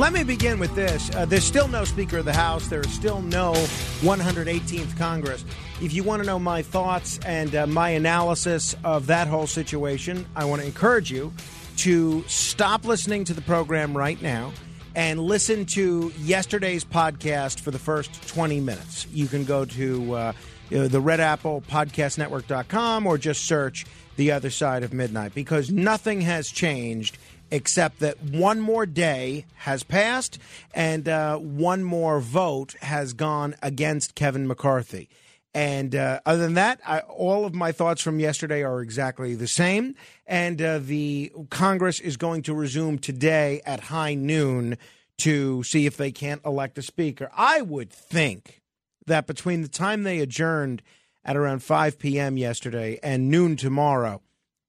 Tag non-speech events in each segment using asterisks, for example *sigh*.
Let me begin with this. Uh, there's still no Speaker of the House. There is still no 118th Congress. If you want to know my thoughts and uh, my analysis of that whole situation, I want to encourage you to stop listening to the program right now and listen to yesterday's podcast for the first 20 minutes. You can go to uh, the Red Apple Podcast Network.com or just search The Other Side of Midnight because nothing has changed except that one more day has passed and uh, one more vote has gone against Kevin McCarthy. And uh, other than that, I, all of my thoughts from yesterday are exactly the same. And uh, the Congress is going to resume today at high noon to see if they can't elect a speaker. I would think that between the time they adjourned at around 5 p.m. yesterday and noon tomorrow,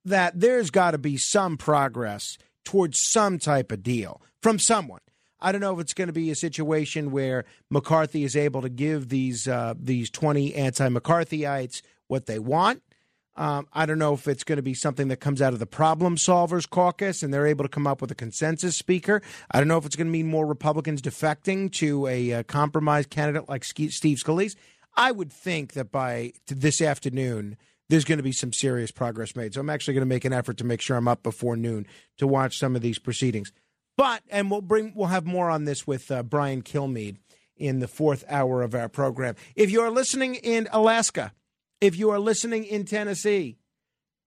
that there's got to be some progress towards some type of deal from someone. I don't know if it's going to be a situation where McCarthy is able to give these uh, these twenty anti-McCarthyites what they want. Um, I don't know if it's going to be something that comes out of the Problem Solvers Caucus and they're able to come up with a consensus speaker. I don't know if it's going to mean more Republicans defecting to a uh, compromise candidate like Steve Scalise. I would think that by this afternoon, there's going to be some serious progress made. So I'm actually going to make an effort to make sure I'm up before noon to watch some of these proceedings. But and we'll bring we'll have more on this with uh, Brian Kilmeade in the fourth hour of our program. If you are listening in Alaska, if you are listening in Tennessee,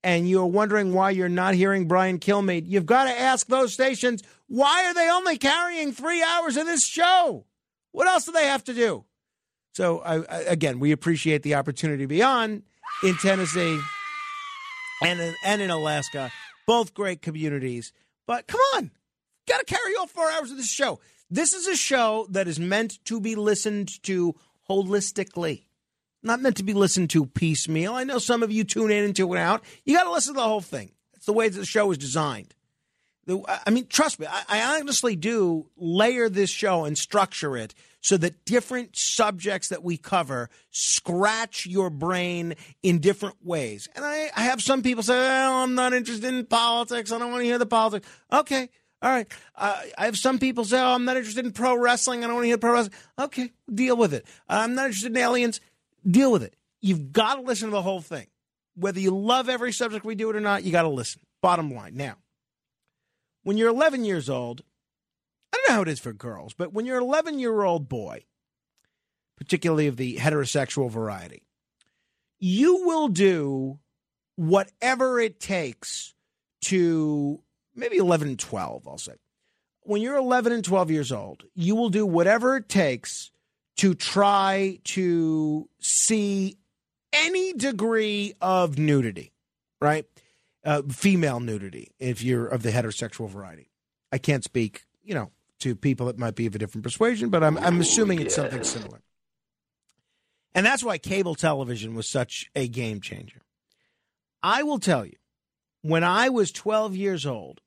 and you're wondering why you're not hearing Brian Kilmeade, you've got to ask those stations why are they only carrying three hours of this show? What else do they have to do? So I, I, again, we appreciate the opportunity to be on in Tennessee and in, and in Alaska, both great communities. But come on, got to carry all four hours of this show. This is a show that is meant to be listened to holistically, not meant to be listened to piecemeal. I know some of you tune in and tune out. You got to listen to the whole thing. It's the way that the show is designed. I mean, trust me, I honestly do layer this show and structure it so that different subjects that we cover scratch your brain in different ways. And I, I have some people say, oh, I'm not interested in politics. I don't want to hear the politics. Okay. All right. Uh, I have some people say, oh, I'm not interested in pro wrestling. I don't want to hear pro wrestling. Okay. Deal with it. I'm not interested in aliens. Deal with it. You've got to listen to the whole thing. Whether you love every subject we do it or not, you got to listen. Bottom line. Now, when you're 11 years old, I don't know how it is for girls, but when you're an 11 year old boy, particularly of the heterosexual variety, you will do whatever it takes to maybe 11 and 12, I'll say. When you're 11 and 12 years old, you will do whatever it takes to try to see any degree of nudity, right? Uh, female nudity, if you're of the heterosexual variety. I can't speak, you know, to people that might be of a different persuasion, but I'm, I'm assuming it's something similar. And that's why cable television was such a game changer. I will tell you, when I was 12 years old,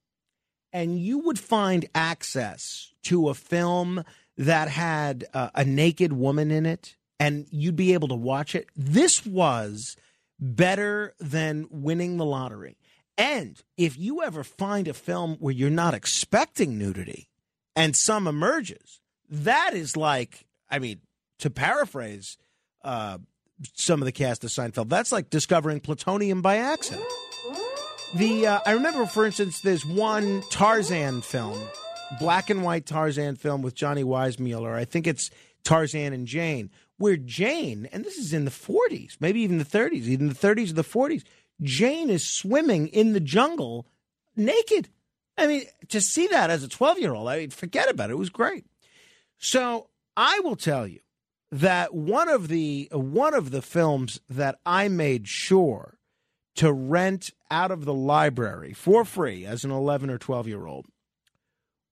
and you would find access to a film that had uh, a naked woman in it, and you'd be able to watch it, this was better than winning the lottery. And if you ever find a film where you're not expecting nudity, and some emerges. That is like, I mean, to paraphrase uh, some of the cast of Seinfeld, that's like discovering plutonium by accident. The uh, I remember, for instance, there's one Tarzan film, black and white Tarzan film with Johnny Weissmuller. I think it's Tarzan and Jane, where Jane, and this is in the 40s, maybe even the 30s, even the 30s or the 40s, Jane is swimming in the jungle naked. I mean, to see that as a 12 year old, I mean, forget about it. It was great. So I will tell you that one of the one of the films that I made sure to rent out of the library for free as an 11 or 12 year old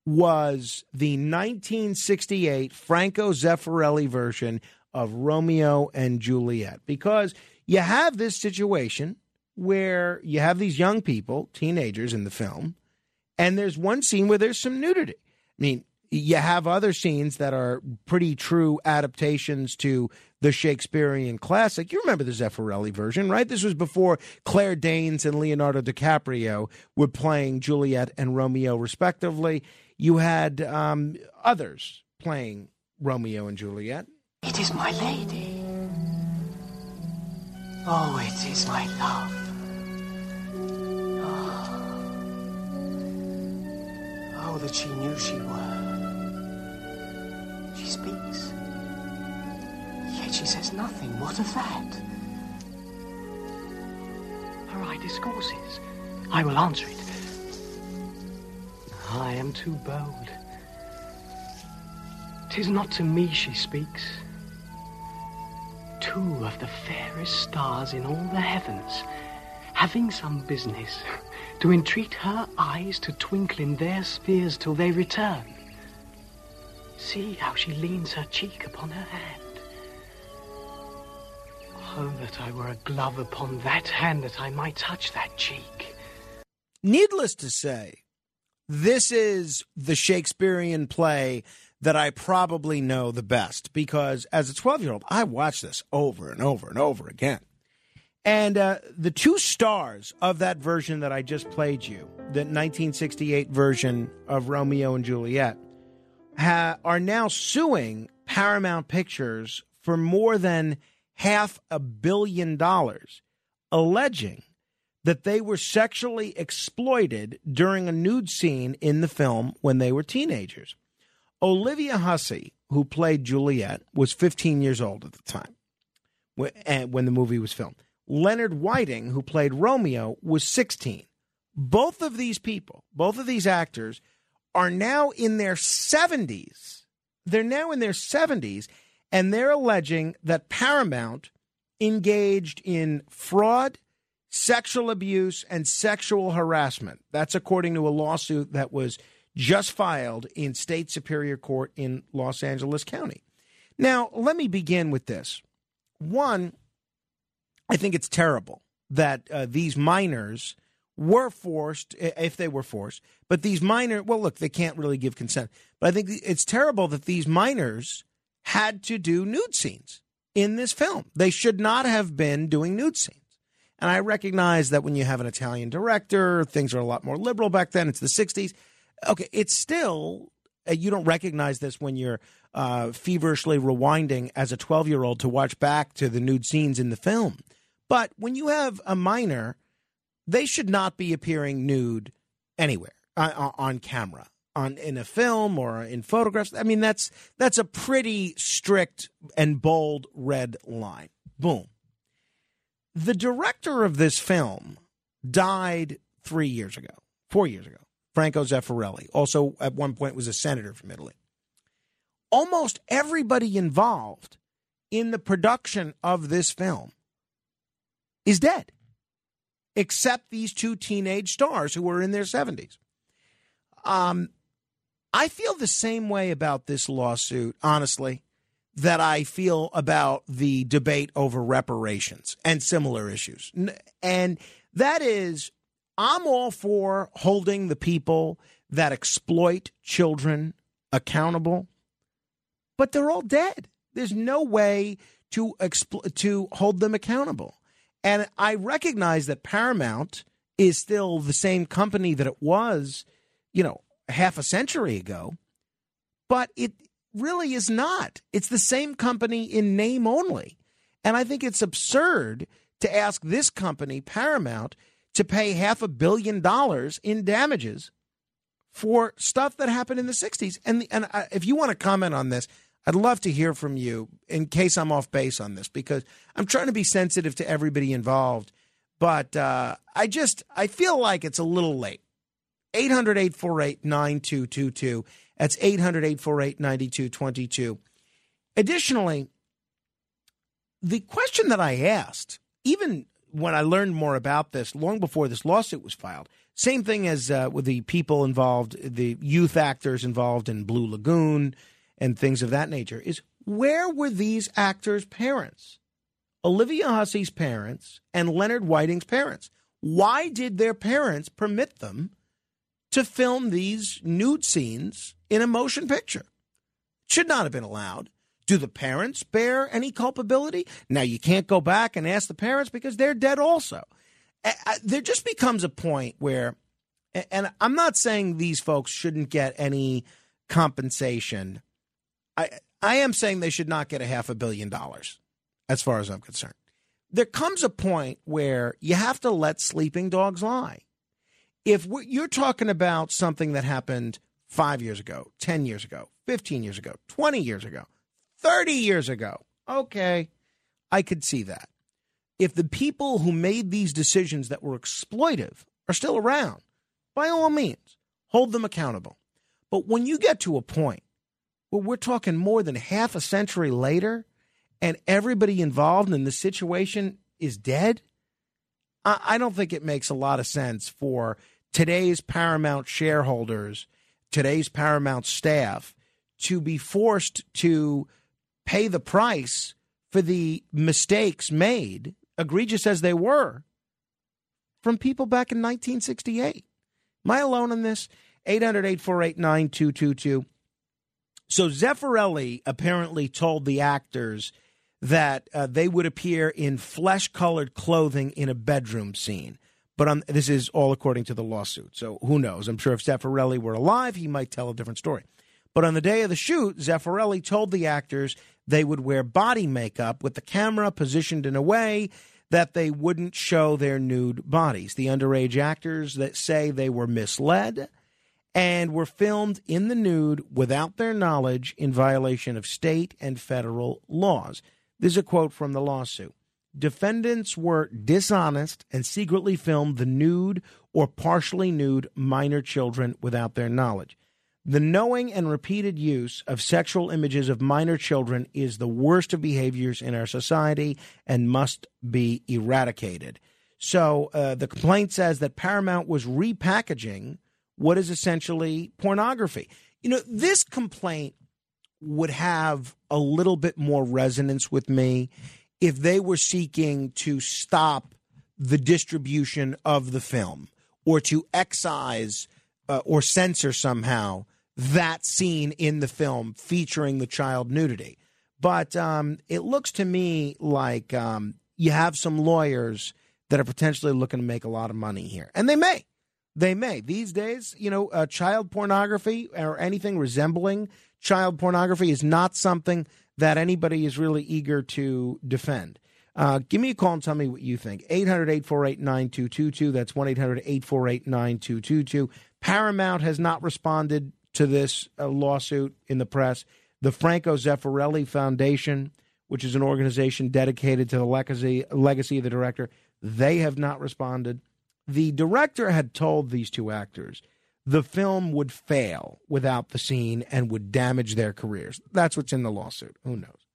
was the 1968 Franco Zeffirelli version of Romeo and Juliet because you have this situation where you have these young people, teenagers in the film, and there's one scene where there's some nudity. I mean, you have other scenes that are pretty true adaptations to the Shakespearean classic. You remember the Zeffirelli version, right? This was before Claire Danes and Leonardo DiCaprio were playing Juliet and Romeo, respectively. You had um, others playing Romeo and Juliet. It is my lady. Oh, it is my love. Oh, that she knew she were. She speaks. Yet she says nothing. What of that? Her eye discourses. I will answer it. I am too bold. Tis not to me she speaks. Two of the fairest stars in all the heavens, having some business, to entreat her eyes to twinkle in their spheres till they return. See how she leans her cheek upon her hand. Oh, that I were a glove upon that hand that I might touch that cheek. Needless to say, this is the Shakespearean play that I probably know the best because as a 12 year old, I watched this over and over and over again. And uh, the two stars of that version that I just played you, the 1968 version of Romeo and Juliet, ha- are now suing Paramount Pictures for more than half a billion dollars, alleging that they were sexually exploited during a nude scene in the film when they were teenagers. Olivia Hussey, who played Juliet, was 15 years old at the time when the movie was filmed. Leonard Whiting, who played Romeo, was 16. Both of these people, both of these actors, are now in their 70s. They're now in their 70s, and they're alleging that Paramount engaged in fraud, sexual abuse, and sexual harassment. That's according to a lawsuit that was just filed in state superior court in Los Angeles County. Now, let me begin with this. One, I think it's terrible that uh, these minors were forced, if they were forced, but these minor, well, look, they can't really give consent. But I think it's terrible that these minors had to do nude scenes in this film. They should not have been doing nude scenes. And I recognize that when you have an Italian director, things are a lot more liberal back then. It's the 60s. Okay, it's still, uh, you don't recognize this when you're uh, feverishly rewinding as a 12 year old to watch back to the nude scenes in the film. But when you have a minor they should not be appearing nude anywhere uh, on camera on in a film or in photographs. I mean that's that's a pretty strict and bold red line. Boom. The director of this film died 3 years ago 4 years ago. Franco zeffirelli also at one point was a senator from italy. Almost everybody involved in the production of this film is dead except these two teenage stars who were in their 70s. Um, I feel the same way about this lawsuit, honestly, that I feel about the debate over reparations and similar issues. And that is, I'm all for holding the people that exploit children accountable, but they're all dead. There's no way to expl- to hold them accountable. And I recognize that Paramount is still the same company that it was, you know, half a century ago, but it really is not. It's the same company in name only. And I think it's absurd to ask this company, Paramount, to pay half a billion dollars in damages for stuff that happened in the 60s. And, and I, if you want to comment on this, I'd love to hear from you in case I'm off base on this because I'm trying to be sensitive to everybody involved. But uh, I just I feel like it's a little late. 800 848 9222. That's 800 848 9222. Additionally, the question that I asked, even when I learned more about this long before this lawsuit was filed, Same thing as uh, with the people involved, the youth actors involved in Blue Lagoon and things of that nature, is where were these actors' parents? Olivia Hussey's parents and Leonard Whiting's parents. Why did their parents permit them to film these nude scenes in a motion picture? Should not have been allowed. Do the parents bear any culpability? Now, you can't go back and ask the parents because they're dead also. There just becomes a point where, and I'm not saying these folks shouldn't get any compensation. I, I am saying they should not get a half a billion dollars, as far as I'm concerned. There comes a point where you have to let sleeping dogs lie. If you're talking about something that happened five years ago, 10 years ago, 15 years ago, 20 years ago, 30 years ago. Okay, I could see that. If the people who made these decisions that were exploitive are still around, by all means, hold them accountable. But when you get to a point we're talking more than half a century later and everybody involved in the situation is dead, I don't think it makes a lot of sense for today's Paramount shareholders, today's Paramount staff to be forced to pay the price for the mistakes made, egregious as they were, from people back in 1968. Am I alone in this? 800 848 9222. So Zeffirelli apparently told the actors that uh, they would appear in flesh colored clothing in a bedroom scene. But um, this is all according to the lawsuit. So who knows? I'm sure if Zeffirelli were alive, he might tell a different story. But on the day of the shoot, Zeffirelli told the actors they would wear body makeup with the camera positioned in a way that they wouldn't show their nude bodies. The underage actors that say they were misled and were filmed in the nude without their knowledge in violation of state and federal laws. This is a quote from the lawsuit. Defendants were dishonest and secretly filmed the nude or partially nude minor children without their knowledge. The knowing and repeated use of sexual images of minor children is the worst of behaviors in our society and must be eradicated. So uh, the complaint says that Paramount was repackaging what is essentially pornography. You know, this complaint would have a little bit more resonance with me if they were seeking to stop the distribution of the film or to excise uh, or censor somehow that scene in the film featuring the child nudity. But um, it looks to me like um, you have some lawyers that are potentially looking to make a lot of money here. And they may. They may. These days, you know, uh, child pornography or anything resembling child pornography is not something that anybody is really eager to defend. Uh, give me a call and tell me what you think. 800 848 9222. That's 1 800 848 9222. Paramount has not responded to this uh, lawsuit in the press. The Franco Zeffirelli Foundation, which is an organization dedicated to the legacy, legacy of the director, they have not responded. The director had told these two actors the film would fail without the scene and would damage their careers. That's what's in the lawsuit. Who knows?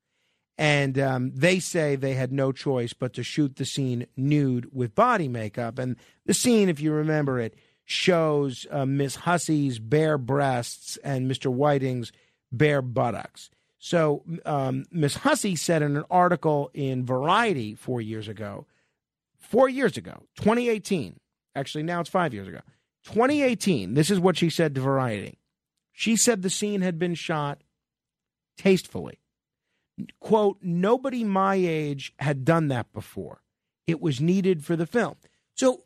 And um, they say they had no choice but to shoot the scene nude with body makeup. And the scene, if you remember it, shows uh, Miss Hussey's bare breasts and Mr. Whiting's bare buttocks. So um, Miss Hussey said in an article in Variety four years ago, four years ago, 2018, actually now it's five years ago, 2018, this is what she said to Variety. She said the scene had been shot tastefully. Quote, nobody my age had done that before. It was needed for the film. So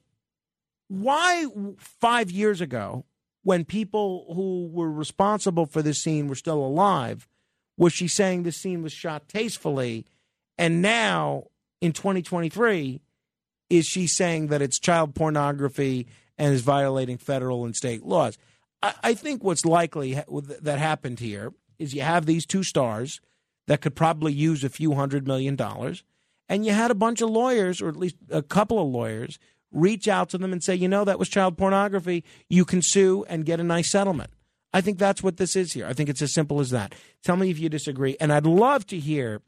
why five years ago, when people who were responsible for this scene were still alive, was she saying this scene was shot tastefully? And now in 2023, is she saying that it's child pornography and is violating federal and state laws? I, I think what's likely that happened here is you have these two stars that could probably use a few hundred million dollars, and you had a bunch of lawyers, or at least a couple of lawyers, reach out to them and say, you know, that was child pornography. You can sue and get a nice settlement. I think that's what this is here. I think it's as simple as that. Tell me if you disagree. And I'd love to hear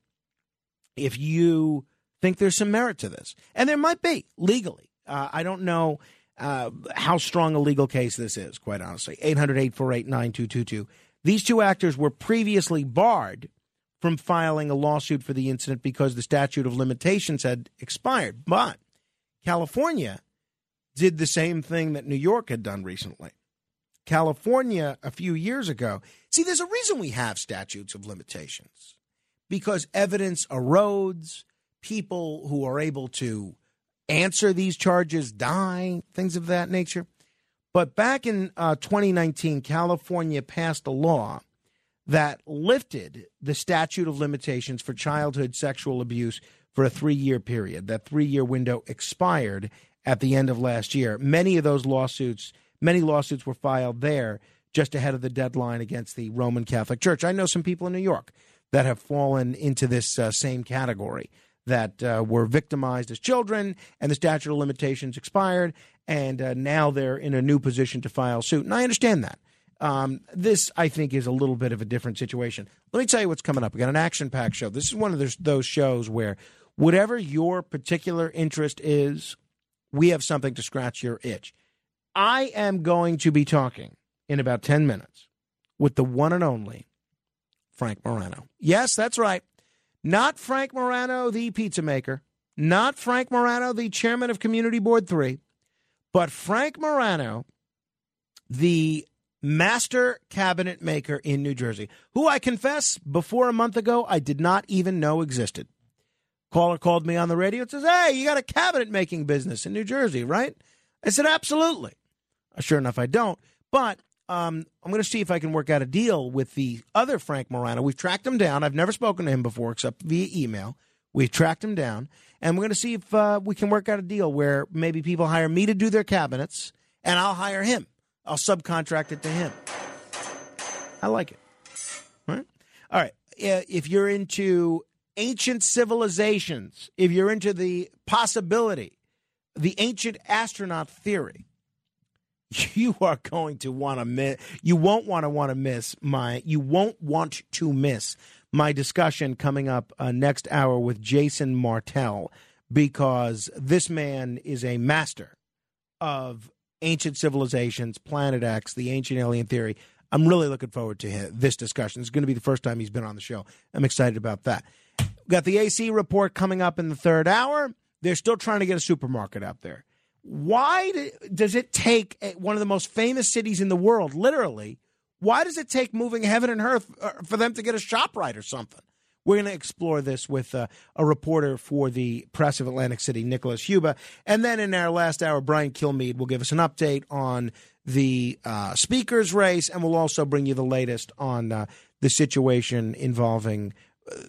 if you think there's some merit to this. And there might be legally. Uh, I don't know. uh, how strong a legal case this is, quite honestly. 800 848 9222. These two actors were previously barred from filing a lawsuit for the incident because the statute of limitations had expired. But California did the same thing that New York had done recently. California, a few years ago, see, there's a reason we have statutes of limitations because evidence erodes, people who are able to answer these charges die, things of that nature. But back in uh, 2019, California passed a law that lifted the statute of limitations for childhood sexual abuse for a three year period. That three year window expired at the end of last year. Many of those lawsuits, many lawsuits were filed there just ahead of the deadline against the Roman Catholic Church. I know some people in New York that have fallen into this uh, same category that uh, were victimized as children, and the statute of limitations expired, and uh, now they're in a new position to file suit. And I understand that. Um, this, I think, is a little bit of a different situation. Let me tell you what's coming up. We got an action-packed show. This is one of those, those shows where, whatever your particular interest is, we have something to scratch your itch. I am going to be talking in about ten minutes with the one and only Frank Morano. Yes, that's right. Not Frank Morano, the pizza maker, not Frank Morano, the chairman of Community Board 3, but Frank Morano, the master cabinet maker in New Jersey, who I confess before a month ago I did not even know existed. Caller called me on the radio and says, Hey, you got a cabinet making business in New Jersey, right? I said, Absolutely. Uh, sure enough, I don't. But um, I'm going to see if I can work out a deal with the other Frank Morano. We've tracked him down. I've never spoken to him before except via email. We've tracked him down, and we're going to see if uh, we can work out a deal where maybe people hire me to do their cabinets, and I'll hire him. I'll subcontract it to him. I like it. All right. All right. If you're into ancient civilizations, if you're into the possibility, the ancient astronaut theory, *laughs* you are going to want to miss you won't want to want to miss my you won't want to miss my discussion coming up uh, next hour with Jason Martell because this man is a master of ancient civilizations, Planet X, the ancient alien theory. I'm really looking forward to his, this discussion. It's going to be the first time he's been on the show. I'm excited about that. We've got the AC report coming up in the third hour. They're still trying to get a supermarket out there. Why does it take one of the most famous cities in the world, literally, why does it take moving heaven and earth uh, for them to get a shop right or something? We're going to explore this with uh, a reporter for the Press of Atlantic City, Nicholas Huba. And then in our last hour, Brian Kilmeade will give us an update on the uh, speaker's race, and we'll also bring you the latest on uh, the situation involving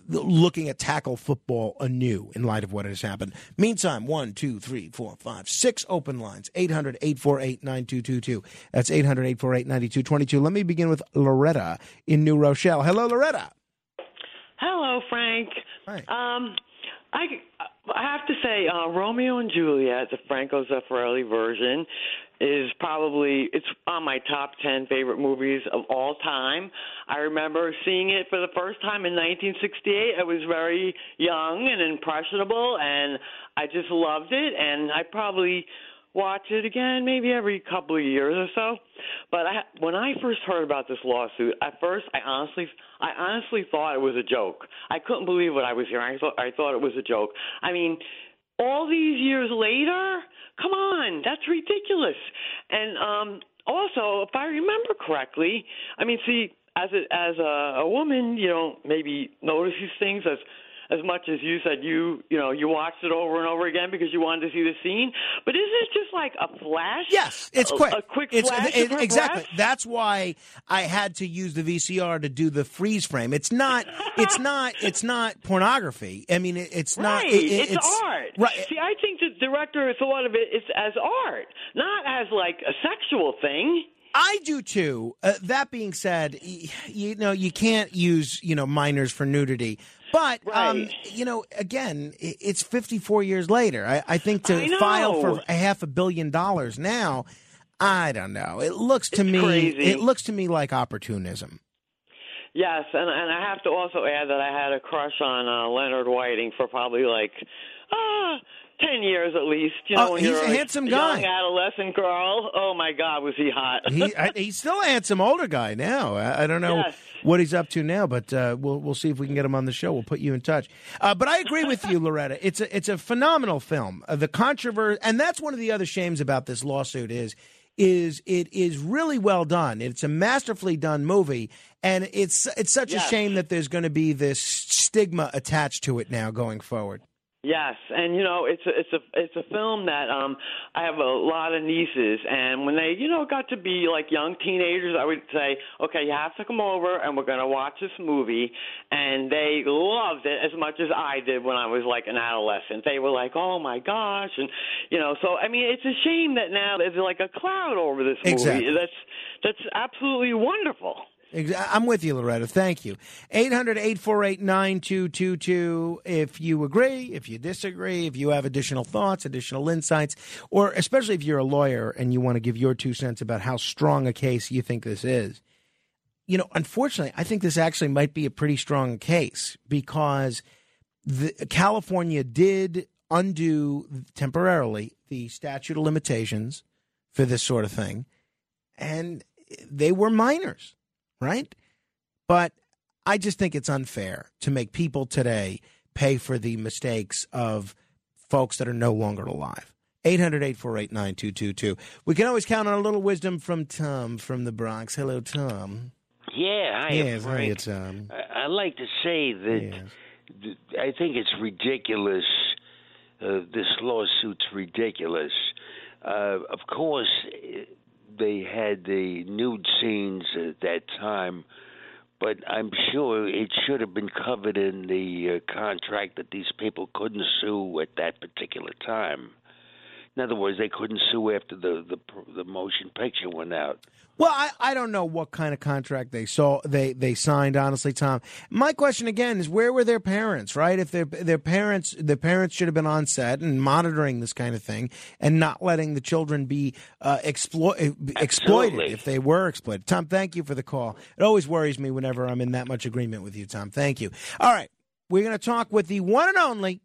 looking at tackle football anew in light of what has happened. Meantime, one, two, three, four, five, six open lines 800 848 9222. That's 800 848 9222. Let me begin with Loretta in New Rochelle. Hello, Loretta. Hello, Frank. Hi. Um, I, I have to say, uh, Romeo and Juliet, the Franco Zeffirelli version, is probably it's on my top 10 favorite movies of all time. I remember seeing it for the first time in 1968. I was very young and impressionable and I just loved it and I probably watch it again maybe every couple of years or so. But I when I first heard about this lawsuit, at first I honestly I honestly thought it was a joke. I couldn't believe what I was hearing. I thought I thought it was a joke. I mean, all these years later, come on, that's ridiculous. And um also, if I remember correctly, I mean, see, as a as a, a woman, you don't maybe notice these things as as much as you said you you know you watched it over and over again because you wanted to see the scene. But is it just like a flash? Yes, it's quick. A, a quick it's, flash. It, of exactly. breath? That's why I had to use the VCR to do the freeze frame. It's not. It's *laughs* not. It's not pornography. I mean, it, it's not. Right, it- it- it's, art. Right. See, I think the director thought of it as art, not as like a sexual thing. I do too. Uh, that being said, y- you know you can't use you know minors for nudity. But um, you know, again, it's 54 years later. I, I think to I file for a half a billion dollars now, I don't know. It looks to It's me, crazy. it looks to me like opportunism. Yes, and and I have to also add that I had a crush on uh, Leonard Whiting for probably like ah ten years at least. You know, Oh, when he's you're a handsome guy. young adolescent girl. Oh my God, was he hot? he, *laughs* I, he's still a handsome older guy now. I, I don't know Yes. what he's up to now, but uh, we'll we'll see if we can get him on the show. We'll put you in touch. Uh, but I agree with you, *laughs* Loretta. It's a it's a phenomenal film. Uh, the controversy, and that's one of the other shames about this lawsuit is is it is really well done. It's a masterfully done movie, and it's it's such a shame that there's going to be this stigma attached to it now going forward. Yes, and you know it's a it's a it's a film that um I have a lot of nieces, and when they you know got to be like young teenagers, I would say, okay, you have to come over, and we're gonna watch this movie, and they loved it as much as I did when I was like an adolescent. They were like, oh my gosh, and you know, so I mean, it's a shame that now there's like a cloud over this movie. Exactly. That's that's absolutely wonderful. I'm with you, Loretta. Thank you. 800 848 9222. If you agree, if you disagree, if you have additional thoughts, additional insights, or especially if you're a lawyer and you want to give your two cents about how strong a case you think this is. You know, unfortunately, I think this actually might be a pretty strong case because the, California did undo temporarily the statute of limitations for this sort of thing, and they were minors right? But I just think it's unfair to make people today pay for the mistakes of folks that are no longer alive. 800 848 9222. We can always count on a little wisdom from Tom from the Bronx. Hello, Tom. Yeah, hi, yes, Frank. it's um. I, I like to say that Yes. th- I think it's ridiculous. Uh, this lawsuit's ridiculous. Uh, of course, they had the nude scenes at that time, but I'm sure it should have been covered in the uh, contract that these people couldn't sue at that particular time. In other words, they couldn't sue after the the, the motion picture went out. Well, I, I don't know what kind of contract they saw they they signed. Honestly, Tom, my question again is where were their parents? Right? If their their parents their parents should have been on set and monitoring this kind of thing and not letting the children be uh, explo- exploited Absolutely. if they were exploited. Tom, thank you for the call. It always worries me whenever I'm in that much agreement with you, Tom. Thank you. All right, we're going to talk with the one and only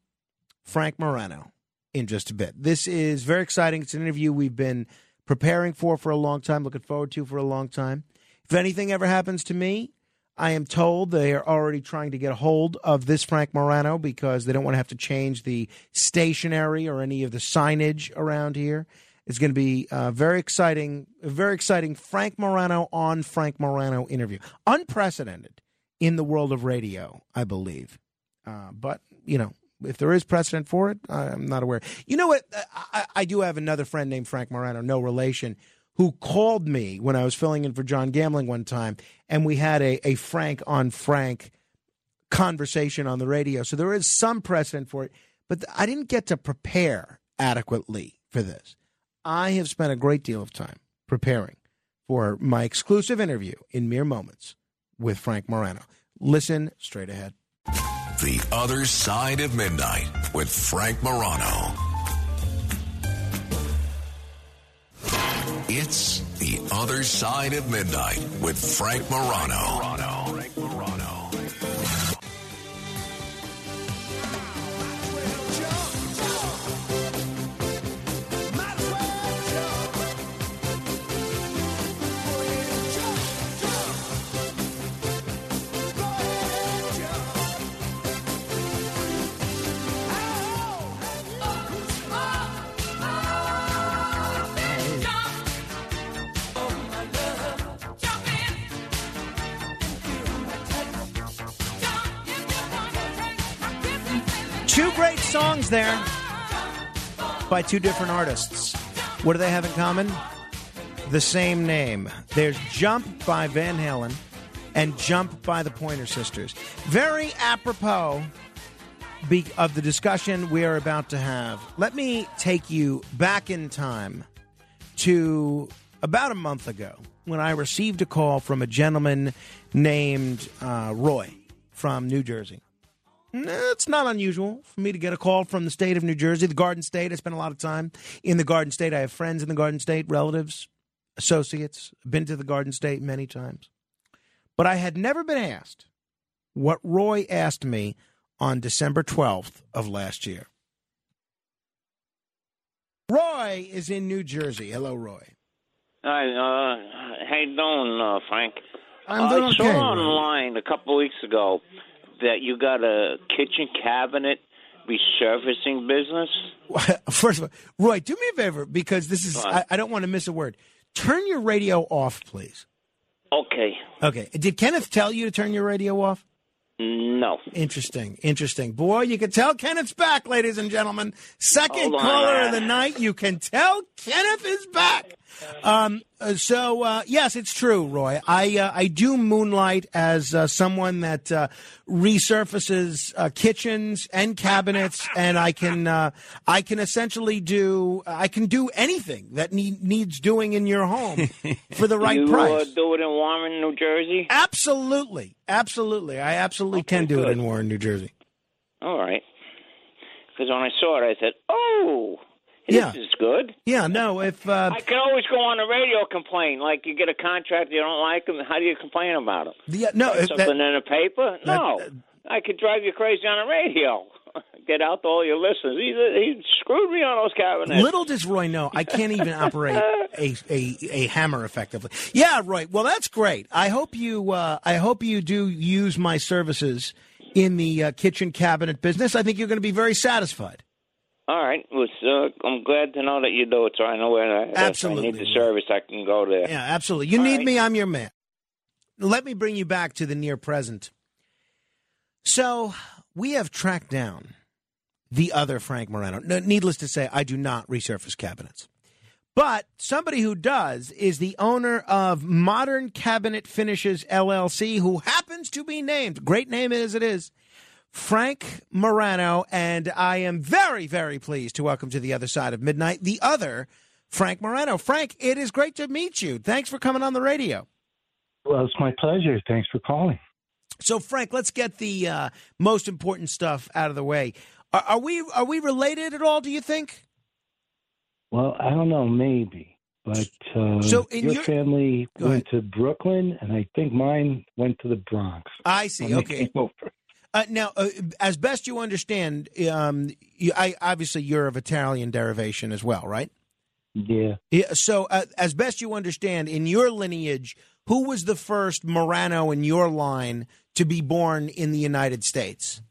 Frank Morano in just a bit. This is very exciting. It's an interview we've been preparing for for a long time, looking forward to for a long time. If anything ever happens to me, I am told they are already trying to get a hold of this Frank Morano because they don't want to have to change the stationery or any of the signage around here. It's going to be very exciting, very exciting Frank Morano on Frank Morano interview. Unprecedented in the world of radio, I believe. Uh, but, you know, if there is precedent for it, I'm not aware. You know what? I, I do have another friend named Frank Morano, no relation, who called me when I was filling in for John Gambling one time, and we had a, a Frank on Frank conversation on the radio. So there is some precedent for it, but I didn't get to prepare adequately for this. I have spent a great deal of time preparing for my exclusive interview in mere moments with Frank Morano. Listen straight ahead. The Other Side of Midnight with Frank Morano. It's The Other Side of Midnight with Frank Morano. Frank Morano. Songs there by two different artists. What do they have in common? The same name. There's Jump by Van Halen and Jump by the Pointer Sisters. Very apropos be- of the discussion we are about to have. Let me take you back in time to about a month ago when I received a call from a gentleman named uh, Roy from New Jersey. It's not unusual for me to get a call from the state of New Jersey, the Garden State. I spend a lot of time in the Garden State. I have friends in the Garden State, relatives, associates. Been to the Garden State many times. But I had never been asked what Roy asked me on December 12th of last year. Roy is in New Jersey. Hello, Roy. Hi, uh, how you doing, uh, Frank? I'm doing I okay. saw Roy. online a couple weeks ago that you got a kitchen cabinet resurfacing business. *laughs* First of all, Roy, do me a favor because this is, I, I don't want to miss a word. Turn your radio off, please. Okay, Okay. Did Kenneth tell you to turn your radio off? no. Interesting. Interesting. Boy, you can tell Kenneth's back, ladies and gentlemen. Second caller of the night. You can tell Kenneth is back. Um, uh, so uh, yes, it's true, Roy. I uh, I do moonlight as uh, someone that uh, resurfaces uh, kitchens and cabinets, and I can uh, I can essentially do I can do anything that need, needs doing in your home *laughs* for the right you price. Uh, do it in Warren, New Jersey. Absolutely, absolutely. I absolutely can do it in Warren, New Jersey. All right. Because when I saw it, I said, "Oh, this Yeah. is good." Yeah, no. If uh, I can always go on the radio complain. Like you get a contract, you don't like them. How do you complain about it? the, no, Something that, in the paper? No. that- I could drive you crazy on the radio. *laughs* Get out to all your listeners. He, he screwed me on those cabinets. little does Roy know, I can't even operate a, a a hammer effectively. Yeah, Roy. Well, that's great. I hope you uh, I hope you do use my services in the uh, kitchen cabinet business. I think you're going to be very satisfied. All right. Well, uh, I'm glad to know that you do it, so I know where I, Absolutely. I need the service, I can go there. Yeah, absolutely. You All need right. me, I'm your man. Let me bring you back to the near present. So, we have tracked down the other Frank Morano. No, needless to say, I do not resurface cabinets. But somebody who does is the owner of Modern Cabinet Finishes LLC, who happens to be named, great name as it is, Frank Morano. And I am very, very pleased to welcome to the other side of midnight the other Frank Morano. Frank, it is great to meet you. Thanks for coming on the radio. Well, it's my pleasure. Thanks for calling. So, Frank, let's get the uh, most important stuff out of the way. Are, are we are we related at all? Do you think? Well, I don't know, maybe, but uh, So your, your- family went to Brooklyn, and I think mine went to the Bronx. I see. Okay. *laughs* Uh, now, uh, as best you understand, um, you, I, obviously you're of Italian derivation as well, right? Yeah. Yeah, so, uh, as best you understand, in your lineage, who was the first Morano in your line to be born in the United States?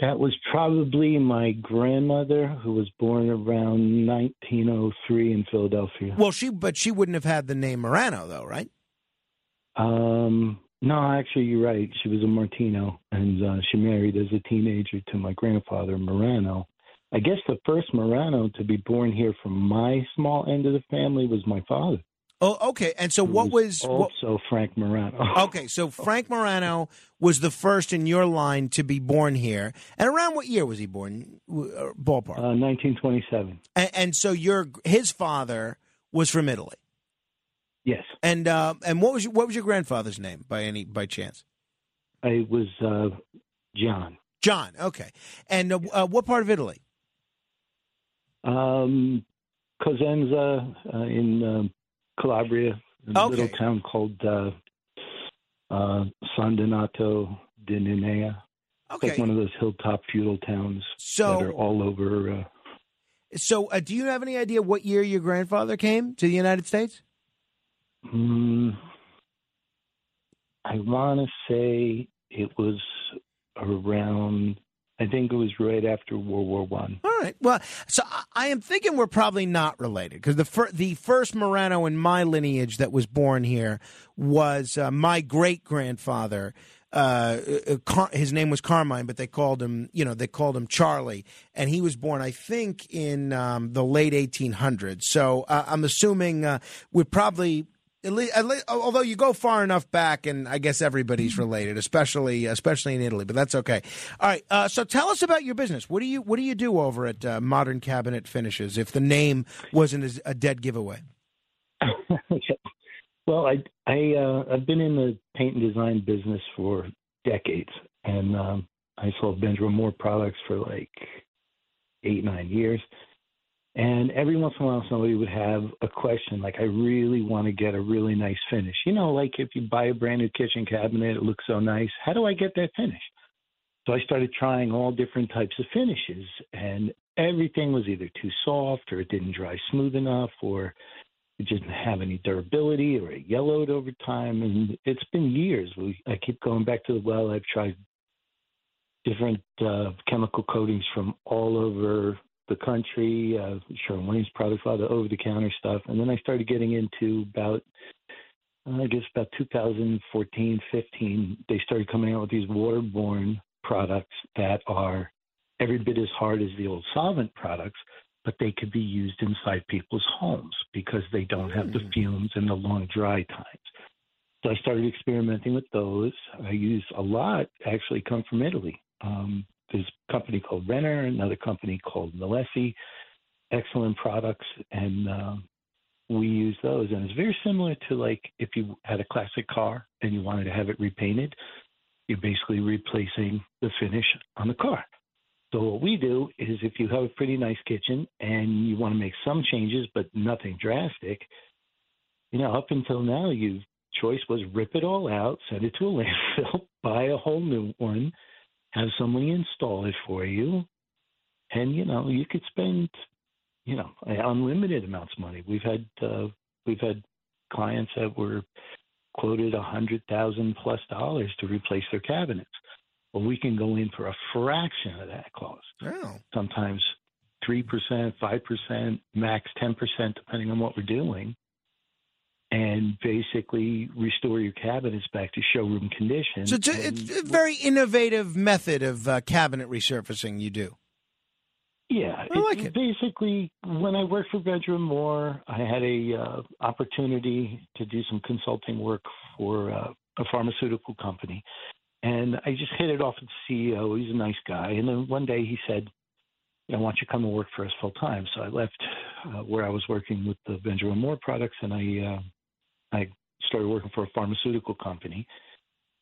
That was probably my grandmother, who was born around 1903 in Philadelphia. Well, she, but she wouldn't have had the name Morano, though, right? Um, no, actually, you're right. She was a Martino, and uh, she married as a teenager to my grandfather, Morano. I guess the first Morano to be born here from my small end of the family was my father. Oh, okay. And so, what was? what- also Frank Morano? *laughs* Okay, so Frank Morano was the first in your line to be born here. And around what year was he born? Uh, Ballpark. Uh, 1927. and, and so your his father was from Italy. Yes, And uh, and what was your, what was your grandfather's name by any by chance? I was uh, John. John. Okay. And uh, uh, what part of Italy? Um, Cosenza uh, in um, Calabria, a Okay. little town called uh, uh, San Donato di Ninea. It's Okay. like one of those hilltop feudal towns that are all over. Uh, so uh, do you have any idea what year your grandfather came to the United States? Mm, I want to say it was around. I think it was right after World War One. All right. Well, so I- am thinking we're probably not related because the fir- the first Morano in my lineage that was born here was uh, my great grandfather. Uh, uh, Car- his name was Carmine, but they called him, you know, they called him Charlie, and he was born, I think, in um, the late 1800s. So uh, I'm assuming uh, we're probably. At least, at least, although you go far enough back, and I guess everybody's related, especially especially in Italy, but that's okay. All right, uh, so tell us about your business. What do you what do you do over at uh, Modern Cabinet Finishes? If the name wasn't a, a dead giveaway, *laughs* well, I I uh, I've been in the paint and design business for decades, and um, I sold Benjamin Moore products for like eight nine years. And every once in a while, somebody would have a question like, "I really want to get a really nice finish." You know, like if you buy a brand new kitchen cabinet, it looks so nice. How do I get that finish? So I started trying all different types of finishes, and everything was either too soft or it didn't dry smooth enough or it didn't have any durability or it yellowed over time. And it's been years. We, I keep going back to the well. I've tried different uh, chemical coatings from all over the country, uh, Sherwin Williams products, a lot of over the counter stuff. And then I started getting into about, uh, I guess about 2014, 15, they started coming out with these waterborne products that are every bit as hard as the old solvent products, but they could be used inside people's homes because they don't have the hmm. fumes and the long dry times. So I started experimenting with those. I use a lot actually come from Italy. Um, there's a company called Renner, another company called Milesi, excellent products, and uh, we use those. And it's very similar to like if you had a classic car and you wanted to have it repainted, you're basically replacing the finish on the car. So what we do is if you have a pretty nice kitchen and you want to make some changes but nothing drastic, you know, up until now your choice was rip it all out, send it to a *laughs* landfill, buy a whole new one, have somebody install it for you, and you know, you could spend, you know, unlimited amounts of money. We've had uh, we've had clients that were quoted a hundred thousand plus dollars to replace their cabinets. Well, we can go in for a fraction of that cost. Oh. Sometimes three percent, five percent, max ten percent, depending on what we're doing, and basically restore your cabinets back to showroom condition. So it's a, it's a very innovative method of uh, cabinet resurfacing. You do. Yeah, I like it, it. Basically, when I worked for Benjamin Moore, I had a uh, opportunity to do some consulting work for uh, a pharmaceutical company, and I just hit it off with the CEO. He's a nice guy. And then one day he said, "I want you to come and work for us full time." So I left uh, where I was working with the Benjamin Moore products, and I uh, I started working for a pharmaceutical company.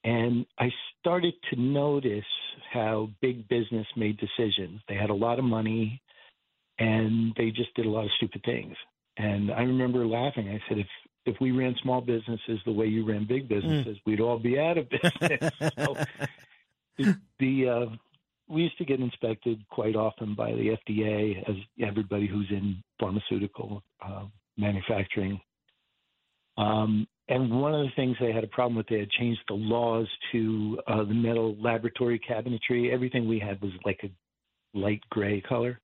And I started to notice how big business made decisions. They had a lot of money, and they just did a lot of stupid things. And I remember laughing. I said, if if we ran small businesses the way you ran big businesses, mm. we'd all be out of business. *laughs* so the, the uh, we used to get inspected quite often by the FDA, as everybody who's in pharmaceutical uh, manufacturing. Um, and one of the things they had a problem with, they had changed the laws to uh, the metal laboratory cabinetry. Everything we had was like a light gray color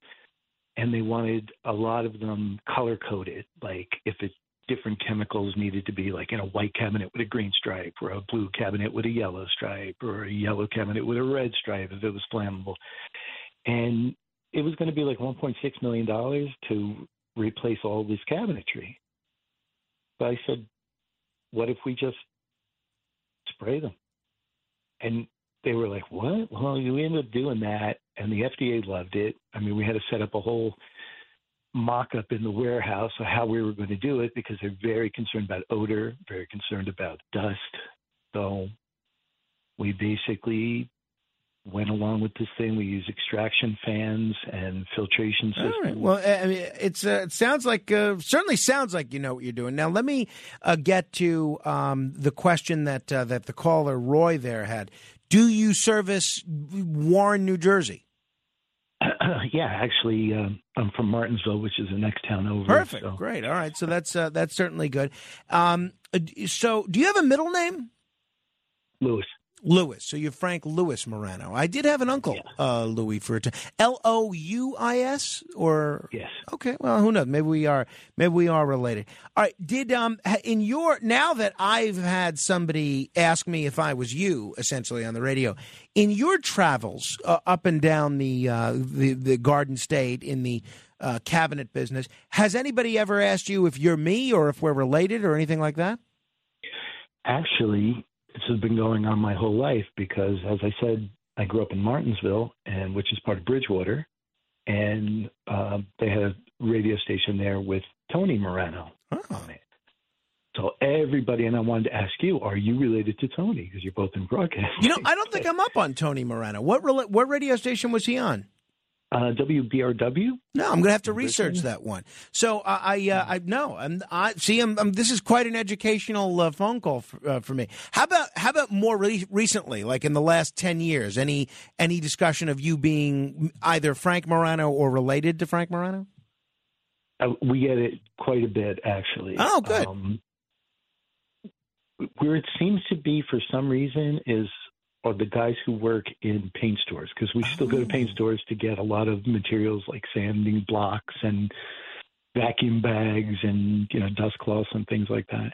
and they wanted a lot of them color coded. Like if it different chemicals needed to be like in a white cabinet with a green stripe or a blue cabinet with a yellow stripe or a yellow cabinet with a red stripe if it was flammable. And it was going to be like $1.6 million to replace all this cabinetry. But I said, what if we just spray them? And they were like, what? Well, we ended up doing that, and the FDA loved it. I mean, we had to set up a whole – mock up in the warehouse of how we were going to do it because they're very concerned about odor, very concerned about dust. So we basically went along with this thing. We use extraction fans and filtration systems. All right. Well, I mean, it's uh, it sounds like uh, certainly sounds like you know what you're doing. Now, let me uh, get to um, the question that uh, that the caller Roy there had. Do you service Warren, New Jersey? *clears throat* yeah, actually, uh, I'm from Martinsville, which is the next town over. Perfect, so. great. All right, so that's uh, that's certainly good. Um, uh, so, do you have a middle name? Lewis. Lewis. So you're Frank Louis Morano. I did have an uncle, yeah. uh, Louis, for a time. L O U I S or yes. Okay. Well, who knows? Maybe we are. Maybe we are related. All right. Did um in your now that I've had somebody ask me if I was you essentially on the radio in your travels uh, up and down the uh, the the Garden State in the uh, cabinet business, has anybody ever asked you if you're me or if we're related or anything like that? Actually, this has been going on my whole life because, as I said, I grew up in Martinsville, and which is part of Bridgewater, and uh, they had a radio station there with Tony Morano oh. on it. So everybody, and I wanted to ask you, are you related to Tony? Because you're both in broadcast. You know, I don't think I'm up on Tony Morano. What what radio station was he on? Uh, WBRW. No, I'm going to have to research that one. So uh, I, uh, I no, I'm, I see. I'm, I'm, this is quite an educational uh, phone call for, uh, for, me. How about how about more re- recently, like in the last ten years? Any any discussion of you being either Frank Morano or related to Frank Morano? Uh, we get it quite a bit, actually. Oh, good. Um, where it seems to be, for some reason, is are the guys who work in paint stores because we still go to paint oh. stores to get a lot of materials like sanding blocks and vacuum bags and you know dust cloths and things like that.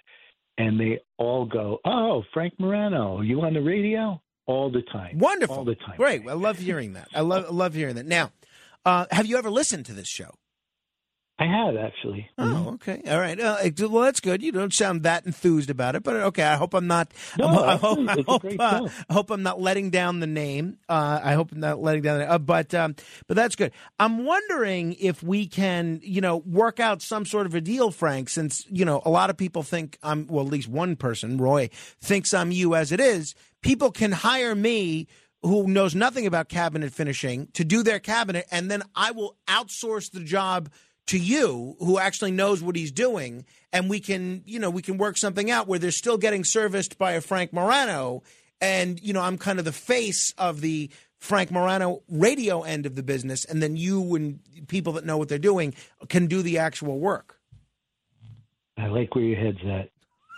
And they all go, "Oh, Frank Morano, you on the radio?" All the time. Wonderful. All the time. Great. I love hearing that. I love love hearing that. Now, uh, have you ever listened to this show? I have actually. Oh, mm-hmm. okay, all right. Uh, well, that's good. You don't sound that enthused about it, but okay. I hope I'm not. No, I hope, I hope, uh, I hope I'm not letting down the name. Uh, I hope I'm not letting down. The, uh, but um, but that's good. I'm wondering if we can, you know, work out some sort of a deal, Frank. Since you know, a lot of people think I'm. Well, at least one person, Roy, thinks I'm you as it is. People can hire me who knows nothing about cabinet finishing to do their cabinet, and then I will outsource the job to you who actually knows what he's doing and we can you know we can work something out where they're still getting serviced by a Frank Morano and you know I'm kind of the face of the Frank Morano radio end of the business and then you and people that know what they're doing can do the actual work. I like where your head's at.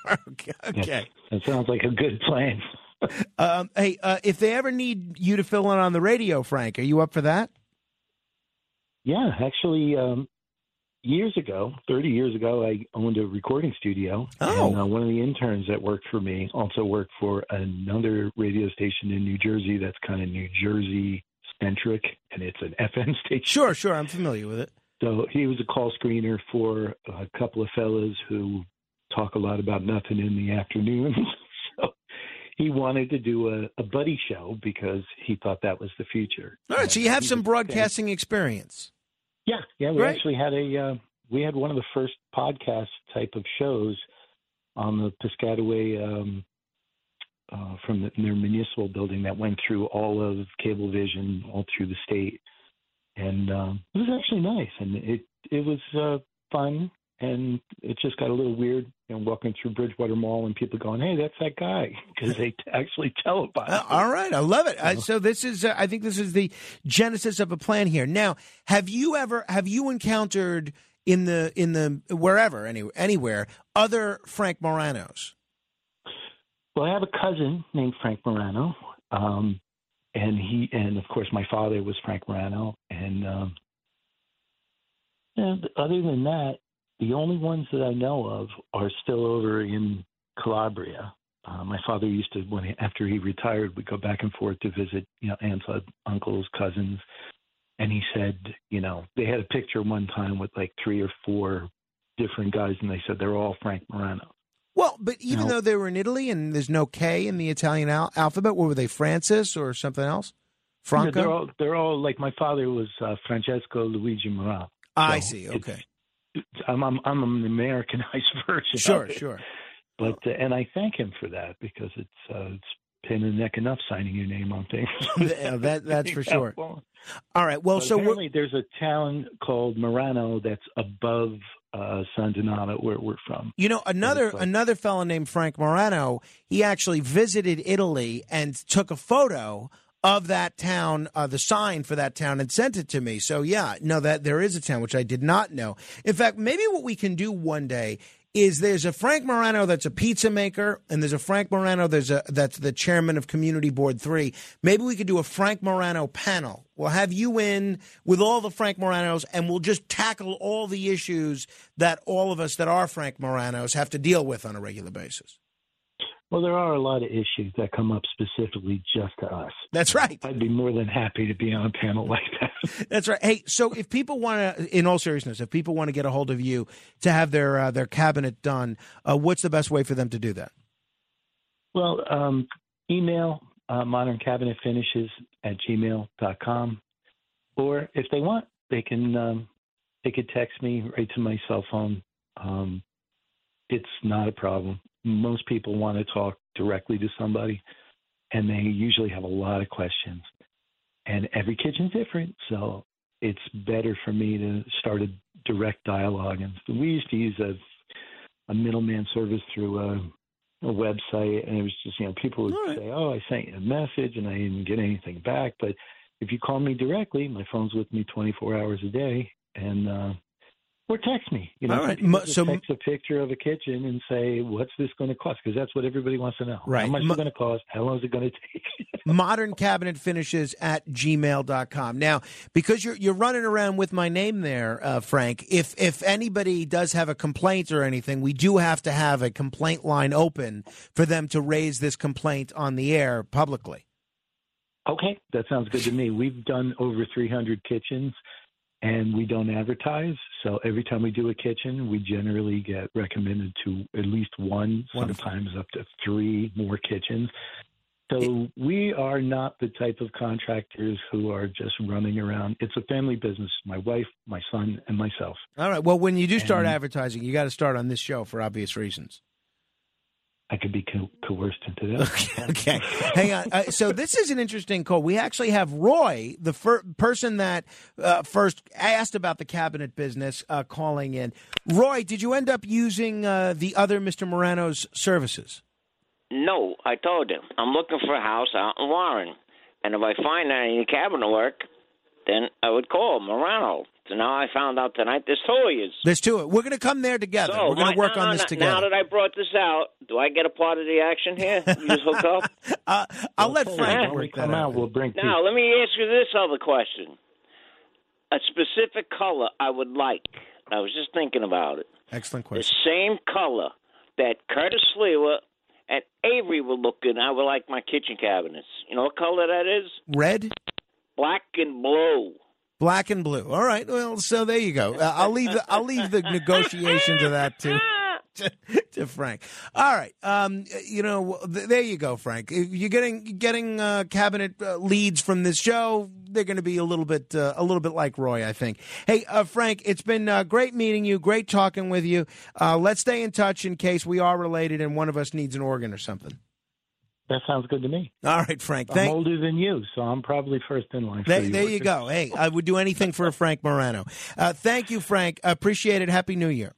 *laughs* okay. okay. That sounds like a good plan. *laughs* um, hey, uh, if they ever need you to fill in on the radio, Frank, are you up for that? Yeah, actually, um, years ago, 30 years ago, I owned a recording studio. Oh. And uh, one of the interns that worked for me also worked for another radio station in New Jersey that's kind of New Jersey centric, and it's an *laughs* FM station. Sure, sure. I'm familiar with it. So he was a call screener for a couple of fellas who talk a lot about nothing in the afternoons. *laughs* so he wanted to do a, a buddy show because he thought that was the future. All right, so you have some broadcasting experience. Yeah, yeah, we actually had a uh, we had one of the first podcast type of shows on the Piscataway um, uh, from the, their municipal building that went through all of Cablevision, all through the state, and um, it was actually nice, and it it was uh, fun, and it just got a little weird, know, walking through Bridgewater Mall and people going, "Hey, that's that guy," *laughs* because they actually tell about uh, all right, I love it. Uh, so this is, uh, I think, this is the genesis of a plan here. Now, have you ever have you encountered in the in the wherever any, anywhere other Frank Moranos? Well, I have a cousin named Frank Morano, um, and he and of course my father was Frank Morano, and um, and other than that, the only ones that I know of are still over in Calabria. Uh, my father used to, when he, after he retired, we'd go back and forth to visit, you know, aunts, uncles, cousins, and he said, you know, they had a picture one time with like three or four different guys, and they said they're all Frank Morano. Well, but even know, though they were in Italy and there's no K in the Italian al- alphabet, what were they, Francis or something else? Franco? they're all they're all like my father was uh, Francesco Luigi Morano. So I see. Okay. I'm, I'm I'm an Americanized *laughs* version. Sure, sure. But uh, and I thank him for that because it's uh, it's pain in the neck enough signing your name on things. *laughs* yeah, that that's for *laughs* sure. All right. Well, but so apparently there's a town called Murano that's above uh, San Donato, where we're from. You know, another another fellow named Frank Morano. He actually visited Italy and took a photo of that town, uh, the sign for that town, and sent it to me. So yeah, no, that there is a town which I did not know. In fact, maybe what we can do one day is there's a Frank Morano that's a pizza maker, and there's a Frank Morano there's a that's the chairman of Community Board Three. Maybe we could do a Frank Morano panel. We'll have you in with all the Frank Moranos, and we'll just tackle all the issues that all of us that are Frank Moranos have to deal with on a regular basis. Well, there are a lot of issues that come up specifically just to us. That's right. I'd be more than happy to be on a panel *laughs* like that. That's right. Hey, so if people want to, in all seriousness, if people want to get a hold of you to have their uh, their cabinet done, uh, what's the best way for them to do that? Well, um, email uh, moderncabinetfinishes at gmail.com. Or if they want, they can um, they could text me right to my cell phone. Um, it's not a problem most people want to talk directly to somebody, and they usually have a lot of questions. And every kitchen's different, so it's better for me to start a direct dialogue. And we used to use a a middleman service through a, a website, and it was just you know people would right. say, "Oh, I sent you a message and I didn't get anything back." But if you call me directly, my phone's with me 24 hours a day, and uh, or text me. You know, All right. Mo- so- text a picture of a kitchen and say, "What's this going to cost?" Because that's what everybody wants to know. Right. How much Mo- is it going to cost? How long is it going *laughs* to take? modern cabinet finishes at gmail.com now because you're you're running around with my name there uh, frank if if anybody does have a complaint or anything we do have to have a complaint line open for them to raise this complaint on the air publicly Okay, that sounds good to me. We've done over 300 kitchens and we don't advertise. So every time we do a kitchen, we generally get recommended to at least one, Wonderful. sometimes up to three more kitchens. So we are not the type of contractors who are just running around. It's a family business. My wife, my son, and myself. all right well when you do start And- advertising you got to start on this show for obvious reasons I could be co- coerced into that. okay *laughs* *laughs* hang on. Uh, so this is an interesting call. We actually have roy the fir- person that uh, first asked about the cabinet business uh, calling in. Roy did you end up using uh, the other mr morano's services? No, I told him. I'm looking for a house out in Warren, and if I find any cabinet work, then I would call Morano. So now I found out tonight there's two of yous. There's two. We're going to come there together. So We're going to work now- on this now- together. Now that I brought this out, do I get a part of the action here? You just hook up. *laughs* uh, I'll let Frank when work that come out, out. we'll bring Now let me ask you this other question: a specific color I would like. I was just thinking about it. Excellent question. The same color that Curtis Sliwa and Avery were looking. I would like my kitchen cabinets. You know what color that is? Red, Black and blue. Black, and blue. All right. Well, so there you go. Uh, I'll leave the I'll leave the negotiation to that too. To, to Frank. All right. Um, you know, th- there you go, Frank. If You're getting getting uh, cabinet uh, leads from this show. They're going to be a little bit uh, a little bit like Roy, I think. Hey, uh, Frank, it's been uh, great meeting you. Great talking with you. Uh, let's stay in touch in case we are related and one of us needs an organ or something. That sounds good to me. All right, Frank. I'm older than you, so I'm probably first in line. There, for there you go. Hey, I would do anything for a Frank Morano. Uh, thank you, Frank. Appreciate it. Happy New Year.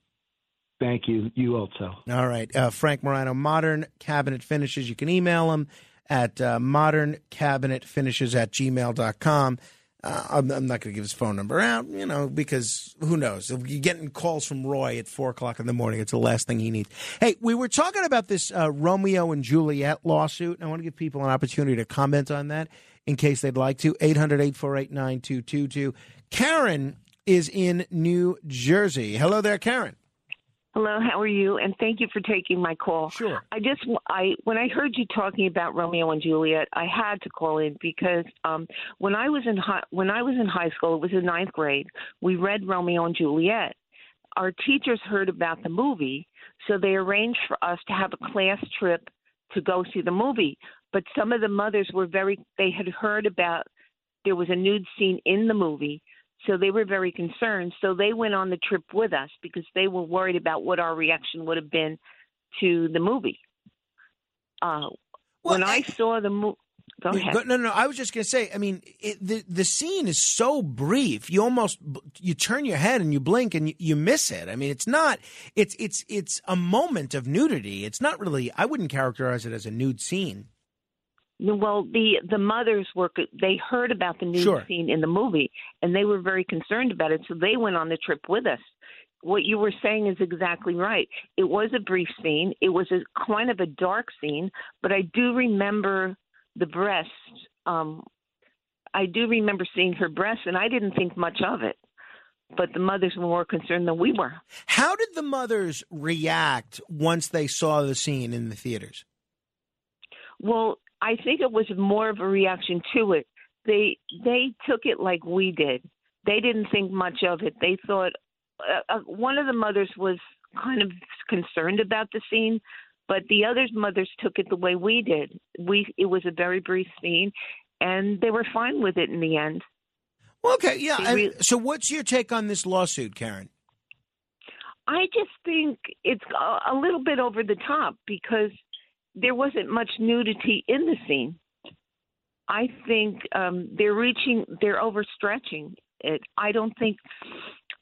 Thank you. You also. All right. Uh, Frank Morano, Modern Cabinet Finishes. You can email him at uh, moderncabinetfinishes at gmail.com. Uh, I'm, I'm not going to give his phone number out, you know, because who knows? If you're getting calls from Roy at 4 o'clock in the morning, it's the last thing he needs. Hey, we were talking about this uh, Romeo and Juliet lawsuit, and I want to give people an opportunity to comment on that in case they'd like to. 800 848 9222. Karen is in New Jersey. Hello there, Karen. Hello, how are you? And thank you for taking my call. Sure. I just I when I heard you talking about Romeo and Juliet, I had to call in because um when I was in high when I was in high school, it was in ninth grade. We read Romeo and Juliet. Our teachers heard about the movie, so they arranged for us to have a class trip to go see the movie. But some of the mothers were very they had heard about there was a nude scene in the movie, so they were very concerned. So they went on the trip with us because they were worried about what our reaction would have been to the movie. Uh, when I saw the movie, go ahead. no, no, no. I was just going to say. I mean, it, the the scene is so brief. You almost you turn your head and you blink and you, you miss it. I mean, it's not. It's it's it's a moment of nudity. It's not really. I wouldn't characterize it as a nude scene. Well, the the mothers were they heard about the nude Sure. scene in the movie and they were very concerned about it, so they went on the trip with us. What you were saying is exactly right. It was a brief scene. It was a kind of a dark scene, but I do remember the breasts. Um, I do remember seeing her breasts, and I didn't think much of it. But the mothers were more concerned than we were. How did the mothers react once they saw the scene in the theaters? Well, I think it was more of a reaction to it. They they took it like we did. They didn't think much of it. They thought uh, uh, one of the mothers was kind of concerned about the scene, but the other mothers took it the way we did. We it was a very brief scene, and they were fine with it in the end. Well, okay, yeah. I- so, what's your take on this lawsuit, Karen? I just think it's a, a little bit over the top because there wasn't much nudity in the scene. I think um, they're reaching, they're overstretching. it. I don't think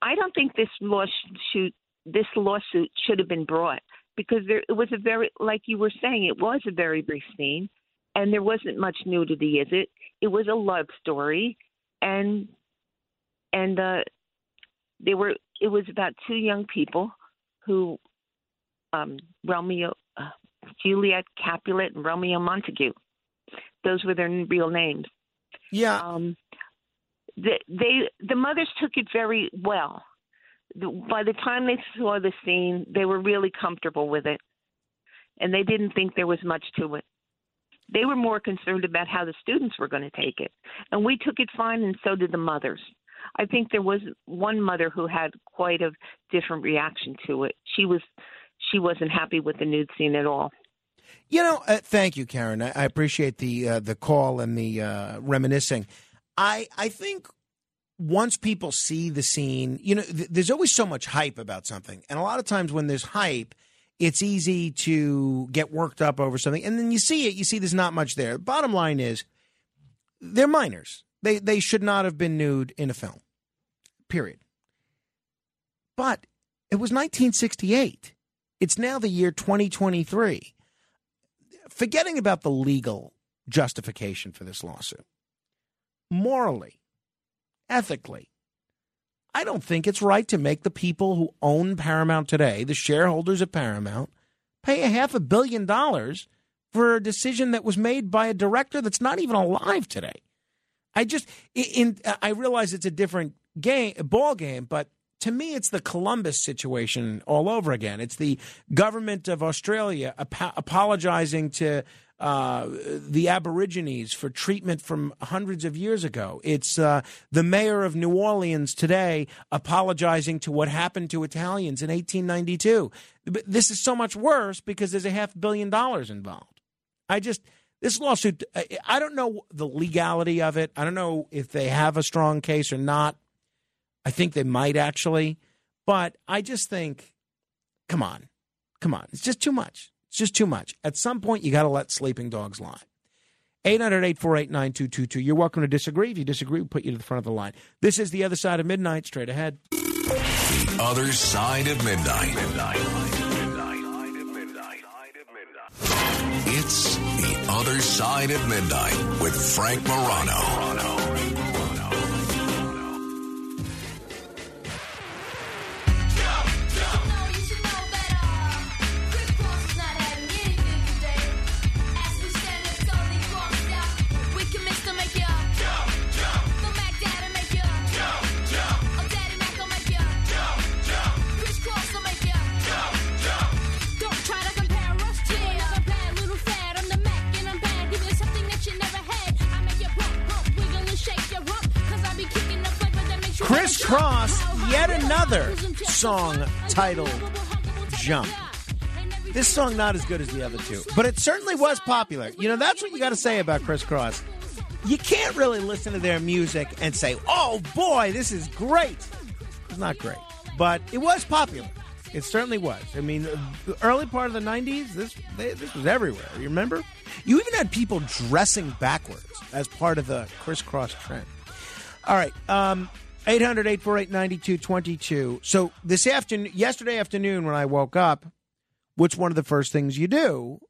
I don't think this lawsuit this lawsuit should have been brought because there it was a very like you were saying it was a very brief scene and there wasn't much nudity is it it was a love story and and uh they were it was about two young people who um Romeo Juliet Capulet and Romeo Montague those were their real names yeah um they, they the mothers took it very well by the time they saw the scene, they were really comfortable with it, and they didn't think there was much to it. They were more concerned about how the students were going to take it, and we took it fine, and so did the mothers. I think there was one mother who had quite a different reaction to it. She was she wasn't happy with the nude scene at all. You know, uh, thank you, Karen. I, I appreciate the uh, the call and the uh, reminiscing. I I think once people see the scene, you know, th- there's always so much hype about something. And a lot of times when there's hype, it's easy to get worked up over something. And then you see it, you see there's not much there. Bottom line is they're minors. They they should not have been nude in a film. Period. But it was 1968. It's now the year 2023. Forgetting about the legal justification for this lawsuit. Morally, ethically. I don't think it's right to make the people who own Paramount today, the shareholders of Paramount, pay a half a billion dollars for a decision that was made by a director that's not even alive today. I just, in, I realize it's a different game, ball game, but to me, it's the Columbus situation all over again. It's the government of Australia ap- apologizing to uh, the Aborigines for treatment from hundreds of years ago. It's uh, the mayor of New Orleans today apologizing to what happened to Italians in 1892. But this is so much worse because there's a half billion dollars involved. I just this lawsuit. I don't know the legality of it. I don't know if they have a strong case or not. I think they might actually, but I just think, come on, come on, it's just too much. It's just too much. At some point, you got to let sleeping dogs lie. 800 848 9222. You're welcome to disagree. If you disagree, we'll put you to the front of the line. This is The Other Side of Midnight, straight ahead. The Other Side of Midnight. Midnight. It's The Other Side of Midnight with Frank Morano. Kris Kross, yet another song titled Jump. This song not as good as the other two, but it certainly was popular. You know, that's what you got to say about Kris Kross. You can't really listen to their music and say, "Oh boy, this is great." It's not great, but it was popular. It certainly was. I mean, the early part of the '90s, this they, this was everywhere. You remember? You even had people dressing backwards as part of the Kris Kross trend. All right. Um, 800 848 9222. So this afternoon, yesterday afternoon, when I woke up, what's one of the first things you do?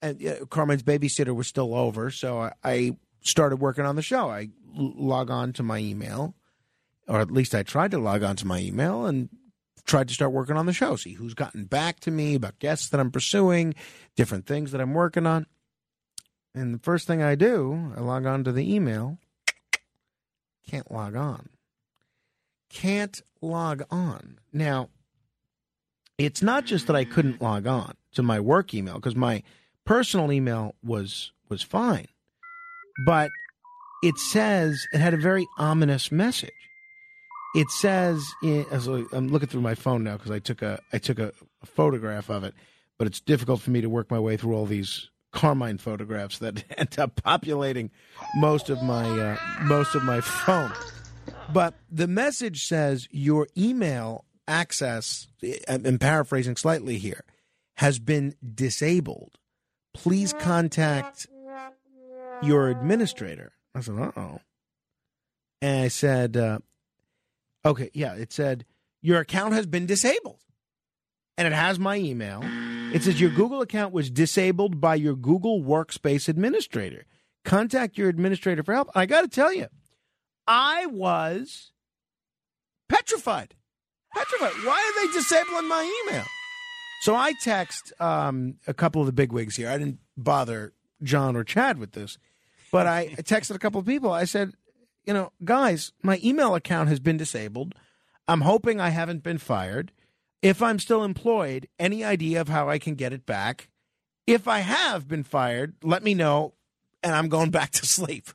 And uh, Carmen's babysitter was still over, so I, I started working on the show. I l- log on to my email, or at least I tried to log on to my email and tried to start working on the show. See who's gotten back to me about guests that I'm pursuing, different things that I'm working on. And the first thing I do, I log on to the email. Can't log on can't log on. Now, it's not just that I couldn't log on to my work email because my personal email was was fine, but it says it had a very ominous message. It says as I'm looking through my phone now because I took a I took a, a photograph of it, but it's difficult for me to work my way through all these Carmine photographs that *laughs* end up populating most of my uh, most of my phone. But the message says your email access, I'm paraphrasing slightly here, has been disabled. Please contact your administrator. I said, uh oh. And I said, uh, okay, yeah, it said, your account has been disabled. And it has my email. It says, your Google account was disabled by your Google Workspace administrator. Contact your administrator for help. I got to tell you, I was petrified. Petrified. Why are they disabling my email? So I text um, a couple of the bigwigs here. I didn't bother John or Chad with this, but I texted a couple of people. I said, you know, guys, my email account has been disabled. I'm hoping I haven't been fired. If I'm still employed, any idea of how I can get it back? If I have been fired, let me know, and I'm going back to *laughs* sleep.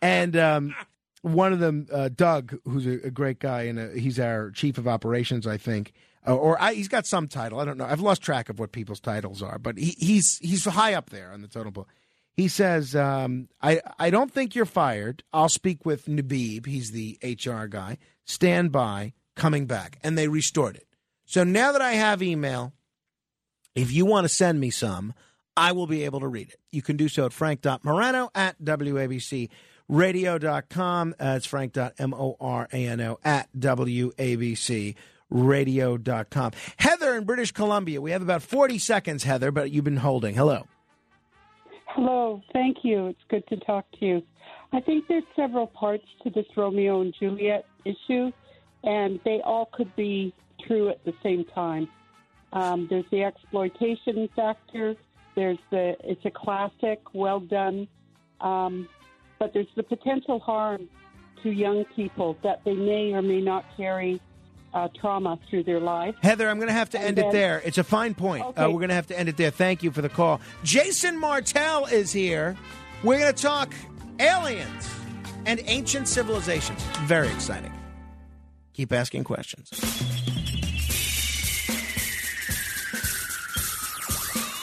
and um, one of them, uh, Doug, who's a, a great guy, and a, he's our chief of operations, I think, uh, or I, he's got some title. I don't know. I've lost track of what people's titles are, but he, he's he's high up there on the totem pole. He says, um, I, I don't think you're fired. I'll speak with Nabib. He's the HR guy. Stand by, coming back. And they restored it. So now that I have email, if you want to send me some, I will be able to read it. You can do so at frank.morano at wabcradio.com. Uh, it's frank.morano at wabcradio.com. Heather in British Columbia. We have about 40 seconds, Heather, but you've been holding. Hello. Hello, thank you. It's good to talk to you. I think there's several parts to this Romeo and Juliet issue, and they all could be true at the same time. Um, there's the exploitation factor. There's the it's a classic, well done, um, but there's the potential harm to young people that they may or may not carry uh, trauma through their life. Heather, I'm going to have to And end then- it there. It's a fine point. Okay. Uh, we're going to have to end it there. Thank you for the call. Jason Martell is here. We're going to talk aliens and ancient civilizations. Very exciting. Keep asking questions.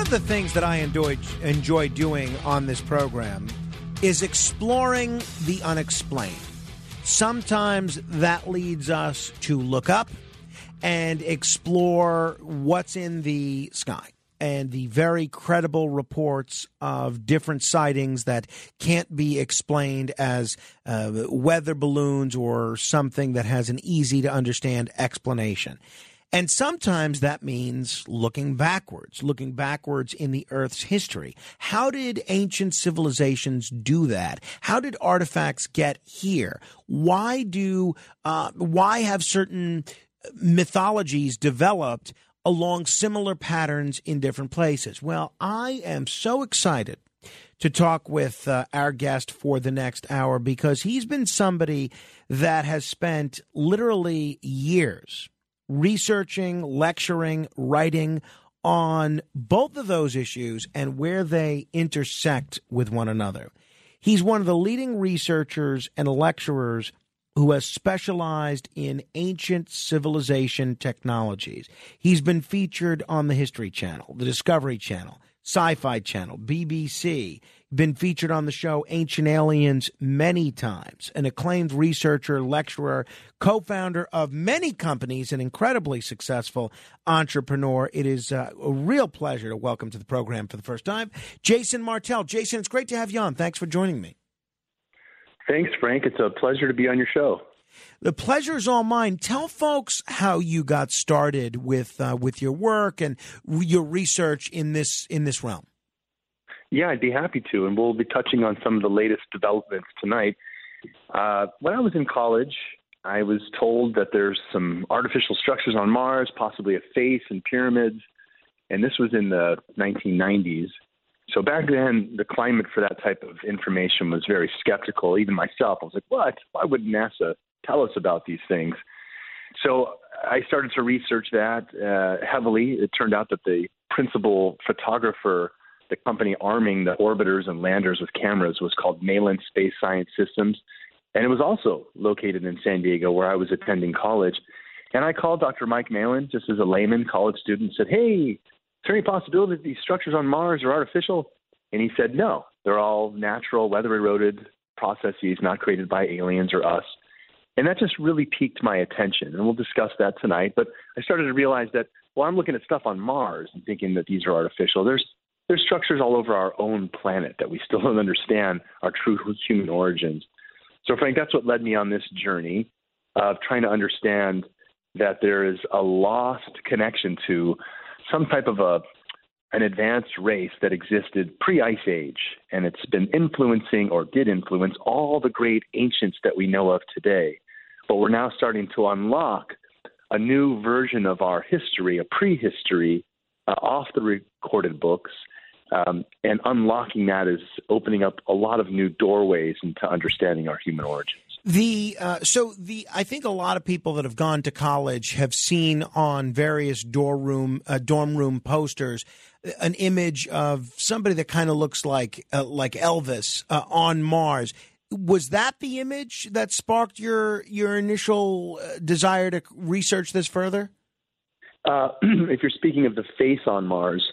One of the things that I enjoy enjoy doing on this program is exploring the unexplained. Sometimes that leads us to look up and explore what's in the sky and the very credible reports of different sightings that can't be explained as uh, weather balloons or something that has an easy to understand explanation. And sometimes that means looking backwards, looking backwards in the Earth's history. How did ancient civilizations do that? How did artifacts get here? Why do uh, why have certain mythologies developed along similar patterns in different places? Well, I am so excited to talk with uh, our guest for the next hour because he's been somebody that has spent literally years researching, lecturing, writing on both of those issues and where they intersect with one another. He's one of the leading researchers and lecturers who has specialized in ancient civilization technologies. He's been featured on the History Channel, the Discovery Channel, Sci Fi Channel, BBC, been featured on the show Ancient Aliens many times, an acclaimed researcher, lecturer, co founder of many companies, an incredibly successful entrepreneur. It is uh, a real pleasure to welcome to the program for the first time Jason Martell. Jason, it's great to have you on. Thanks for joining me. Thanks, Frank. It's a pleasure to be on your show. The pleasure is all mine. Tell folks how you got started with uh, with your work and your research in this in this realm. Yeah, I'd be happy to, and we'll be touching on some of the latest developments tonight. Uh, when I was in college, I was told that there's some artificial structures on Mars, possibly a face and pyramids, and this was in the 1990s. So back then, the climate for that type of information was very skeptical. Even myself, I was like, "What? Why would NASA tell us about these things?" So I started to research that uh, heavily. It turned out that the principal photographer the company arming the orbiters and landers with cameras was called Malin Space Science Systems. And it was also located in San Diego, where I was attending college. And I called Dr. Mike Malin, just as a layman college student, said, Hey, is there any possibility that these structures on Mars are artificial? And he said, No, they're all natural, weather eroded processes not created by aliens or us. And that just really piqued my attention. And we'll discuss that tonight. But I started to realize that, well, I'm looking at stuff on Mars and thinking that these are artificial. There's there's structures all over our own planet that we still *laughs* don't understand our true human origins. So, Frank, that's what led me on this journey of trying to understand that there is a lost connection to some type of a an advanced race that existed pre-ice age and it's been influencing or did influence all the great ancients that we know of today but we're now starting to unlock a new version of our history a prehistory uh, off the recorded books um, and unlocking that is opening up a lot of new doorways into understanding our human origins. The uh, so the I think a lot of people that have gone to college have seen on various dorm room uh, dorm room posters an image of somebody that kind of looks like uh, like Elvis uh, on Mars. Was that the image that sparked your your initial uh, desire to research this further? Uh, *clears throat* if you're speaking of the face on Mars,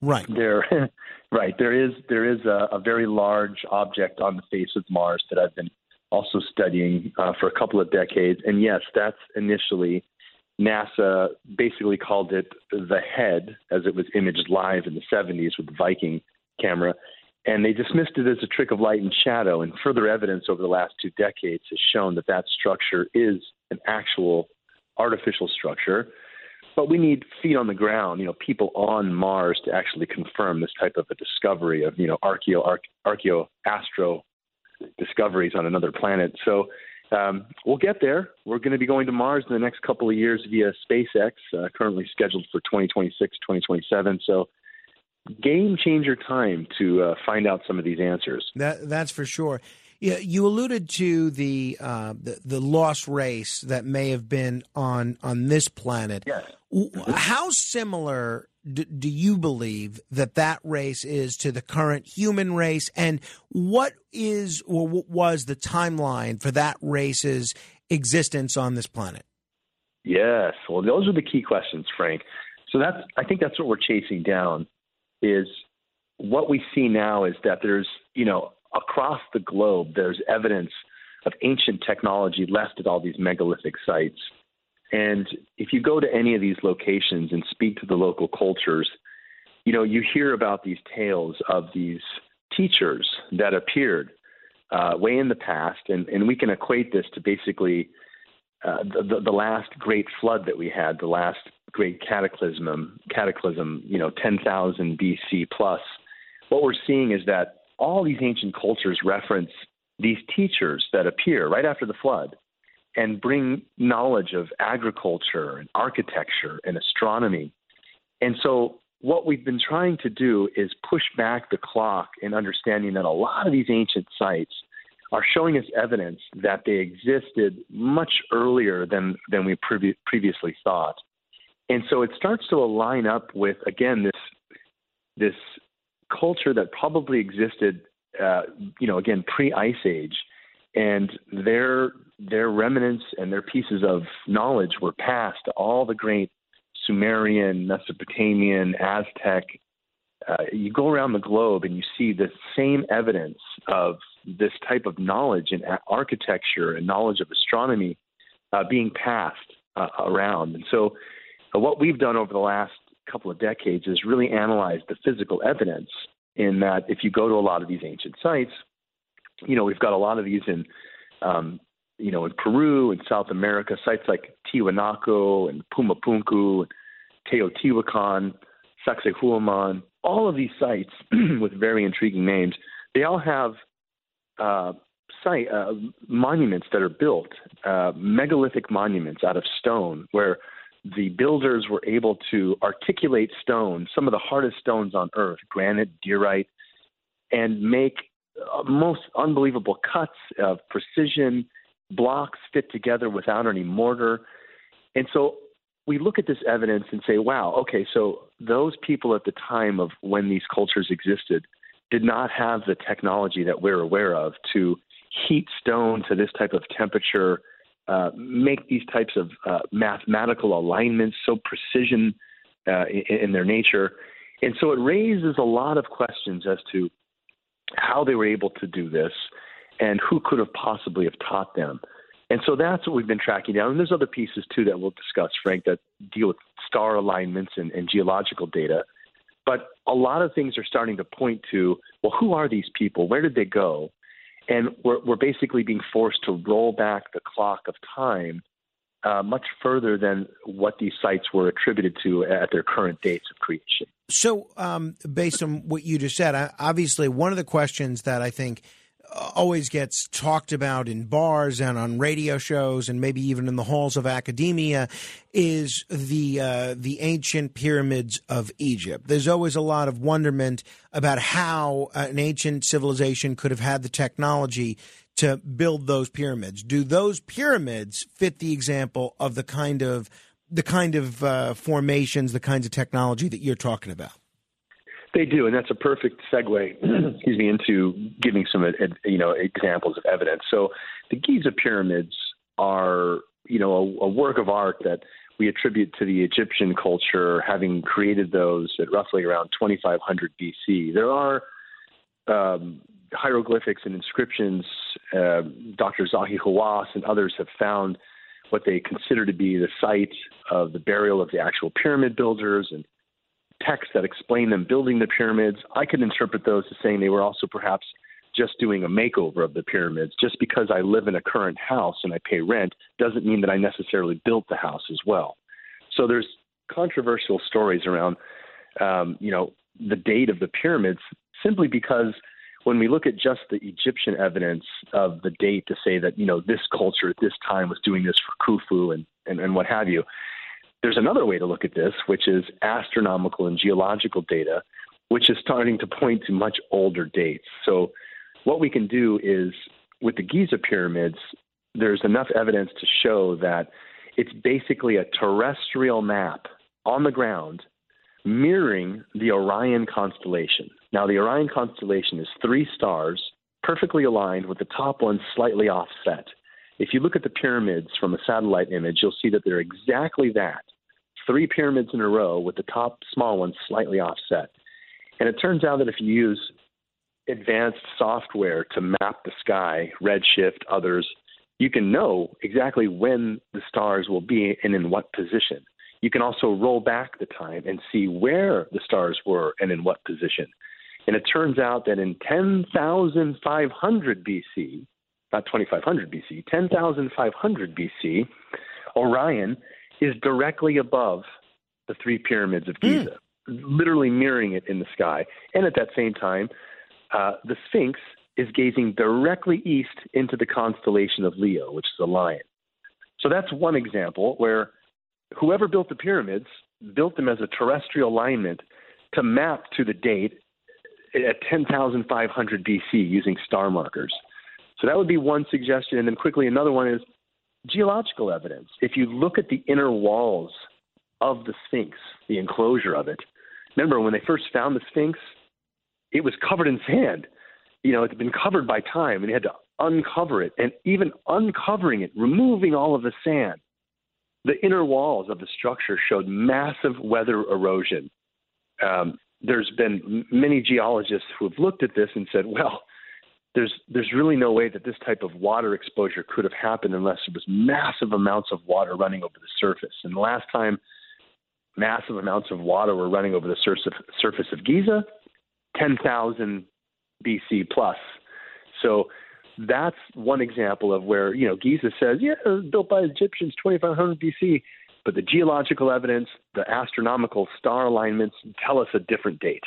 Right. There, *laughs* right. There is there is a, a, very large object on the face of Mars that I've been also studying uh, for a couple of decades, and yes, that's initially NASA basically called it the head as it was imaged live in the 70s with the Viking camera. And they dismissed it as a trick of light and shadow. And further evidence over the last two decades has shown that that structure is an actual artificial structure but we need feet on the ground, you know, people on Mars to actually confirm this type of a discovery of, you know, archeo archeo astro discoveries on another planet. So um, we'll get there. We're going to be going to Mars in the next couple of years via SpaceX, uh, currently scheduled for 2026, 2027. So game changer time to uh, find out some of these answers. That that's for sure. Yeah, you alluded to the, uh, the, the lost race that may have been on on this planet. Yes. How similar do, do you believe that that race is to the current human race, and what is or what was the timeline for that race's existence on this planet? Yes. Well, those are the key questions, Frank. So that's I think that's what we're chasing down is what we see now is that there's you know across the globe, there's evidence of ancient technology left at all these megalithic sites. And if you go to any of these locations and speak to the local cultures, you know, you hear about these tales of these teachers that appeared uh, way in the past, and, and we can equate this to basically uh, the, the last great flood that we had, the last great cataclysm, cataclysm, you know, 10,000 BC plus. What we're seeing is that all these ancient cultures reference these teachers that appear right after the flood and bring knowledge of agriculture and architecture and astronomy. And so, what we've been trying to do is push back the clock in understanding that a lot of these ancient sites are showing us evidence that they existed much earlier than, than we previ- previously thought. And so it starts to align up with, again, this, this culture that probably existed, uh, you know, again pre-ice age, and their their remnants and their pieces of knowledge were passed to all the great Sumerian, Mesopotamian, Aztec. Uh, you go around the globe and you see the same evidence of this type of knowledge in architecture and knowledge of astronomy uh, being passed uh, around. And so, uh, what we've done over the last couple of decades is really analyzed the physical evidence in that if you go to a lot of these ancient sites, you know, we've got a lot of these in, um, you know, in Peru and South America, sites like Tiwanaku and Pumapunku, and Teotihuacan, Sacsayhuaman, all of these sites *clears throat* with very intriguing names, they all have uh, site uh, monuments that are built, uh, megalithic monuments out of stone, where the builders were able to articulate stones, some of the hardest stones on earth, granite, diorite, and make uh, most unbelievable cuts of precision, blocks fit together without any mortar. And so, we look at this evidence and say, wow, okay, so those people at the time of when these cultures existed did not have the technology that we're aware of to heat stone to this type of temperature, uh, make these types of uh, mathematical alignments so precision uh, in, in their nature. And so it raises a lot of questions as to how they were able to do this and who could have possibly have taught them. And so that's what we've been tracking down. And there's other pieces too that we'll discuss, Frank, that deal with star alignments and, and geological data. But a lot of things are starting to point to, well, who are these people? Where did they go? And we're, we're basically being forced to roll back the clock of time uh, much further than what these sites were attributed to at their current dates of creation. So, um, based on what you just said, obviously, one of the questions that I think always gets talked about in bars and on radio shows and maybe even in the halls of academia is the uh, the ancient pyramids of Egypt. There's always a lot of wonderment about how an ancient civilization could have had the technology to build those pyramids. Do those pyramids fit the example of the kind of the kind of uh, formations, the kinds of technology that you're talking about? They do, and that's a perfect segue, *clears throat* excuse me, into giving some you know examples of evidence. So the Giza pyramids are you know a, a work of art that we attribute to the Egyptian culture having created those at roughly around 2500 BC. There are um, hieroglyphics and inscriptions. Uh, Dr. Zahi Hawass and others have found what they consider to be the site of the burial of the actual pyramid builders and texts that explain them building the pyramids. I could interpret those as saying they were also perhaps just doing a makeover of the pyramids. Just because I live in a current house and I pay rent doesn't mean that I necessarily built the house as well. So there's controversial stories around, um, you know, the date of the pyramids simply because when we look at just the Egyptian evidence of the date to say that, you know, this culture at this time was doing this for Khufu and, and, and what have you, there's another way to look at this, which is astronomical and geological data, which is starting to point to much older dates. So, what we can do is with the Giza pyramids, there's enough evidence to show that it's basically a terrestrial map on the ground mirroring the Orion constellation. Now, the Orion constellation is three stars perfectly aligned with the top one slightly offset. If you look at the pyramids from a satellite image, you'll see that they're exactly that three pyramids in a row with the top small one slightly offset. And it turns out that if you use advanced software to map the sky, Redshift, others, you can know exactly when the stars will be and in what position. You can also roll back the time and see where the stars were and in what position. And it turns out that in 10,500 BC, not 2500 BC, 10,500 BC, Orion is directly above the three pyramids of hmm. Giza, mm. literally mirroring it in the sky. And at that same time, uh, the Sphinx is gazing directly east into the constellation of Leo, which is a lion. So that's one example where whoever built the pyramids built them as a terrestrial alignment to map to the date at 10,500 BC using star markers. So that would be one suggestion. And then quickly, another one is geological evidence. If you look at the inner walls of the Sphinx, the enclosure of it, remember when they first found the Sphinx, it was covered in sand. You know, it had been covered by time, and they had to uncover it. And even uncovering it, removing all of the sand, the inner walls of the structure showed massive weather erosion. Um, there's been many geologists who have looked at this and said, well, there's there's really no way that this type of water exposure could have happened unless there was massive amounts of water running over the surface. And the last time massive amounts of water were running over the surface surface of Giza, 10,000 BC plus. So that's one example of where you know Giza says, yeah, it was built by Egyptians 2,500 BC, but the geological evidence, the astronomical star alignments tell us a different date.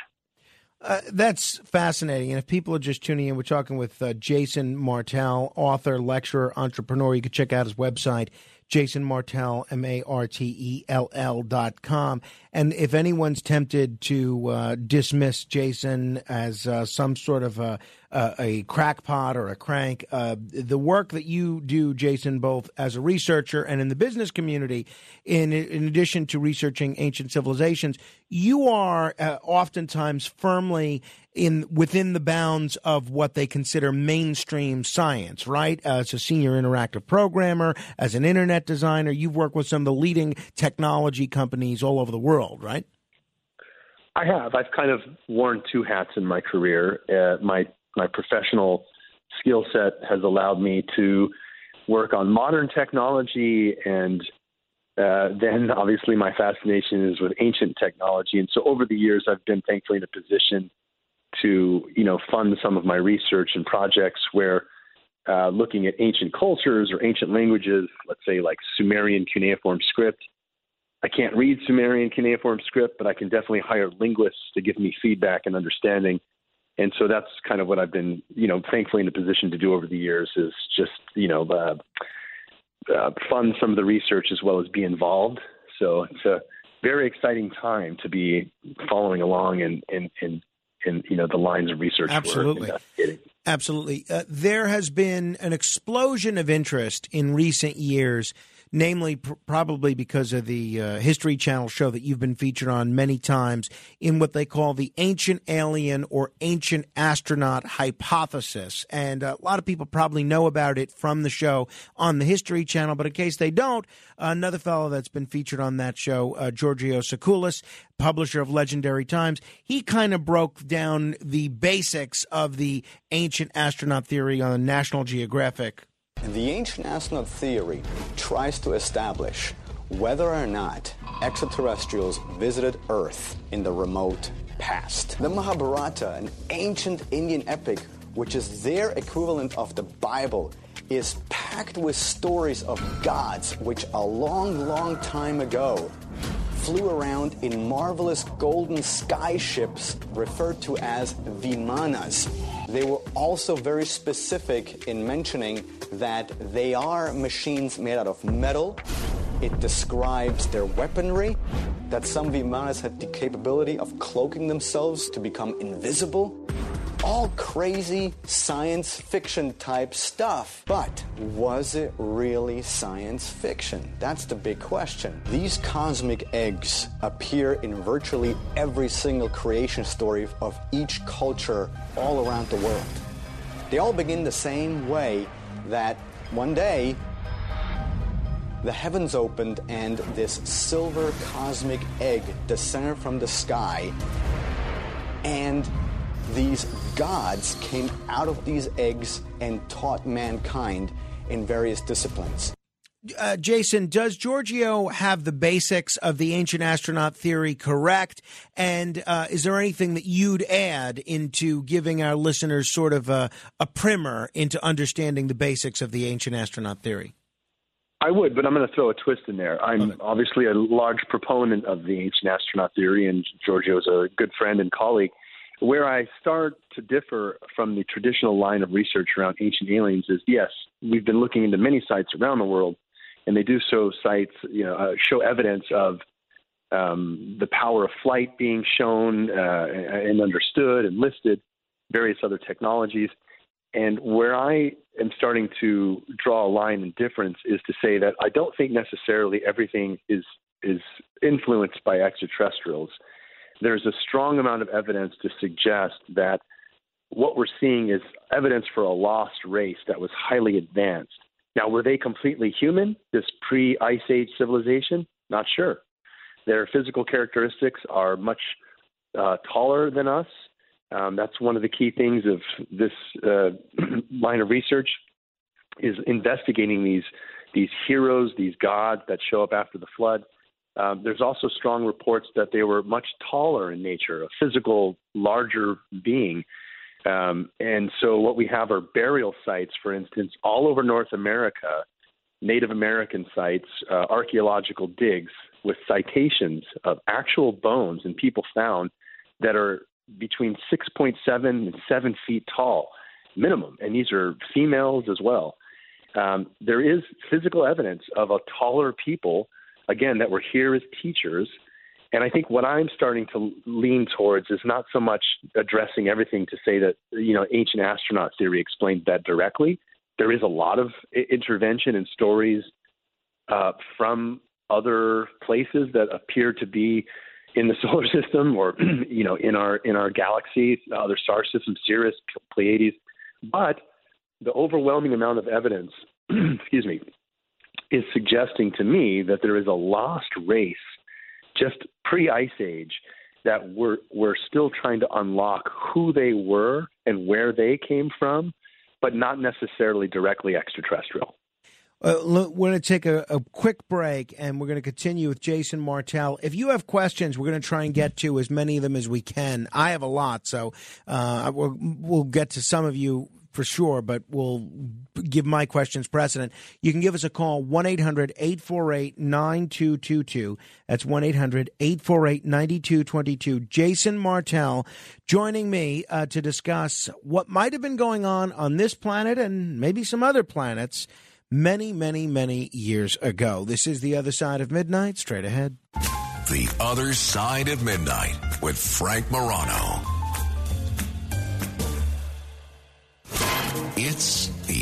Uh, that's fascinating. And if people are just tuning in, we're talking with uh, Jason Martell, author, lecturer, entrepreneur. You can check out his website, Jason Martell, M A R T E L L dot com. And if anyone's tempted to uh, dismiss Jason as uh, some sort of a, uh, a crackpot or a crank. Uh, the work that you do, Jason, both as a researcher and in the business community, in in addition to researching ancient civilizations, you are uh, oftentimes firmly in within the bounds of what they consider mainstream science, right? As a senior interactive programmer, as an internet designer, you've worked with some of the leading technology companies all over the world, right? I have. I've kind of worn two hats in my career. Uh, my my professional skill set has allowed me to work on modern technology and uh, then obviously my fascination is with ancient technology and so over the years i've been thankfully in a position to you know fund some of my research and projects where uh, looking at ancient cultures or ancient languages, let's say like Sumerian cuneiform script. I can't read Sumerian cuneiform script, but I can definitely hire linguists to give me feedback and understanding. And so that's kind of what I've been, you know, thankfully in a position to do over the years is just, you know, uh, uh, fund some of the research as well as be involved. So it's a very exciting time to be following along and, and, and in you know the lines of research. Absolutely, absolutely. Uh, there has been an explosion of interest in recent years namely pr- probably because of the uh, History Channel show that you've been featured on many times in what they call the ancient alien or ancient astronaut hypothesis. And uh, a lot of people probably know about it from the show on the History Channel, but in case they don't, another fellow that's been featured on that show, uh, Giorgio Tsoukalos, publisher of Legendary Times, he kind of broke down the basics of the ancient astronaut theory on National Geographic the ancient astronaut theory tries to establish whether or not extraterrestrials visited Earth in the remote past. The Mahabharata, an ancient Indian epic, which is their equivalent of the Bible, is packed with stories of gods which a long, long time ago flew around in marvelous golden sky ships referred to as vimanas. They were also very specific in mentioning that they are machines made out of metal. It describes their weaponry, that some vimanas had the capability of cloaking themselves to become invisible all crazy science fiction type stuff. But was it really science fiction? That's the big question. These cosmic eggs appear in virtually every single creation story of each culture all around the world. They all begin the same way that one day the heavens opened and this silver cosmic egg descended from the sky and these gods came out of these eggs and taught mankind in various disciplines. Uh, Jason, does Giorgio have the basics of the ancient astronaut theory correct? And uh, is there anything that you'd add into giving our listeners sort of a, a primer into understanding the basics of the ancient astronaut theory? I would, but I'm going to throw a twist in there. I'm okay. obviously a large proponent of the ancient astronaut theory, and Giorgio is a good friend and colleague. Where I start to differ from the traditional line of research around ancient aliens is yes, we've been looking into many sites around the world, and they do so sites you know uh, show evidence of um, the power of flight being shown uh, and understood and listed, various other technologies. And where I am starting to draw a line in difference is to say that I don't think necessarily everything is is influenced by extraterrestrials there's a strong amount of evidence to suggest that what we're seeing is evidence for a lost race that was highly advanced. Now, were they completely human, this pre Ice Age civilization? Not sure. Their physical characteristics are much uh, taller than us. Um, that's one of the key things of this uh, *clears throat* line of research is investigating these these heroes, these gods that show up after the flood. Um, there's also strong reports that they were much taller in nature, a physical, larger being. Um, and so, what we have are burial sites, for instance, all over North America, Native American sites, uh, archaeological digs with citations of actual bones and people found that are between 6.7 and 7 feet tall, minimum. And these are females as well. Um, there is physical evidence of a taller people again, that we're here as teachers And I think what I'm starting to lean towards is not so much addressing everything to say that you know ancient astronaut theory explains that directly. There is a lot of intervention and stories uh, from other places that appear to be in the *laughs* solar system or *clears throat* you know in our in our galaxy, other star systems, Sirius, Pleiades, but the overwhelming amount of evidence, *clears throat* excuse me, is suggesting to me that there is a lost race just pre ice age that we're we're still trying to unlock who they were and where they came from, but not necessarily directly extraterrestrial. Uh, look, we're going to take a, a, quick break and we're going to continue with Jason Martell. If you have questions, we're going to try and get to as many of them as we can. I have a lot, so uh, we'll, we'll get to some of you for sure, but we'll give my questions precedent. You can give us a call, 1 800 848 9222. That's 1 800 848 9222. Jason Martell joining me uh, to discuss what might have been going on on this planet and maybe some other planets many, many, many years ago. This is The Other Side of Midnight. Straight ahead. The Other Side of Midnight with Frank Morano.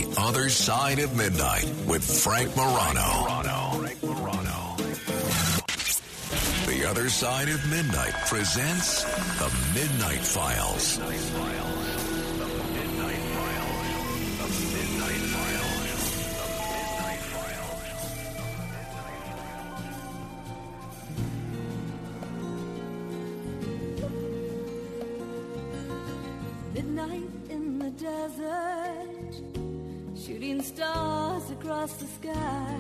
The Other Side of Midnight with Frank Morano. The Other Side of Midnight presents The Midnight Files. Midnight in the desert, shooting stars across the sky.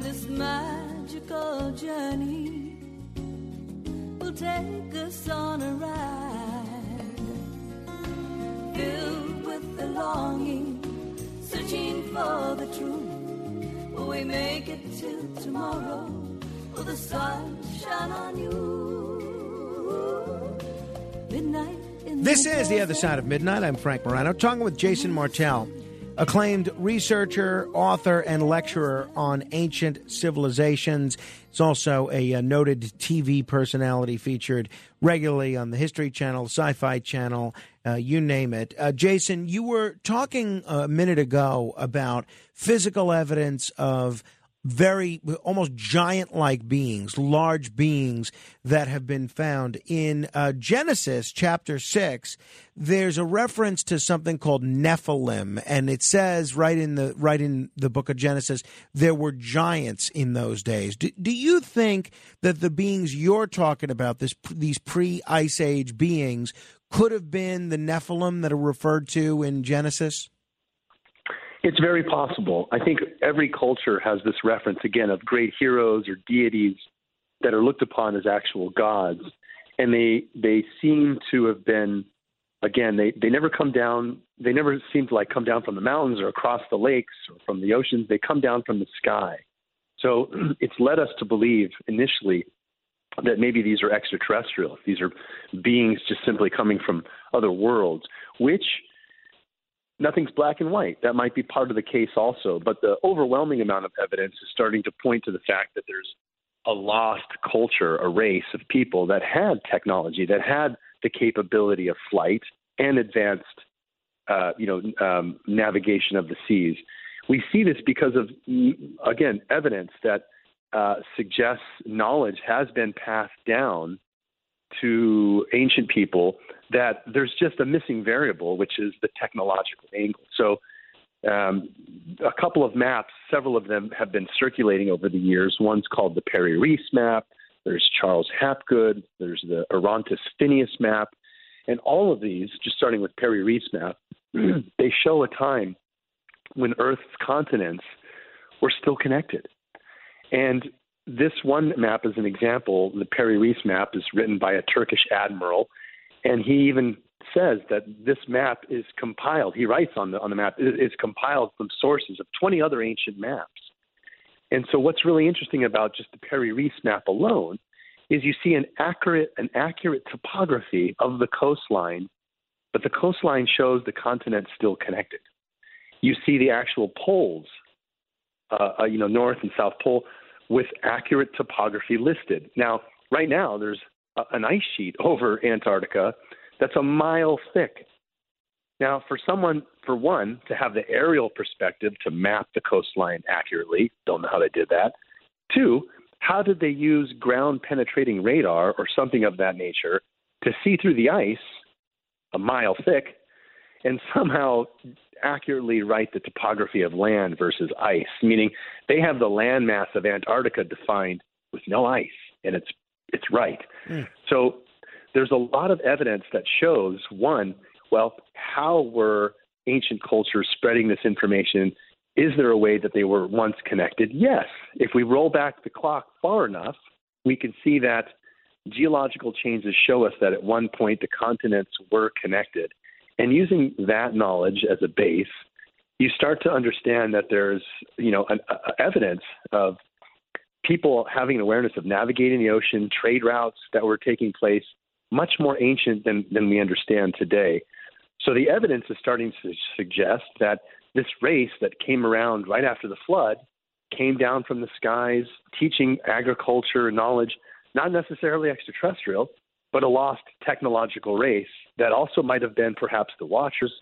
This magical journey will take us on a ride, filled with the longing, searching for the truth. Will we make it to tomorrow? Will the sun shine on you? This is The Other. Side of Midnight. I'm Frank Morano, talking with Jason Martell, acclaimed researcher, author, and lecturer on ancient civilizations. He's also a, uh noted TV personality featured regularly on the History Channel, Sci Fi Channel, uh, you name it. Uh, Jason, you were talking a minute ago about physical evidence of very almost giant like beings, large beings that have been found. In uh, Genesis chapter 6, there's a reference to something called Nephilim and it says right in the right in the book of Genesis there were giants in those days. Do, do you think that the beings you're talking about this these pre-ice age beings could have been the Nephilim that are referred to in Genesis? It's very possible. I think every culture has this reference again of great heroes or deities that are looked upon as actual gods, and they they seem to have been again they they never come down they never seem to like come down from the mountains or across the lakes or from the oceans they come down from the sky so *clears throat* it's led us to believe initially that maybe these are extraterrestrial these are beings just simply coming from other worlds which nothing's black and white. That might be part of the case also. But the overwhelming amount of evidence is starting to point to the fact that there's a lost culture, a race of people that had technology, that had the capability of flight and advanced, uh, you know, um, navigation of the seas. We see this because of, again, evidence that uh, suggests knowledge has been passed down to ancient people that there's just a missing variable, which is the technological angle. So, um, a couple of maps, several of them have been circulating over the years. One's called the Piri Reis map. There's Charles Hapgood. There's the Oronteus Finaeus map. And all of these, just starting with Piri Reis map, *clears throat* they show a time when Earth's continents were still connected. And this one map is an example. The Piri Reis map is written by a Turkish admiral, and he even says that this map is compiled. He writes on the on the map it is compiled from sources of 20 other ancient maps. And so, what's really interesting about just the Piri Reis map alone is you see an accurate an accurate topography of the coastline, but the coastline shows the continent still connected. You see the actual poles uh, uh, you know, North and South Pole with accurate topography listed. Now, right now, there's an ice sheet *laughs* over Antarctica that's a mile thick. Now, for someone, for one, to have the aerial perspective to map the coastline accurately, don't know how they did that. Two, how did they use ground penetrating radar or something of that nature to see through the ice a mile thick and somehow accurately write the topography of land versus ice, meaning they have the landmass of Antarctica defined with no ice, and it's it's right. Mm. So there's a lot of evidence that shows one, well, how were ancient cultures spreading this information? Is there a way that they were once connected? Yes. If we roll back the clock far enough, we can see that geological changes show us that at one point the continents were connected. And using that knowledge as a base, you start to understand that there's, you know, an, uh, evidence of people having an awareness of navigating the ocean, trade routes that were taking place, much more ancient than, than we understand today. So the evidence is starting to suggest that this race that came around right after the flood came down from the skies, teaching agriculture knowledge, not necessarily extraterrestrial, but a lost technological race that also might have been perhaps the Watchers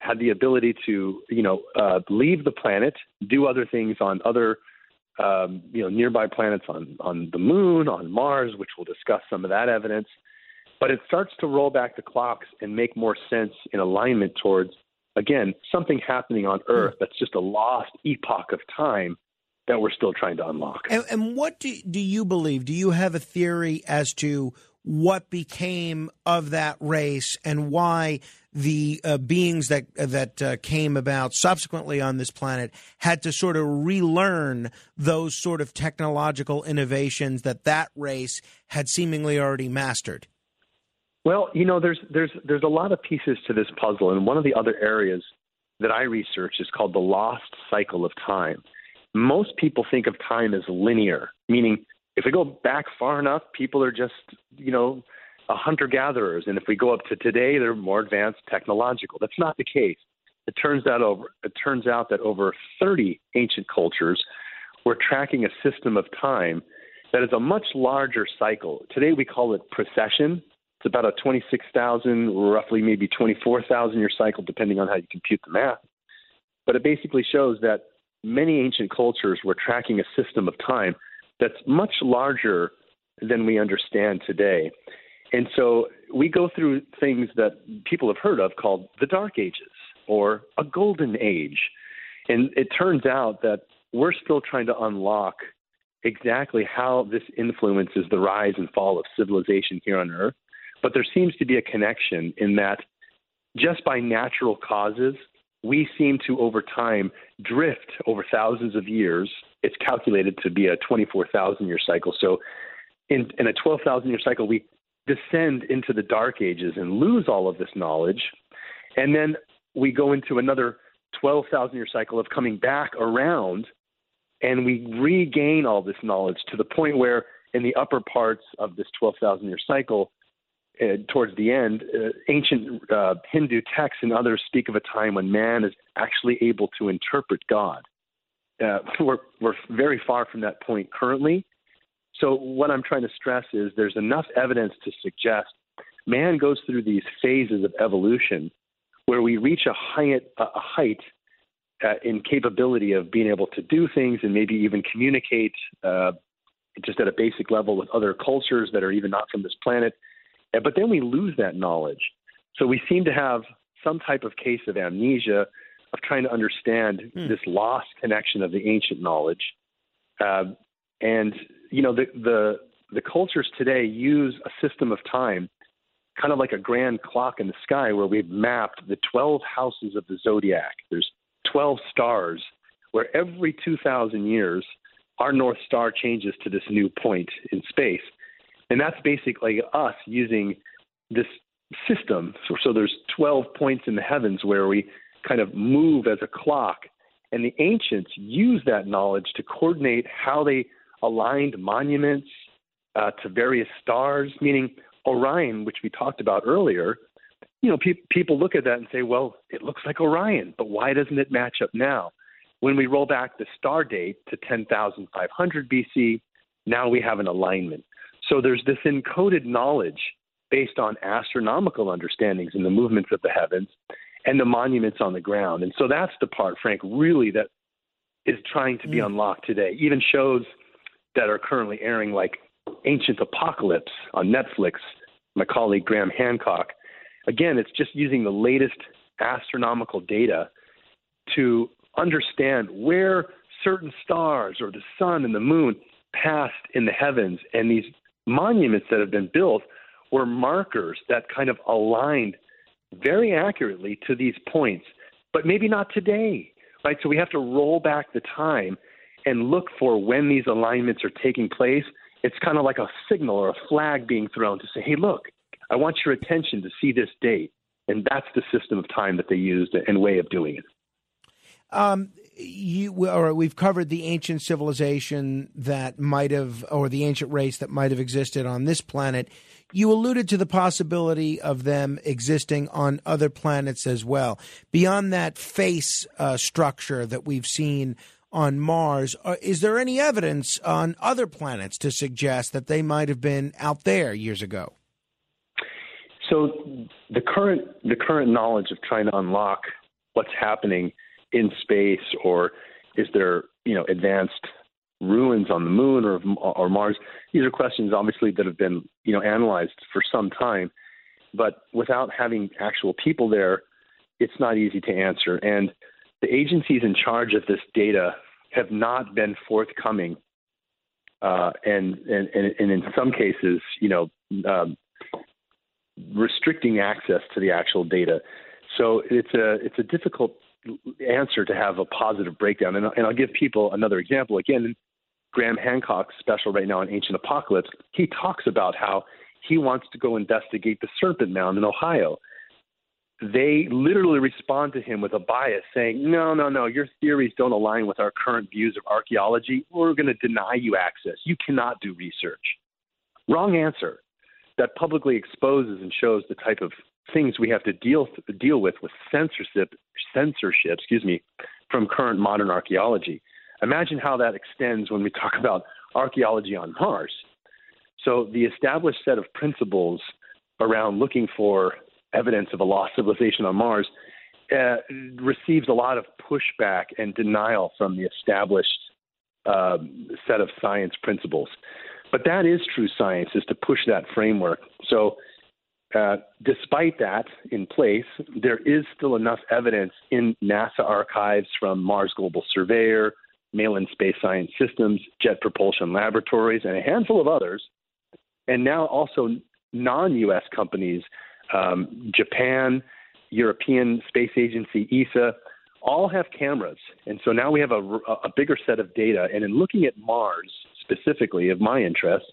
had the ability to, you know, uh, leave the planet, do other things on other, um, you know, nearby planets on on the Moon, on Mars, which we'll discuss some of that evidence. But it starts to roll back the clocks and make more sense in alignment towards, again, something happening on Earth that's just a lost epoch of time that we're still trying to unlock. And, and what do, do you believe? Do you have a theory as to what became of that race and why the uh, beings that that uh, came about subsequently on this planet had to sort of relearn those sort of technological innovations that that race had seemingly already mastered. Well, you know, there's there's there's a lot of pieces to this puzzle, and one of the other areas that I research is called the lost cycle of time. Most people think of time as linear, meaning if we go back far enough, people are just, you know, hunter gatherers. And if we go up to today, they're more advanced technological. That's not the case. It turns out over it turns out that over 30 ancient cultures were tracking a system of time that is a much larger cycle. Today we call it precession. It's about a 26,000, roughly maybe 24,000 year cycle, depending on how you compute the math. But it basically shows that many ancient cultures were tracking a system of time that's much larger than we understand today. And so we go through things that people have heard of called the Dark Ages or a Golden Age. And it turns out that we're still trying to unlock exactly how this influences the rise and fall of civilization here on Earth. But there seems to be a connection in that just by natural causes, we seem to, over time, drift over thousands of years. It's calculated to be a 24,000 year cycle. So, in, in a 12,000 year cycle, we descend into the dark ages and lose all of this knowledge. And then we go into another 12,000 year cycle of coming back around and we regain all this knowledge to the point where, in the upper parts of this 12,000 year cycle, uh, towards the end, uh, ancient uh, Hindu texts and others speak of a time when man is actually able to interpret God. Uh, we're, we're very far from that point currently. So, what I'm trying to stress is there's enough evidence to suggest man goes through these phases of evolution where we reach a height, a height uh, in capability of being able to do things and maybe even communicate uh, just at a basic level with other cultures that are even not from this planet but then we lose that knowledge. So we seem to have some type of case of amnesia of trying to understand hmm. this lost connection of the ancient knowledge. Uh, and you know the the the cultures today use a system of time, kind of like a grand clock in the sky, where we've mapped the 12 houses of the zodiac. There's 12 stars, where every 2,000 years our North Star changes to this new point in space. And that's basically us using this system. So, so there's 12 points in the heavens where we kind of move as a clock. And the ancients used that knowledge to coordinate how they aligned monuments uh, to various stars, meaning Orion, which we talked about earlier. You know, pe- people look at that and say, well, it looks like Orion, but why doesn't it match up now? When we roll back the star date to 10,500 BC, now we have an alignment. So there's this encoded knowledge based on astronomical understandings and the movements of the heavens and the monuments on the ground. And so that's the part, Frank, really that is trying to be unlocked today. Even shows that are currently airing, like Ancient Apocalypse on Netflix, my colleague Graham Hancock. Again, it's just using the latest astronomical data to understand where certain stars or the sun and the moon passed in the heavens. And these monuments that have been built were markers that kind of aligned very accurately to these points, but maybe not today, right? So we have to roll back the time and look for when these alignments are taking place. It's kind of like a signal or a flag being thrown to say, hey, look, I want your attention to see this date. And that's the system of time that they used and way of doing it. Um, you or we've covered the ancient civilization that might have, or the ancient race that might have existed on this planet. You alluded to the possibility of them existing on other planets as well. Beyond that face uh, structure that we've seen on Mars, uh, is there any evidence on other planets to suggest that they might have been out there years ago? So the current the current knowledge of trying to unlock what's happening in space, or is there you know advanced ruins on the moon or or Mars? These are questions obviously that have been you know analyzed for some time, but without having actual people there, it's not easy to answer. And the agencies in charge of this data have not been forthcoming, uh, and, and and in some cases, you know. Um, restricting access to the actual data. So it's a it's a difficult answer to have a positive breakdown. And, and I'll give people another example. Again, Graham Hancock's special right now on Ancient Apocalypse, he talks about how he wants to go investigate the Serpent Mound in Ohio. They literally respond to him with a bias saying, No, no, no, your theories don't align with our current views of archaeology. We're going to deny you access. You cannot do research. Wrong answer. That publicly exposes and shows the type of things we have to deal deal with with censorship censorship, excuse me, from current modern archaeology. Imagine how that extends when we talk about archaeology on Mars. So the established set of principles around looking for evidence of a lost civilization on Mars uh, receives a lot of pushback and denial from the established um, set of science principles. But that is true science, is to push that framework. So uh, despite that in place, there is still enough evidence in NASA archives from Mars Global Surveyor, Malin Space Science Systems, Jet Propulsion Laboratories, and a handful of others, and now also non US companies, um, Japan, European Space Agency, ESA, all have cameras. And so now we have a, a bigger set of data. And in looking at Mars specifically, of my interest,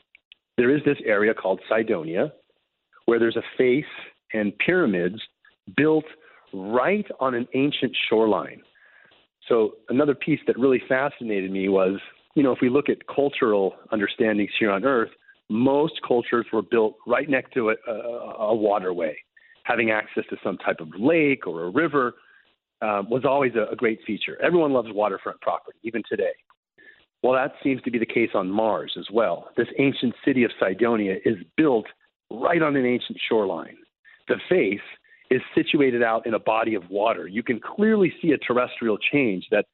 there is this area called Cydonia, where there's a face and pyramids built right on an ancient shoreline. So another piece that really fascinated me was, you know, if we look at cultural understandings here on Earth, most cultures were built right next to a, a, a waterway. Having access to some type of lake or a river um, was always a, a great feature. Everyone loves waterfront property, even today. Well, that seems to be the case on Mars as well. This ancient city of Cydonia is built right on an ancient shoreline. The face is situated out in a body of water. You can clearly see a terrestrial change that,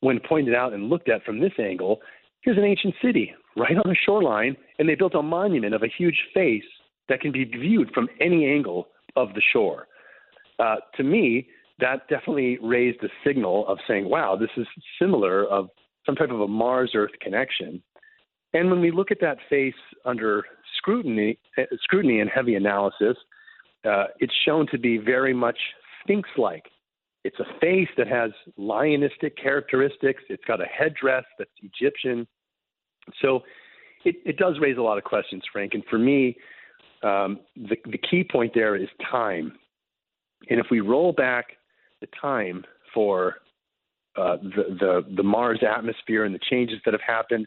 when pointed out and looked at from this angle, here's an ancient city right on the shoreline, and they built a monument of a huge face that can be viewed from any angle of the shore. Uh, to me, that definitely raised a signal of saying, wow, this is similar of some type of a Mars Earth connection. And when we look at that face under scrutiny, uh, scrutiny and heavy analysis, uh, it's shown to be very much Sphinx like. It's a face that has lionistic characteristics. It's got a headdress that's Egyptian. So it, it does raise a lot of questions, Frank. And for me, um, the, the key point there is time. And if we roll back the time for uh, the, the, the Mars atmosphere and the changes that have happened,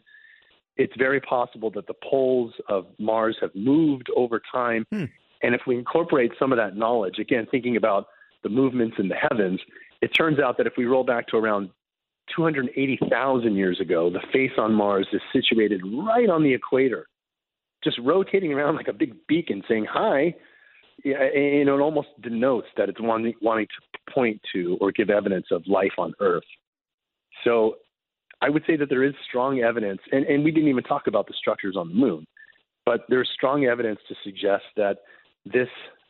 it's very possible that the poles of Mars have moved over time. Hmm. And if we incorporate some of that knowledge, again, thinking about the movements in the heavens, it turns out that if we roll back to around 280,000 years ago, the face on Mars is situated right on the equator, just rotating around like a big beacon saying hi. Yeah, and it almost denotes that it's wanting, wanting to point to or give evidence of life on Earth. So I would say that there is strong evidence, and, and we didn't even talk about the structures on the moon, but there's strong evidence to suggest that this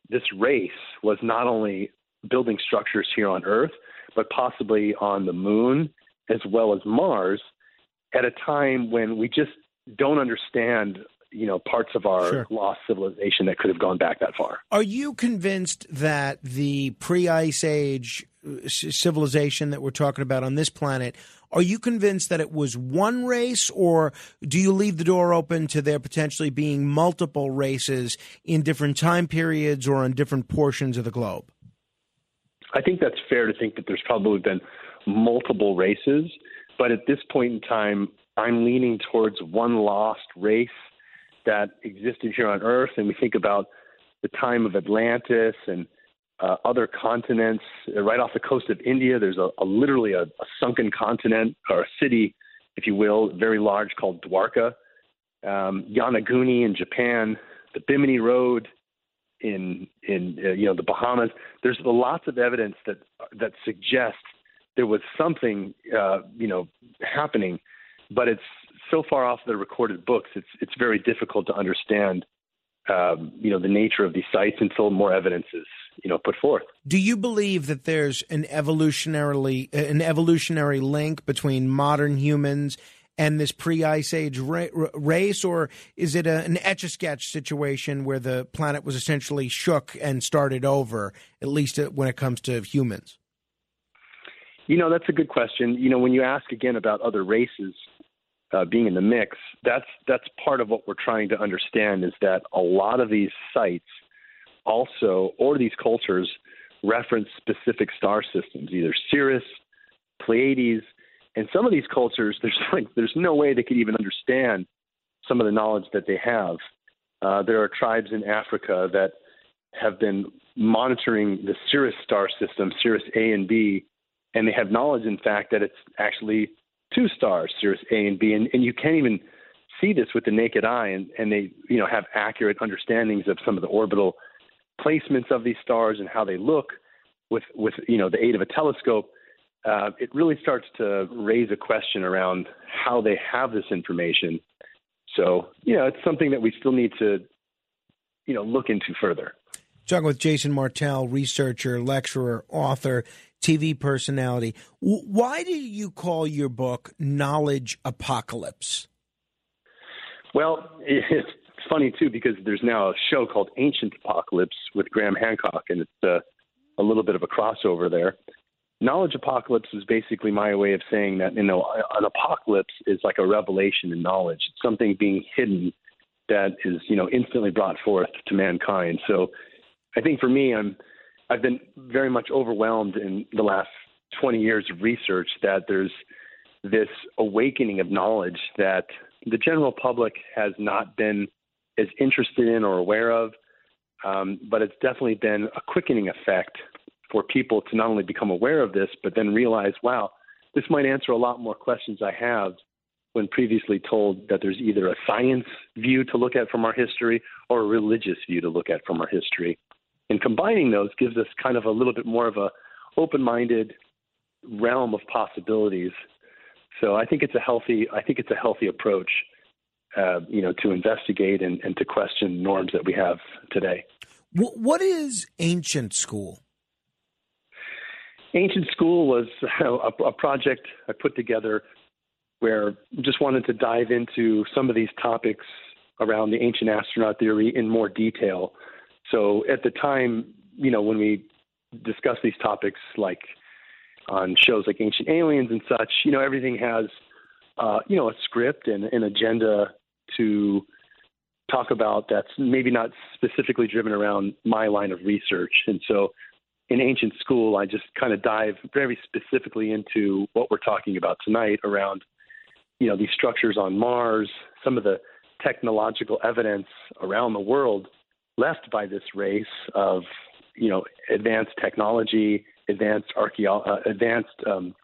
this race was not only building structures here on Earth, but possibly on the moon as well as Mars at a time when we just don't understand you know parts of our Sure. lost civilization that could have gone back that far. Are you convinced that the pre-ice age uh, civilization that we're talking about on this planet? Are you convinced that it was one race, or do you leave the door open to there potentially being multiple races in different time periods or on different portions of the globe? I think that's fair to think that there's probably been multiple races, but at this point in time, I'm leaning towards one lost race that existed here on Earth, and we think about the time of Atlantis and uh, other continents. Uh, Right off the coast of India, there's a, a literally a, a sunken continent or a city, if you will, very large called Dwarka. Um, Yonaguni in Japan, the Bimini Road in in uh, you know the Bahamas. There's lots of evidence that that suggests there was something uh, you know happening, but it's so far off the recorded books. It's it's very difficult to understand um, you know the nature of these sites until more evidence is you know put forth. Do you believe that there's an evolutionarily an evolutionary link between modern humans and this pre-ice age ra- race, or is it a, an etch a sketch situation where the planet was essentially shook and started over, at least uh, when it comes to humans? You know, that's a good question. You know, when you ask again about other races uh, being in the mix, that's that's part of what we're trying to understand is that a lot of these sites also, or these cultures, reference specific star systems, either Sirius, Pleiades, and some of these cultures. *laughs* There's like there's no way they could even understand some of the knowledge that they have. Uh, there are tribes in Africa that have been monitoring the Sirius star system, Sirius A and B, and they have knowledge, in fact, that it's actually two stars, Sirius A and B, and, and you can't even see this with the naked eye, and, and they, you know, have accurate understandings of some of the orbital placements of these stars and how they look with, with you know, the aid of a telescope. Uh, it really starts to raise a question around how they have this information. So, you know, it's something that we still need to, you know, look into further. Talking with Jason Martell, researcher, lecturer, author, TV personality. Why do you call your book Knowledge Apocalypse? Well, *laughs* it's funny too because there's now a show called Ancient Apocalypse with Graham Hancock, and it's uh, a little bit of a crossover there. Knowledge apocalypse is basically my way of saying that you know an apocalypse is like a revelation in knowledge. It's something being hidden that is you know instantly brought forth to mankind. So I think for me, I'm I've been very much overwhelmed in the last 20 years of research that there's this awakening of knowledge that the general public has not been as interested in or aware of. Um, but it's definitely been a quickening effect for people to not only become aware of this, but then realize, wow, this might answer a lot more questions I have when previously told that there's either a science view to look at from our history or a religious view to look at from our history. And combining those gives us kind of a little bit more of a open-minded realm of possibilities. So I think it's a healthy I think it's a healthy approach, uh, you know, to investigate and, and to question norms that we have today. Wh- what is ancient school? Ancient School was *laughs* a, a project I put together where I just wanted to dive into some of these topics around the ancient astronaut theory in more detail. So at the time, you know, when we discuss these topics, like on shows like Ancient Aliens and such, you know, everything has, uh, you know, a script and an agenda to talk about that's maybe not specifically driven around my line of research. And so in ancient school, I just kind of dive very specifically into what we're talking about tonight around, you know, these structures on Mars, some of the technological evidence around the world left by this race of, you know, advanced technology, advanced archeo- uh, advanced um,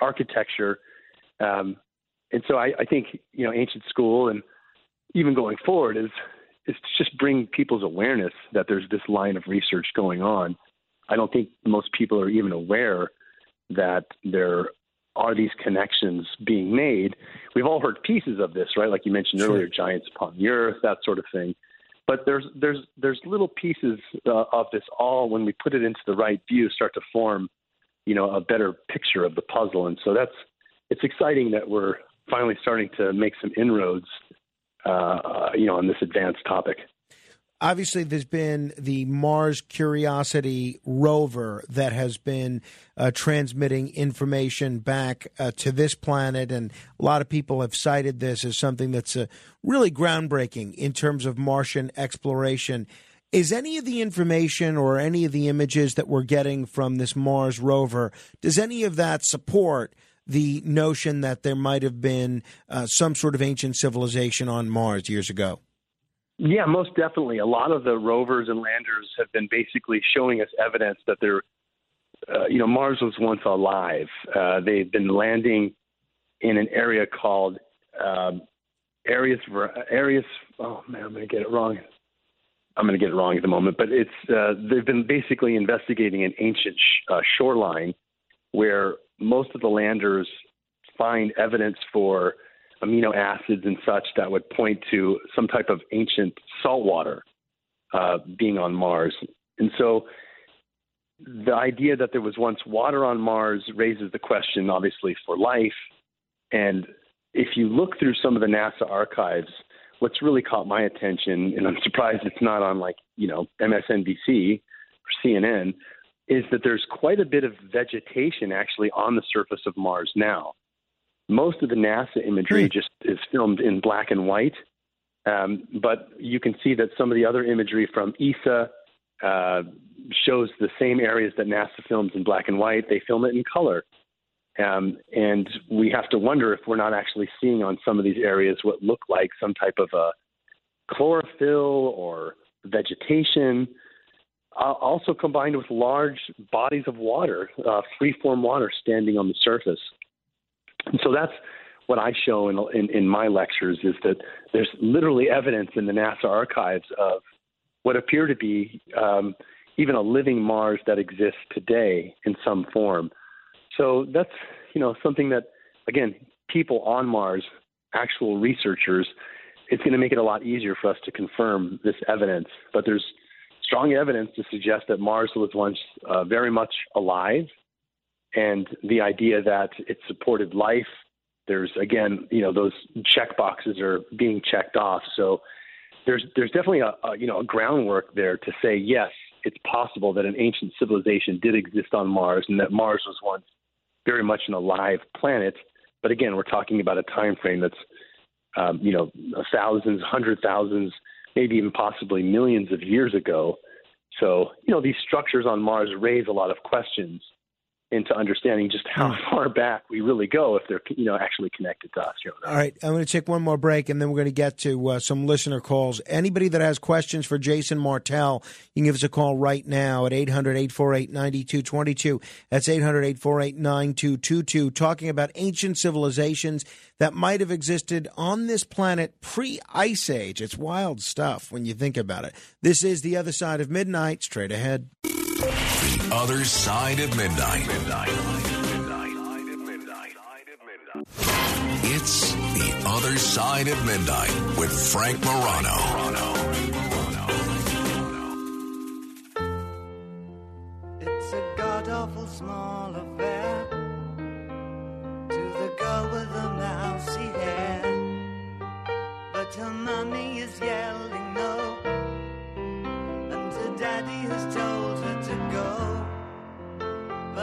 architecture. Um, and so I, I think you know ancient school and even going forward is is to just bring people's awareness that there's this line of research going on. I don't think most people are even aware that there are these connections being made. We've all heard pieces of this, right? Like you mentioned Sure. earlier, giants upon the earth, that sort of thing. But there's there's there's little pieces uh, of this all when we put it into the right view start to form, you know, a better picture of the puzzle. And so that's it's exciting that we're finally starting to make some inroads, uh, you know, on this advanced topic. Obviously there's been the Mars Curiosity rover that has been uh, transmitting information back uh, to this planet, and a lot of people have cited this as something that's uh, really groundbreaking in terms of Martian exploration. Is any of the information or any of the images that we're getting from this Mars rover, does any of that support the notion that there might have been uh, some sort of ancient civilization on Mars years ago? Yeah, most definitely. A lot of the rovers and landers have been basically showing us evidence that there, uh, you know, Mars was once alive. Uh, they've been landing in an area called um, Arius. Arius. Oh man, I'm going to get it wrong. I'm going to get it wrong at the moment, but it's uh, they've been basically investigating an ancient sh- uh, shoreline where most of the landers find evidence for amino acids and such that would point to some type of ancient saltwater uh, being on Mars. And so the idea that there was once water on Mars raises the question, obviously, for life. And if you look through some of the NASA archives, what's really caught my attention, and I'm surprised it's not on like, you know, MSNBC or CNN, is that there's quite a bit of vegetation actually on the surface of Mars now most of the NASA imagery just is filmed in black and white. Um, but you can see that some of the other imagery from ESA uh, shows the same areas that NASA films in black and white. They film it in color. Um, and we have to wonder if we're not actually seeing on some of these areas what look like some type of a chlorophyll or vegetation, uh, also combined with large bodies of water, uh, free-form water standing on the surface. And so that's what I show in, in, in my lectures is that there's literally evidence in the NASA archives of what appear to be um, even a living Mars that exists today in some form. So that's you know something that again people on Mars, actual researchers, it's going to make it a lot easier for us to confirm this evidence. But there's strong evidence to suggest that Mars was once uh, very much alive and the idea that it supported life. There's again, you know, those check boxes are being checked off. So there's there's definitely a, a you know a groundwork there to say yes, it's possible that an ancient civilization did exist on Mars and that Mars was once very much an alive planet. But again, we're talking about a time frame that's um, you know thousands, hundred thousands, maybe even possibly millions of years ago. So you know these structures on Mars raise a lot of questions into understanding just how far back we really go if they're you know actually connected to us. All right, I'm going to take one more break, and then we're going to get to uh, some listener calls. Anybody that has questions for Jason Martell, you can give us a call right now at 800-848-9222. That's 800-848-9222, talking about ancient civilizations that might have existed on this planet pre-Ice Age. It's wild stuff when you think about it. This is The Other Side of Midnight, straight ahead. The Other Side of Midnight. It's The Other Side of Midnight with Frank Morano. It's a god awful small affair to the girl with the mousy hair. But her mommy is yelling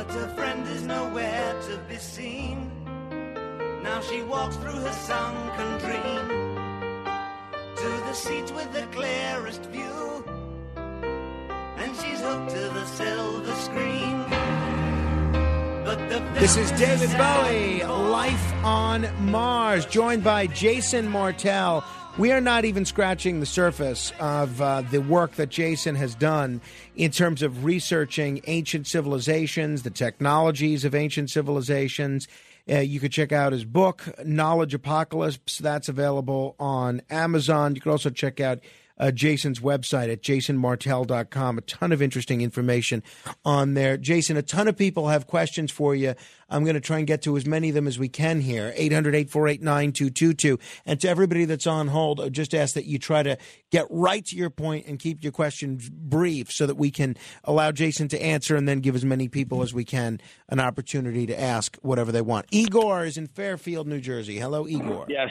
But her friend is nowhere to be seen. Now she walks through her sunken dream to the seat with the clearest view and she's hooked to the silver screen. But the This is David Bowie, Life on Mars, joined by Jason Martell, we are not even scratching the surface of uh, the work that Jason has done in terms of researching ancient civilizations, the technologies of ancient civilizations. Uh, you could check out his book, Knowledge Apocalypse. That's available on Amazon. You could also check out uh, Jason's website at jasonmartell.com. A ton of interesting information on there. Jason, a ton of people have questions for you. I'm going to try and get to as many of them as we can here. 800 848 9222. And to everybody that's on hold, I just ask that you try to get right to your point and keep your questions brief so that we can allow Jason to answer and then give as many people as we can an opportunity to ask whatever they want. Igor is in Fairfield, New Jersey. Hello, Igor. Yes.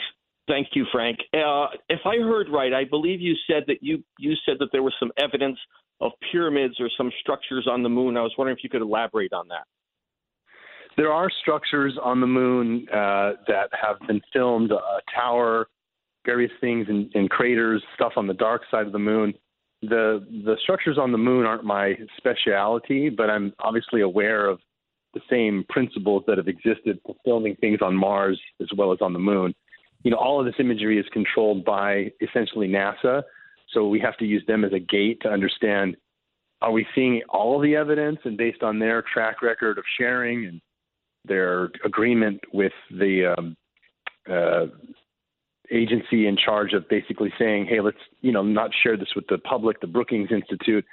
Thank you, Frank. Uh, if I heard right, I believe you said that you you said that there was some evidence of pyramids or some structures on the moon. I was wondering if you could elaborate on that. There are structures on the moon uh, that have been filmed, a tower, various things in, in craters, stuff on the dark side of the moon. The the structures on the moon aren't my specialty, but I'm obviously aware of the same principles that have existed for filming things on Mars as well as on the moon. You know, all of this imagery is controlled by essentially NASA, so we have to use them as a gate to understand are we seeing all of the evidence and based on their track record of sharing and their agreement with the um, uh, agency in charge of basically saying, hey, let's you know not share this with the public, the Brookings Institute.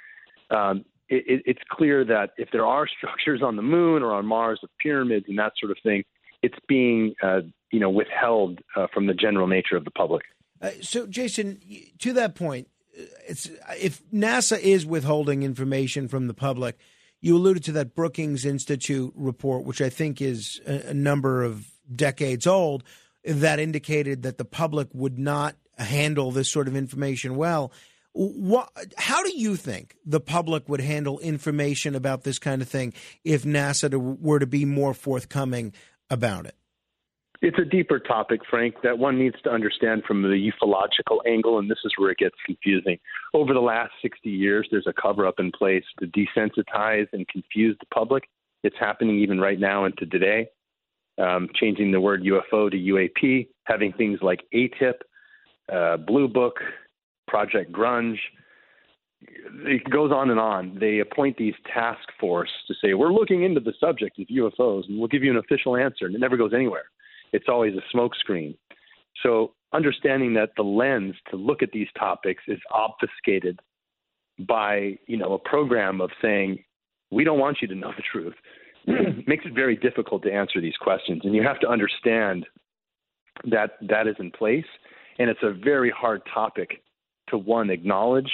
Um, it, it's clear that if there are *laughs* structures on the moon or on Mars of pyramids and that sort of thing, it's being uh, you know withheld uh, from the general nature of the public. Uh, so, Jason, to that point, uh, it's if NASA is withholding information from the public. You alluded to that Brookings Institute report, which I think is a, a number of decades old, that indicated that the public would not handle this sort of information well. What, how do you think the public would handle information about this kind of thing if NASA to, were to be more forthcoming about it? It's a deeper topic, Frank, that one needs to understand from the ufological angle, and this is where it gets confusing. Over the last 60 years, there's a cover up in place to desensitize and confuse the public. It's happening even right now into today, um, changing the word UFO to UAP, having things like AATIP, uh, Blue Book, Project Grudge. It goes on and on. They appoint these task force to say, we're looking into the subject of UFOs and we'll give you an official answer, and it never goes anywhere it's always a smokescreen. So understanding that the lens to look at these topics is obfuscated by you know a program of saying we don't want you to know the truth *clears throat* makes it very difficult to answer these questions and you have to understand that that is in place and it's a very hard topic to one acknowledge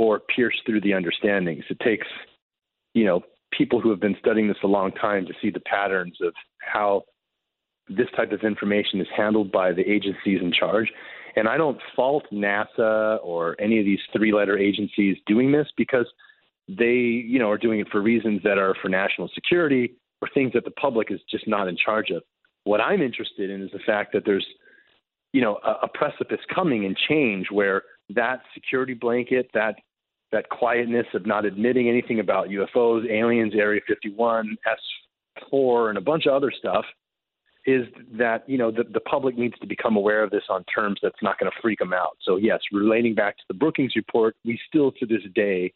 or pierce through the understandings it takes you know people who have been studying this a long time to see the patterns of how this type of information is handled by the agencies in charge. And I don't fault NASA or any of these three letter agencies doing this because they, you know, are doing it for reasons that are for national security or things that the public is just not in charge of. What I'm interested in is the fact that there's, you know, a, a precipice coming and change where that security blanket, that that quietness of not admitting anything about UFOs, aliens, Area 51, S4, and a bunch of other stuff is that you know the, the public needs to become aware of this on terms that's not going to freak them out. So yes, relating back to the Brookings report, we still to this day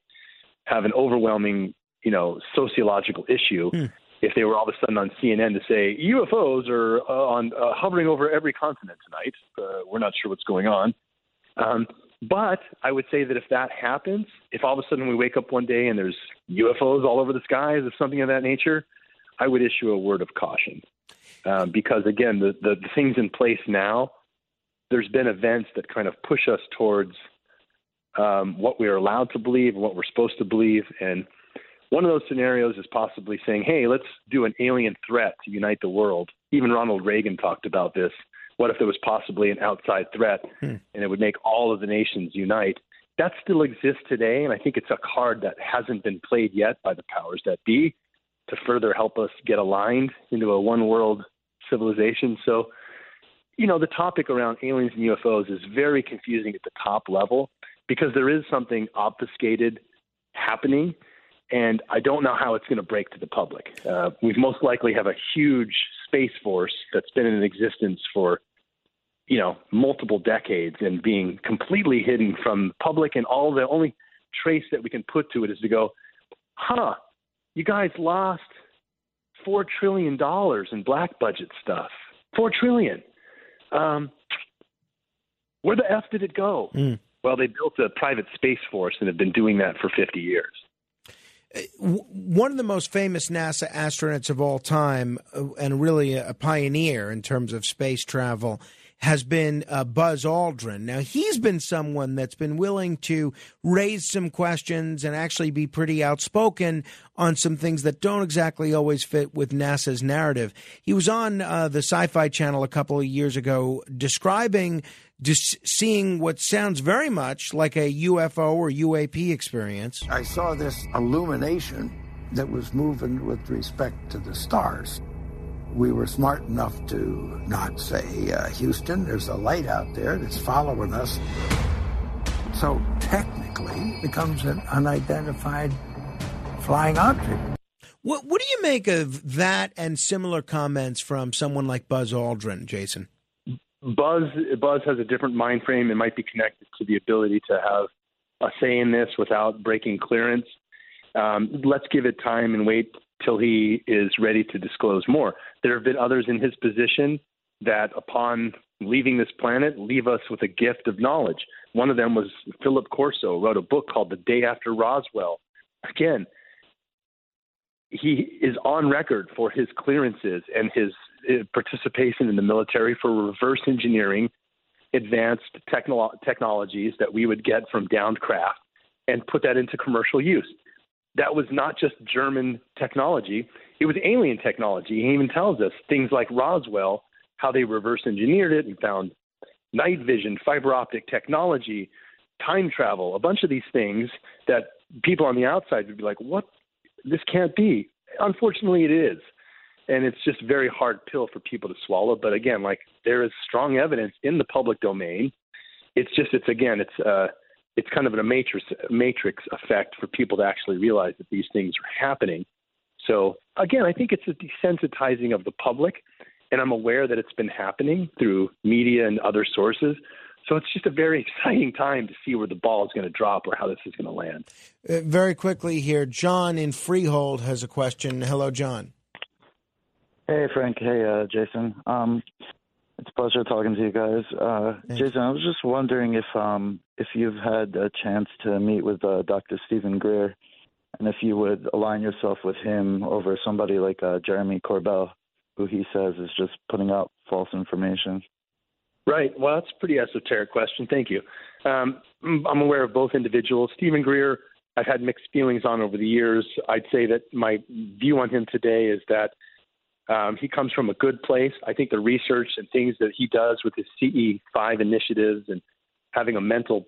have an overwhelming you know sociological issue. Hmm. If they were all of a sudden on CNN to say UFOs are uh, on uh, hovering over every continent tonight, uh, we're not sure what's going on. Um, but I would say that if that happens, if all of a sudden we wake up one day and there's UFOs all over the skies or something of that nature, I would issue a word of caution um, because again, the, the, the things in place now, there's been events that kind of push us towards um, what we are allowed to believe and what we're supposed to believe. And one of those scenarios is possibly saying, hey, let's do an alien threat to unite the world. Even Ronald Reagan talked about this. What if there was possibly an outside threat hmm. and it would make all of the nations unite? That still exists today, and I think it's a card that hasn't been played yet by the powers that be to further help us get aligned into a one world civilization. So, you know, the topic around aliens and UFOs is very confusing at the top level because there is something obfuscated happening, and I don't know how it's going to break to the public. Uh, we most likely have a huge space force that's been in existence for you know, multiple decades and being completely hidden from the public. And all the only trace that we can put to it is to go, huh, you guys lost four trillion dollars in black budget stuff. Four trillion. Um, where the f did it go? Mm. Well, they built a private space force and have been doing that for 50 years. One of the most famous NASA astronauts of all time, uh, and really a pioneer in terms of space travel, has been uh, Buzz Aldrin. Now, he's been someone that's been willing to raise some questions and actually be pretty outspoken on some things that don't exactly always fit with NASA's narrative. He was on uh, the Sci Fi Channel a couple of years ago describing just seeing what sounds very much like a UFO or UAP experience. I saw this illumination that was moving with respect to the stars. We were smart enough to not say, uh, Houston, there's a light out there that's following us. So technically, it becomes an unidentified flying object. What, what do you make of that and similar comments from someone like Buzz Aldrin, Jason? Buzz Buzz has a different mind frame and might be connected to the ability to have a say in this without breaking clearance. Um, let's give it time and wait till he is ready to disclose more. There have been others in his position that, upon leaving this planet, leave us with a gift of knowledge. One of them was Philip Corso, wrote a book called The Day After Roswell. Again, he is on record for his clearances and his Uh, participation in the military for reverse engineering advanced technolo- technologies that we would get from downed craft and put that into commercial use. That was not just German technology, it was alien technology. He even tells us things like Roswell, how they reverse engineered it and found night vision, fiber optic technology, time travel, a bunch of these things that people on the outside would be like, what? This can't be. Unfortunately, it is. And it's just very hard pill for people to swallow. But again, like there is strong evidence in the public domain. It's just, it's again, it's, uh, it's kind of a matrix matrix effect for people to actually realize that these things are happening. So again, I think it's a desensitizing of the public, and I'm aware that it's been happening through media and other sources. So it's just a very *laughs* exciting time to see where the ball is going to drop or how this is going to land. Uh, very quickly here, John in Freehold has a question. Hello, John. Hey, Frank. Hey, uh, Jason. Um, it's a pleasure talking to you guys. Uh, Jason, I was just wondering if um, if you've had a chance to meet with uh, Dr. Stephen Greer, and if you would align yourself with him over somebody like uh, Jeremy Corbell, who he says is just putting out false information. Right. Well, that's a pretty esoteric question. Thank you. Um, I'm aware of both individuals. Stephen Greer, I've had mixed feelings on over the years. I'd say that my view on him today is that um, he comes from a good place. I think the research and things that he does with his CE5 initiatives and having a mental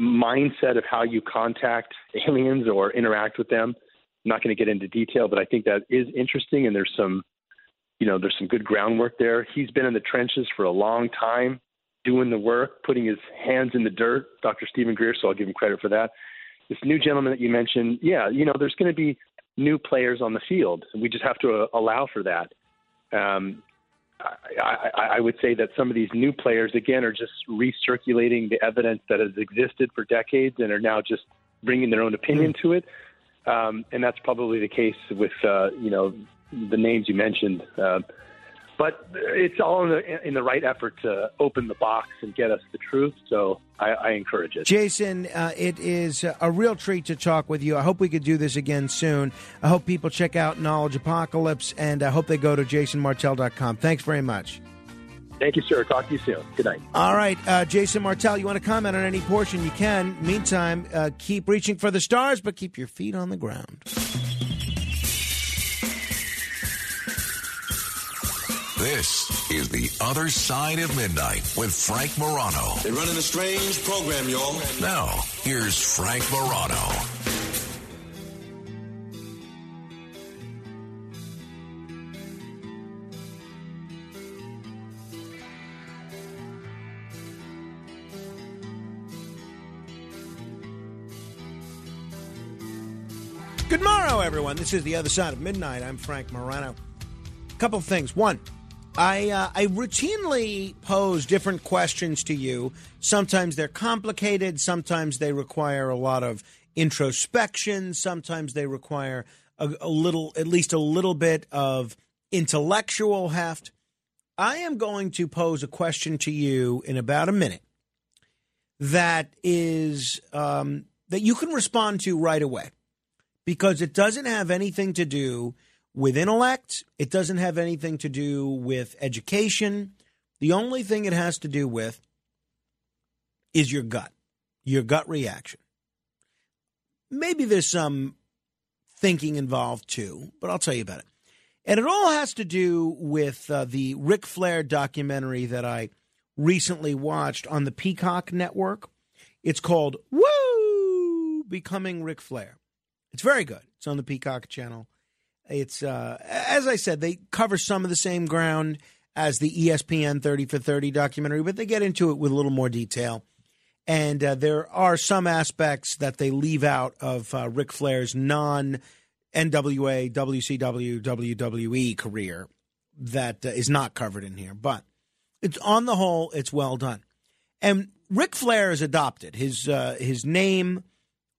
mindset of how you contact *laughs* aliens or interact with them. I'm not going to get into detail, but I think that is interesting, and there's some, you know, there's some good groundwork there. He's been in the trenches for a long time, doing the work, putting his hands in the dirt. Dr. Stephen Greer, so I'll give him credit for that. This new gentleman that you mentioned, yeah, you know, there's going to be new players on the field. We just have to uh, allow for that. Um, I, I, I would say that some of these new players, again, are just recirculating the evidence that has existed for decades and are now just bringing their own opinion to it. Um, and that's probably the case with, uh, you know, the names you mentioned. Uh, but it's all in the, in the right effort to open the box and get us the truth. So I, I encourage it. Jason, uh, it is a real treat to talk with you. I hope we could do this again soon. I hope people check out Knowledge Apocalypse, and I hope they go to jasonmartell.com. Thanks very much. Thank you, sir. Talk to you soon. Good night. All right, uh, Jason Martell, you want to comment on any portion? You can. Meantime, uh, keep reaching for the stars, but keep your feet on the ground. This is The Other Side of Midnight with Frank Morano. They're running a strange program, y'all. Now, here's Frank Morano. Good morrow, everyone. This is The Other Side of Midnight. I'm Frank Morano. A couple of things. One, I uh, I routinely pose different questions to you. Sometimes they're complicated. Sometimes they require a lot of introspection. Sometimes they require a, a little, at least a little bit of intellectual heft. I am going to pose a question to you in about a minute that is um, that you can respond to right away because it doesn't have anything to do with intellect. It doesn't have anything to do with education. The only thing it has to do with is your gut, your gut reaction. Maybe there's some thinking involved too, but I'll tell you about it. And it all has to do with uh, the Ric Flair documentary that I recently watched on the Peacock Network. It's called Woo! Becoming Ric Flair. It's very good. It's on the Peacock channel. It's, uh, as I said, they cover some of the same ground as the ESPN 30 for 30 documentary, but they get into it with a little more detail. And uh, there are some aspects that they leave out of uh, Ric Flair's non NWA, WCW, WWE career that uh, is not covered in here. But it's on the whole, it's well done. And Ric Flair is adopted. His uh, his name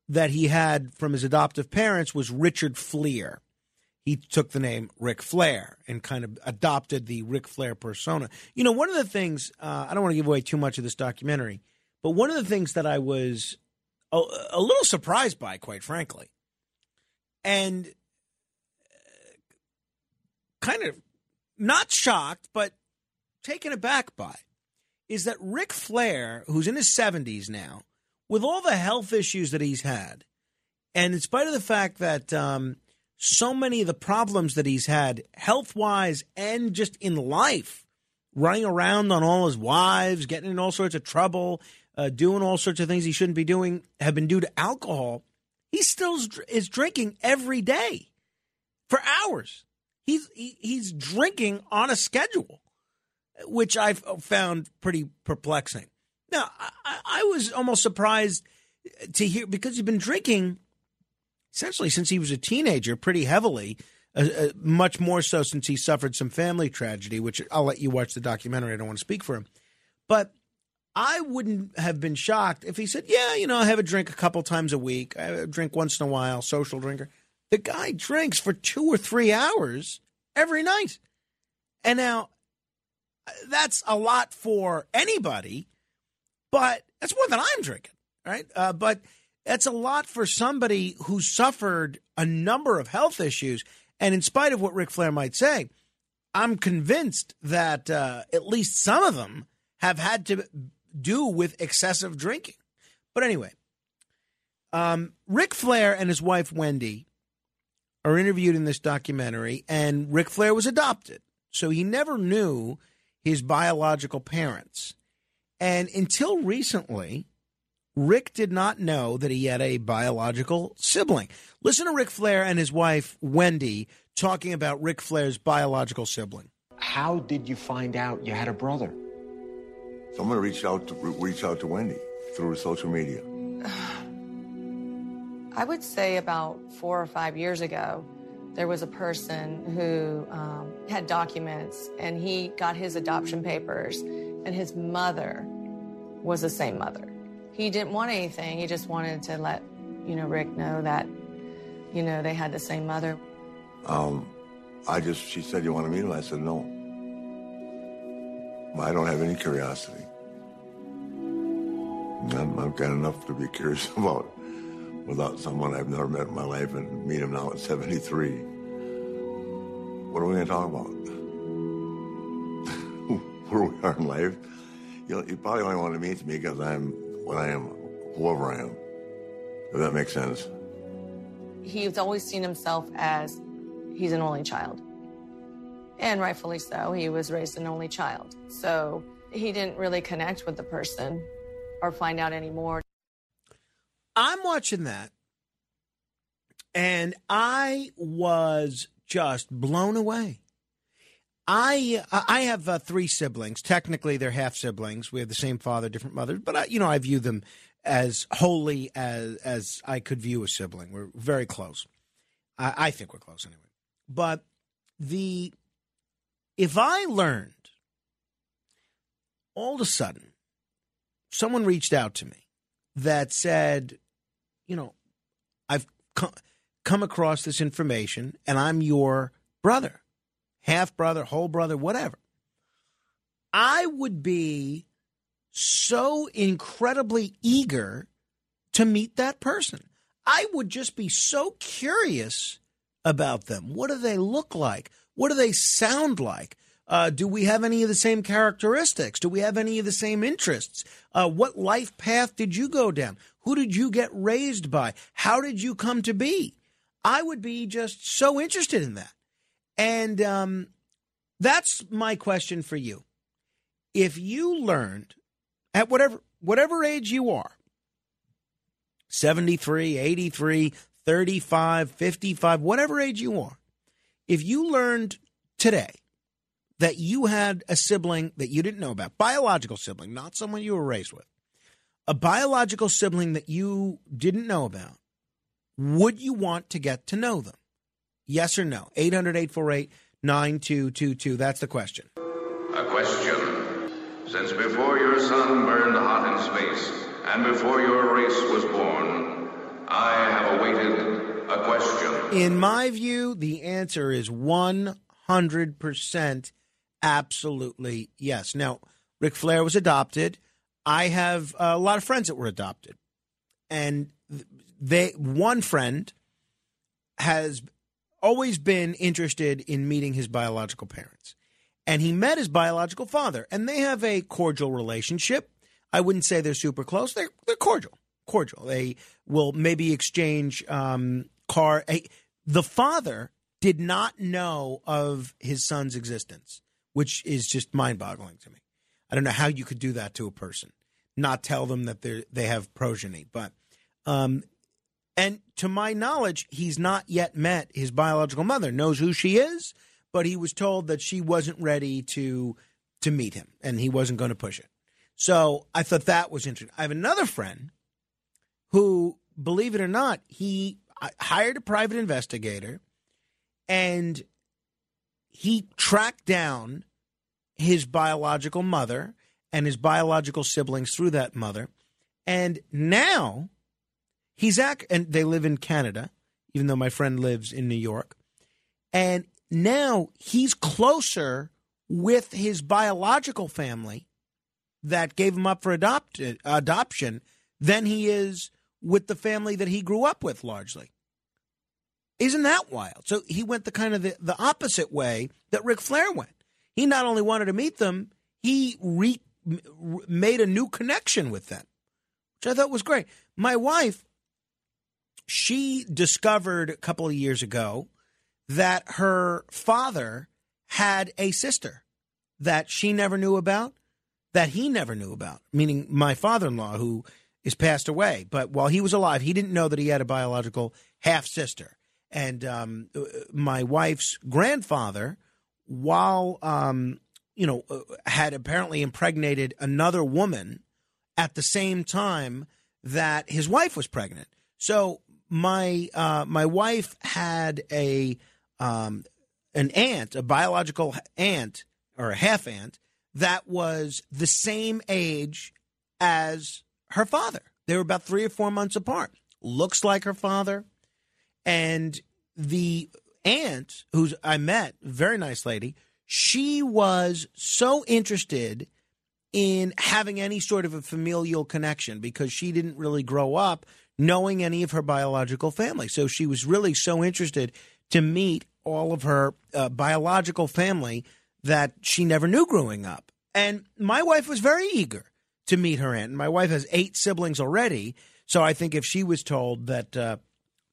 that he had from his adoptive parents was Richard Fliehr. He took the name Ric Flair and kind of adopted the Ric Flair persona. You know, one of the things uh, I don't want to give away too much of this documentary, but one of the things that I was a, a little surprised by, quite frankly, and kind of not shocked, but taken aback by, is that Ric Flair, who's in his 70s now, with all the health issues that he's had, and in spite of the fact that um, so many of the problems that he's had, health wise and just in life, running around on all his wives, getting in all sorts of trouble, uh, doing all sorts of things he shouldn't be doing, have been due to alcohol. He still is, drinking every day for hours. He's he, he's drinking on a schedule, which I've found pretty perplexing. Now, I, I was almost surprised to hear because he's been drinking essentially since he was a teenager pretty heavily, uh, uh, much more so since he suffered some family tragedy, which I'll let you watch the documentary. I don't want to speak for him. But I wouldn't have been shocked if he said, Yeah, you know, I have a drink a couple times a week. I drink once in a while, social drinker. The guy drinks for two or three hours every night. And now that's a lot for anybody, but that's more than I'm drinking, right? Uh, but that's a lot for somebody who suffered a number of health issues. And in spite of what Ric Flair might say, I'm convinced that uh, at least some of them have had to do with excessive drinking. But anyway, um, Ric Flair and his wife Wendy are interviewed in this documentary, and Ric Flair was adopted. So he never knew his biological parents. And until recently, Ric did not know that he had a biological sibling. Listen to Ric Flair and his wife, Wendy, talking about Ric Flair's biological sibling. How did you find out you had a brother? Someone reached out to reach out to Wendy through social media. *sighs* I would say about four or five years ago, there was a person who um, had documents and he got his adoption papers, and his mother was the same mother. He didn't want anything, he just wanted to let, you know, Ric know that, you know, they had the same mother. Um, I just, she said, You want to meet him? I said, No. I don't have any curiosity. I'm, I've got enough to be *laughs* curious about without someone I've never met in my life and meet him now at 73. What are we going to talk about? *laughs* Where we are in life? You, know, you probably only want to meet me because I'm what I am, whoever I am. If that makes sense. He's always seen himself as he's an only child. And rightfully so, he was raised an only child. So he didn't really connect with the person or find out any more. I'm watching that, and I was just blown away. I I have uh, three siblings. Technically, they're half siblings. We have the same father, different mothers, but I, you know I view them as wholly as as I could view a sibling. We're very close. I, I think we're close anyway. But the If I learned all of a sudden someone reached out to me that said, you know, I've come, come across this information and I'm your brother, half brother, whole brother, whatever. I would be so incredibly eager to meet that person. I would just be so curious about them. What do they look like? What do they sound like? Uh, do we have any of the same characteristics? Do we have any of the same interests? Uh, what life path did you go down? Who did you get raised by? How did you come to be? I would be just so interested in that. And um, that's my question for you. If you learned at whatever whatever age you are 73, 83, 35, 55, whatever age you are if you learned today that you had a sibling that you didn't know about, biological sibling, not someone you were raised with, a biological sibling that you didn't know about, would you want to get to know them? Yes or no? 800 848 9222. That's the question. A question. Since before your sun burned hot in space and before your race was born, I have awaited a question. In my view, the answer is 100% absolutely yes. Now, Ric Flair was adopted. I have a lot of friends that were adopted. And they one friend has always been interested in meeting his biological parents. And he met his biological father, and they have a cordial relationship. I wouldn't say they're super close. They're, they're cordial, cordial. They will maybe exchange um, car. Hey, the father did not know of his son's existence, which is just mind boggling to me. I don't know how you could do that to a person, not tell them that they they have progeny. But, um, and to my knowledge, he's not yet met his biological mother. Knows who she is, but he was told that she wasn't ready to to meet him, and he wasn't going to push it. So I thought that was interesting. I have another friend who, believe it or not, he uh, hired a private investigator and he tracked down his biological mother and his biological siblings through that mother. And now he's act and they live in Canada, even though my friend lives in New York. And now he's closer with his biological family that gave him up for adopt, adoption than he is with the family that he grew up with largely. Isn't that wild? So he went the kind of the, the opposite way that Ric Flair went. He not only wanted to meet them, he re, made a new connection with them, which I thought was great. My wife, she discovered a couple of years ago that her father had a sister that she never knew about, that he never knew about, meaning my father in law, who is passed away. But while he was alive, he didn't know that he had a biological half sister. And um, my wife's grandfather, while um, you know, uh, had apparently impregnated another woman at the same time that his wife was pregnant. So my uh, my wife had a um, an aunt, a biological aunt or a half aunt that was the same age as her father. They were about three or four months apart. Looks like her father. And the aunt, who's I met, very nice lady, she was so interested in having any sort of a familial connection because she didn't really grow up knowing any of her biological family. So she was really so interested to meet all of her uh, biological family that she never knew growing up. And my wife was very eager to meet her aunt. My wife has eight siblings already, so I think if she was told that uh,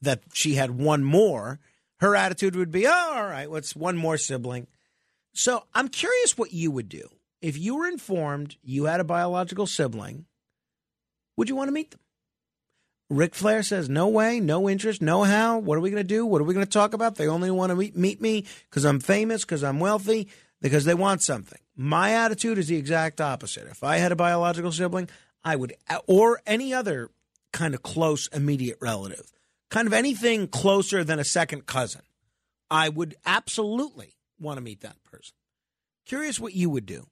that she had one more, her attitude would be, "Oh, all right, what's one more sibling?" So I'm curious what you would do if you were informed you had a biological sibling. Would you want to meet them? Ric Flair says, "No way, no interest, no how. What are we going to do? What are we going to talk about? They only want to meet, meet me because I'm famous, because I'm wealthy, because they want something." My attitude is the exact opposite. If I had a biological sibling, I would, or any other kind of close immediate relative, kind of anything closer than a second cousin, I would absolutely want to meet that person. Curious what you would do.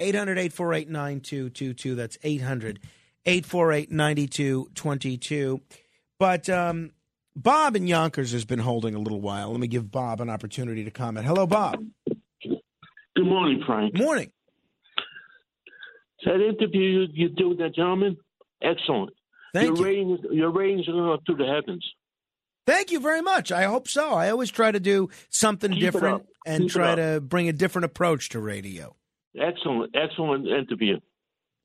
800 848 9222. That's 800 848 9222. But um, Bob in Yonkers has been holding a little while. Let me give Bob an opportunity to comment. Hello, Bob. Good morning, Frank. Morning. That interview you, you did with that gentleman, excellent. Thank your you. Ratings, your ratings are going up to the heavens. Thank you very much. I hope so. I always try to do something Keep different and Keep try to bring a different approach to radio. Excellent, excellent interview.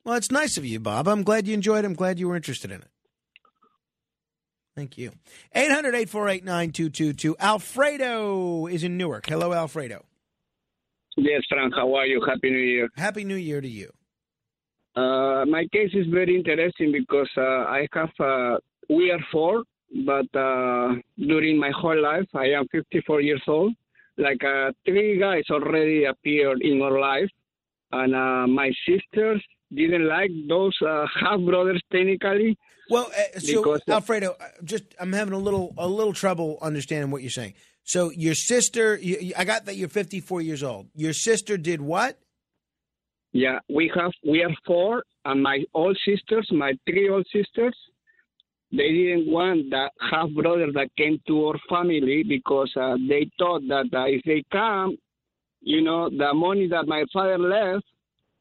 Well, it's nice of you, Bob. I'm glad you enjoyed it. I'm glad you were interested in it. Thank you. 800 848 9222. Alfredo is in Newark. Hello, Alfredo. Yes, Frank, how are you? Happy New Year. Happy New Year to you. Uh, my case is very interesting because uh, I have, uh, we are four, but uh, during my whole life, I am 54 years old. Like uh, three guys already appeared in our life, and uh, my sisters didn't like those uh, half brothers technically. Well, uh, so Alfredo, just I'm having a little a little trouble understanding what you're saying. So your sister, you, you- I got that you're 54 years old. Your sister did what? Yeah, we have we are four, and my old sisters, my three old sisters, they didn't want that half brother that came to our family because uh, they thought that uh, if they come, you know, the money that my father left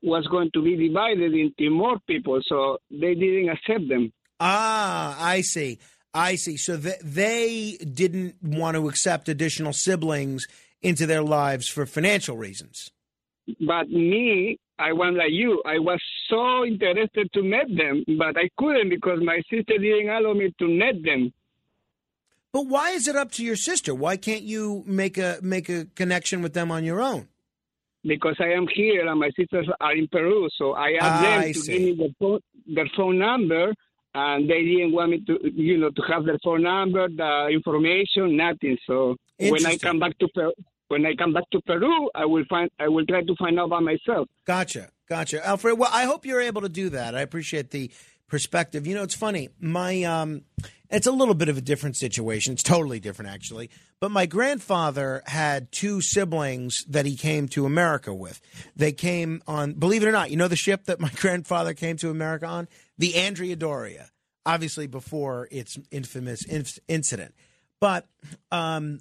was going to be divided into more people, so they didn't accept them. Ah, I see. I see. So th- they didn't want to accept additional siblings into their lives for financial reasons. But me, I was like you. I was so interested to meet them, but I couldn't because my sister didn't allow me to meet them. But why is it up to your sister? Why can't you make a make a connection with them on your own? Because I am here and my sisters are in Peru. So I asked Ah, them I to see. give me the phone, their phone number, and they didn't want me to, you know, to have their phone number, the information, nothing. So when I come back to Peru, when I come back to Peru, I will find, I will try to find out by myself. Gotcha, gotcha, Alfred. Well, I hope you're able to do that. I appreciate the perspective. You know, it's funny. My um, it's a little bit of a different situation. It's totally different, actually. But my grandfather had two siblings that he came to America with. They came on, believe it or not, you know the ship that my *laughs* grandfather came to America on, the Andrea Doria. Obviously, before its infamous inc- incident, but um,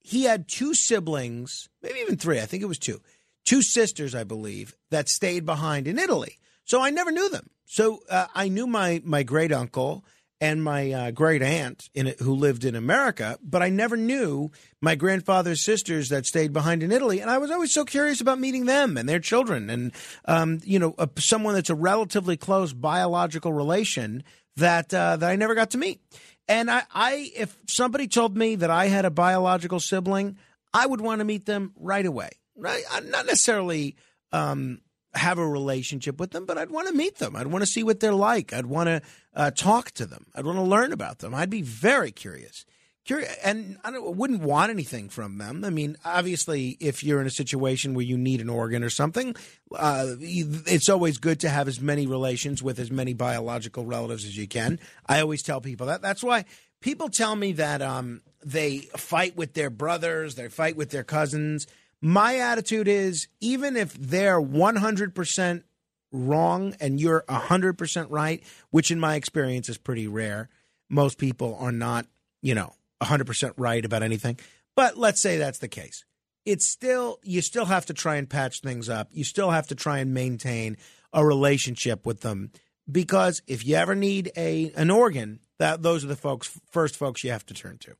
he had two siblings, maybe even three. I think it was two, two sisters, I believe, that stayed behind in Italy. So I never knew them. So uh, I knew my my great uncle and my uh, great aunt in who lived in America, but I never knew my grandfather's sisters that stayed behind in Italy. And I was always so curious about meeting them and their children, and um, you know, uh, someone that's a relatively close biological relation that uh, that I never got to meet. And I, I, if somebody told me that I had a biological sibling, I would want to meet them right away. Right? Not necessarily um, have a relationship with them, but I'd want to meet them. I'd want to see what they're like. I'd want to uh, talk to them. I'd want to learn about them. I'd be very curious. Curious, and I wouldn't want anything from them. I mean, obviously, if you're in a situation where you need an organ or something, uh, it's always good to have as many relations with as many biological relatives as you can. I always tell people that. That's why people tell me that um, they fight with their brothers, they fight with their cousins. My attitude is even if they're 100% wrong and you're 100% right, which in my experience is pretty rare, most people are not, you know, 100% right about anything. But let's say that's the case. It's still, you still have to try and patch things up. You still have to try and maintain a relationship with them because if you ever need a an organ, that those are the folks first folks you have to turn to.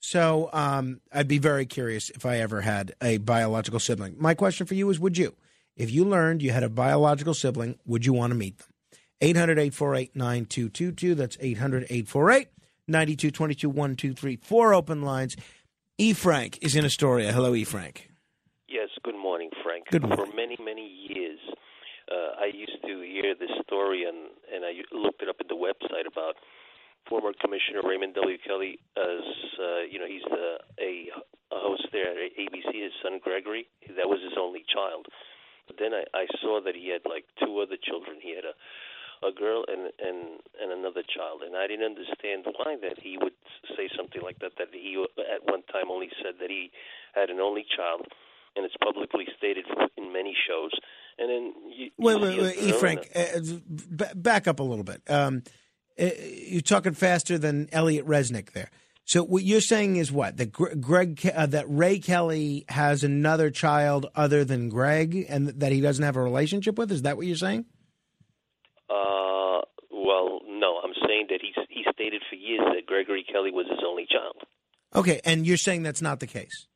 So um, I'd be very curious if I ever had a biological sibling. My question for you is would you? If you learned you had a biological sibling, would you want to meet them? 800 848 9222. That's 800 848 9222 123. Four open lines. E. Frank is in Astoria. Hello, E. Frank. Yes, good morning, Frank. Good morning. For many, many years, uh, I used to hear this story, and, and I looked it up at the website about former Commissioner Raymond W. Kelly. As uh, you know, he's the, a, a host there at ABC. His son Gregory, that was his only child. But then I, I saw that he had like two other children. He had a a girl and and and another child, and I didn't understand why that he would say something like that. That he at one time only said that he had an only child, and it's publicly stated in many shows. And then you, Wait, you wait, wait, E. Frank, uh, back up a little bit. Um, you're talking faster than Elliot Resnick there. So what you're saying is what that Greg uh, that Ray Kelly has another child other than Greg, and that he doesn't have a relationship with. Is that what you're saying? Uh, well, no, I'm saying that he he stated for years that Gregory Kelly was his only child. Okay, and you're saying that's not the case.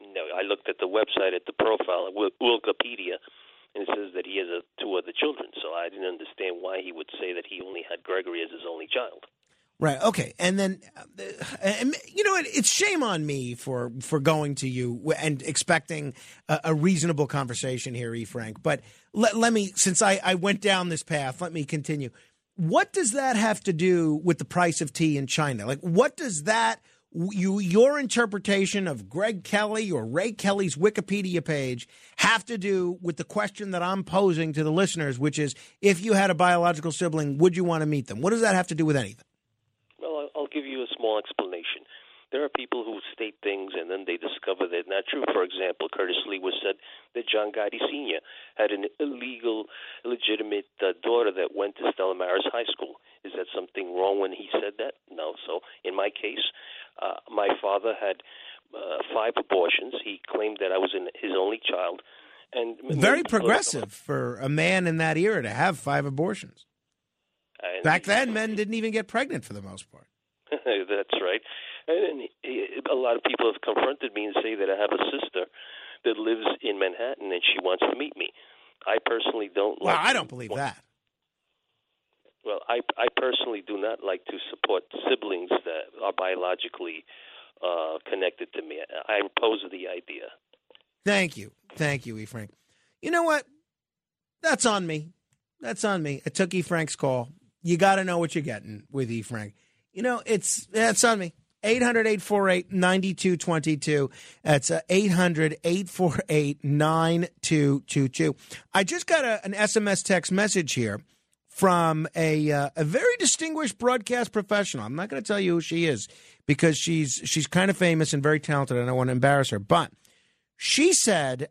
No, I looked at the website at the profile at Wik- Wikipedia, and it says that he has a, two other children. So I didn't understand why he would say that he only had Gregory as his only child. Right. Okay. And then, uh, and, you know, what? it's shame on me for for going to you and expecting a, a reasonable conversation here, E. Frank. But let, let me, since I, I went down this path, let me continue. What does that have to do with the price of tea in China? Like, what does that you your interpretation of Greg Kelly or Ray Kelly's Wikipedia page have to do with the question that I'm posing to the listeners, which is, if you had a biological sibling, would you want to meet them? What does that have to do with anything? Well, I'll- give you a small explanation. There are people who state things and then they discover they're not true. For example, Curtis Sliwa said that John Gotti Sr. had an illegal, illegitimate uh, daughter that went to Stella Maris High School. Is that something wrong when he said that? No. So in my case, uh, my father had uh, five abortions. He claimed that I was in his only child. And Very progressive for a man in that era to have five abortions. And Back then, men didn't even get pregnant for the most part. *laughs* That's right. And a lot of people have confronted me and say that I have a sister that lives in Manhattan and she wants to meet me. I personally don't. Well, like I don't believe that. Well, I I personally do not like to support siblings that are biologically uh, connected to me. I oppose the idea. Thank you. Thank you, E. Frank. You know what? That's on me. That's on me. I took E. Frank's call. You got to know what you're getting with E. Frank. You know, it's it's on me. 800 848 9222. That's uh, 800 848 9222. I just got a, an SMS text message here from a uh, a very distinguished broadcast professional. I'm not going to tell you who she is because she's she's kind of famous and very talented, and I want to embarrass her. But she said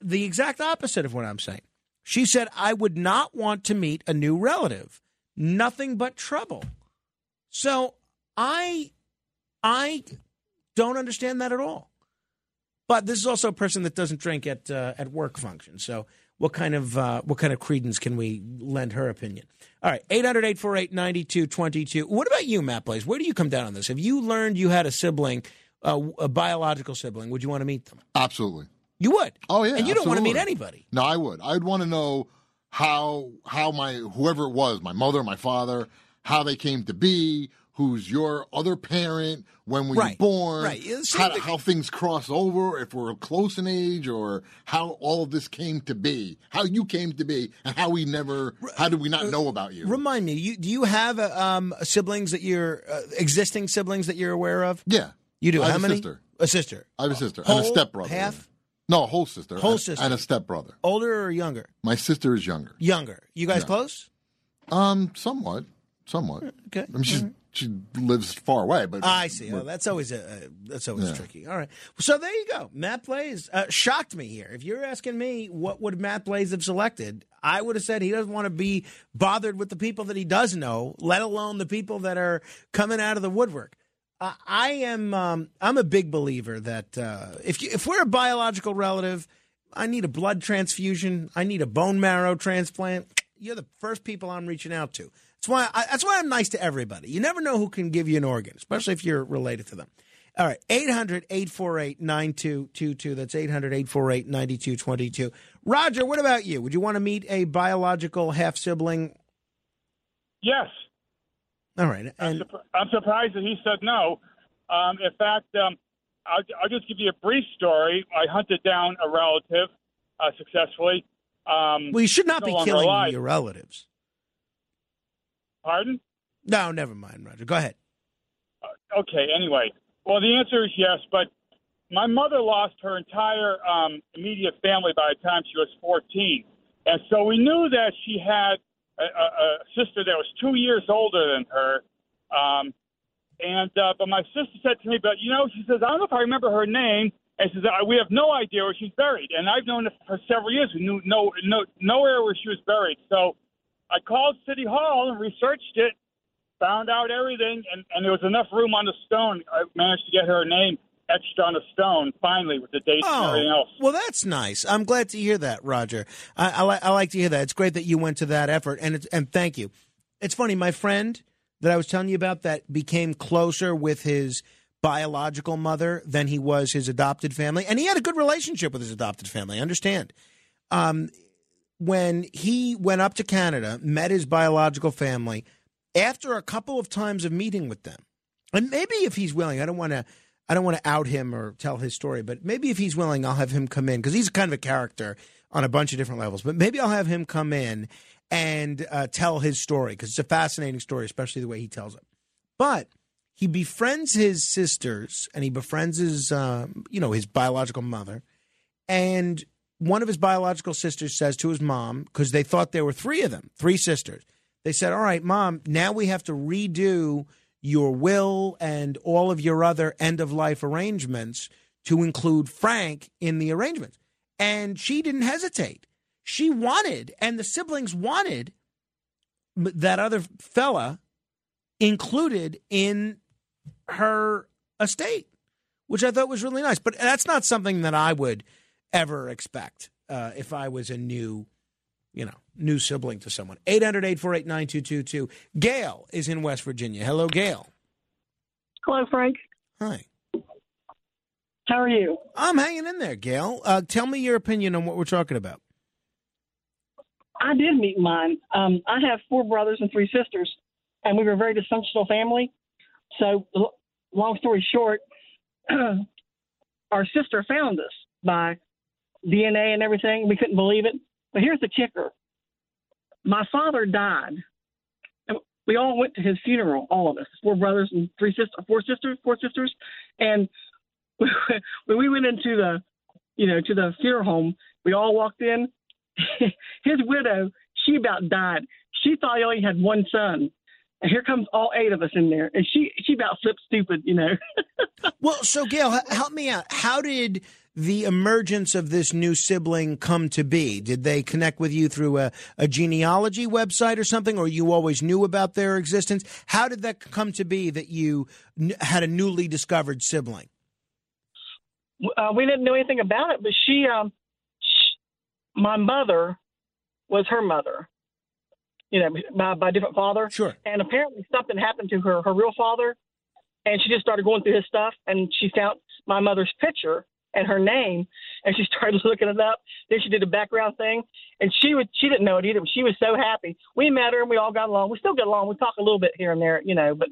the exact opposite of what I'm saying. She said, I would not want to meet a new relative. Nothing but trouble. So I I don't understand that at all. But this is also a person that doesn't drink at uh, at work functions. So what kind of uh, what kind of credence can we lend her opinion? All right, 800-848-9222. What about you, Matt Blaze? Where do you come down on this? Have you learned you had a sibling, uh, a biological sibling? Would you want to meet them? Absolutely. You would. Oh yeah. And you don't want to meet anybody. No, I would. I'd want to know how how my whoever it was, my mother, my father, how they came to be. Who's your other parent? When were Right, you born? right. How, how things cross over, if we're close in age, or how all of this came to be, how you came to be, and how we never, how did we not know about you? Remind me, you, do you have uh, um, siblings that you're uh, existing siblings that you're aware of? Yeah, you do. I How have a many? sister. A sister. I have a sister Whole, and a stepbrother. half? No, a whole sister. Whole and- sister. and a stepbrother. Older or younger? My sister is younger. Younger. You guys Yeah. close? Um, somewhat, somewhat. Okay. I mean, she's, she lives far away, but I see. Oh, that's always a, a that's always Yeah. tricky. All right. So there you go. Matt Blaze uh, shocked me here. If you're asking me what would Matt Blaze have selected, I would have said he doesn't want to be bothered with the people that he does know, let alone the people that are coming out of the woodwork. Uh, I am um, I'm a big believer that uh, if you, if we're a biological relative, I need a blood transfusion, I need a bone marrow transplant. You're the first people I'm reaching out to. That's why I, that's why I'm nice to everybody. You never know who can give you an organ, especially if you're related to them. All right, 800 848 9222. That's 800 848 9222. Roger, what about you? Would you want to meet a biological half sibling? Yes. All right. And I'm surprised that he said no. Um, in fact, um, I'll, I'll just give you a brief story. I hunted down a relative uh, successfully. Um, well, you should not no be killing alive. your relatives. Pardon? No, never mind, Roger. Go ahead. Okay, anyway. Well, the answer is yes, but my mother lost her entire um, immediate family by the time she was 14. And so we knew that she had a, a, a sister that was two years older than her. Um, and uh, but my sister said to me, but you know, she says, I don't know if I remember her name. And she says, "Uh, "We have no idea where she's buried." And I've known her for several years. We knew no, no, nowhere where she was buried. So I called City Hall and researched it, found out everything, and, and there was enough room on the stone. I managed to get her name etched on a stone finally with the dates and everything else. Well, that's nice. I'm glad to hear that, Roger. I, I, li- I like to hear that. It's great that you went to that effort, and it's, and thank you. It's funny, my friend that I was telling you about that became closer with his biological mother than he was his adopted family, and he had a good relationship with his adopted family. I understand. Um, when he went up to Canada, met his biological family, after a couple of times of meeting with them, and maybe if he's willing, I don't want to. I don't want to out him or tell his story, but maybe if he's willing, I'll have him come in because he's kind of a character on a bunch of different levels. But maybe I'll have him come in and uh, tell his story because it's a fascinating story, especially the way he tells it. But he befriends his sisters and he befriends his, um, you know, his biological mother. And one of his biological sisters says to his mom, because they thought there were three of them, three sisters. They said, All right, mom, now we have to redo your will and all of your other end of life arrangements to include Frank in the arrangements. And she didn't hesitate. She wanted, and the siblings wanted that other fella included in her estate, which I thought was really nice. But that's not something that I would ever expect uh, if I was a new, you know, new sibling to someone. 800 848 9222. Gail is in West Virginia. Hello, Gail. Hello, Frank. Hi. How are you? I'm hanging in there, Gail. Uh, tell me your opinion on what we're talking about. I did meet mine. Um, I have four brothers and three sisters, and we were a very dysfunctional family. So, long story short, *clears throat* our sister found us by DNA and everything. We couldn't believe it. But here's the kicker my father died. We all went to his funeral, all of us, four brothers and three sisters, four sisters, four sisters. And *laughs* when we went into the, you know, to the funeral home, we all walked in. *laughs* his widow, she about died. She thought he only had one son. And here comes all eight of us in there, and she she about flipped stupid, you know. *laughs* Well, so Gail, help me out. How did the emergence of this new sibling come to be? Did they connect with you through a, a genealogy website or something, or you always knew about their existence? How did that come to be that you n- had a newly discovered sibling? uh, we didn't know anything about it, but she, um, sh my mother was her mother, you know, by, by a different father. Sure. And apparently something happened to her, her real father, and she just started going through his stuff, and she found my mother's picture and her name, and she *laughs* started looking it up. Then she did a background thing, and she would she didn't know it either, but she was so happy. We met her, and we all got along. We still get along. We talk a little bit here and there, you know, but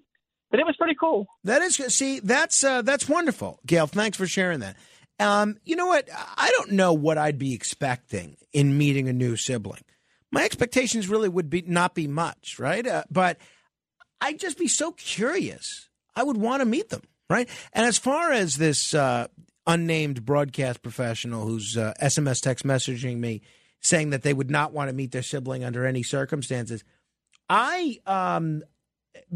but it was pretty cool. That is see, that's uh, that's wonderful, Gail. Thanks for sharing that. Um, you know what? I don't know what I'd be expecting in meeting a new sibling. My expectations really would be not be much, right? Uh, but I'd just be so curious. I would want to meet them, right? And as far as this uh, unnamed broadcast professional who's uh, SMS text messaging me saying that they would not want to meet their sibling under any circumstances, I um,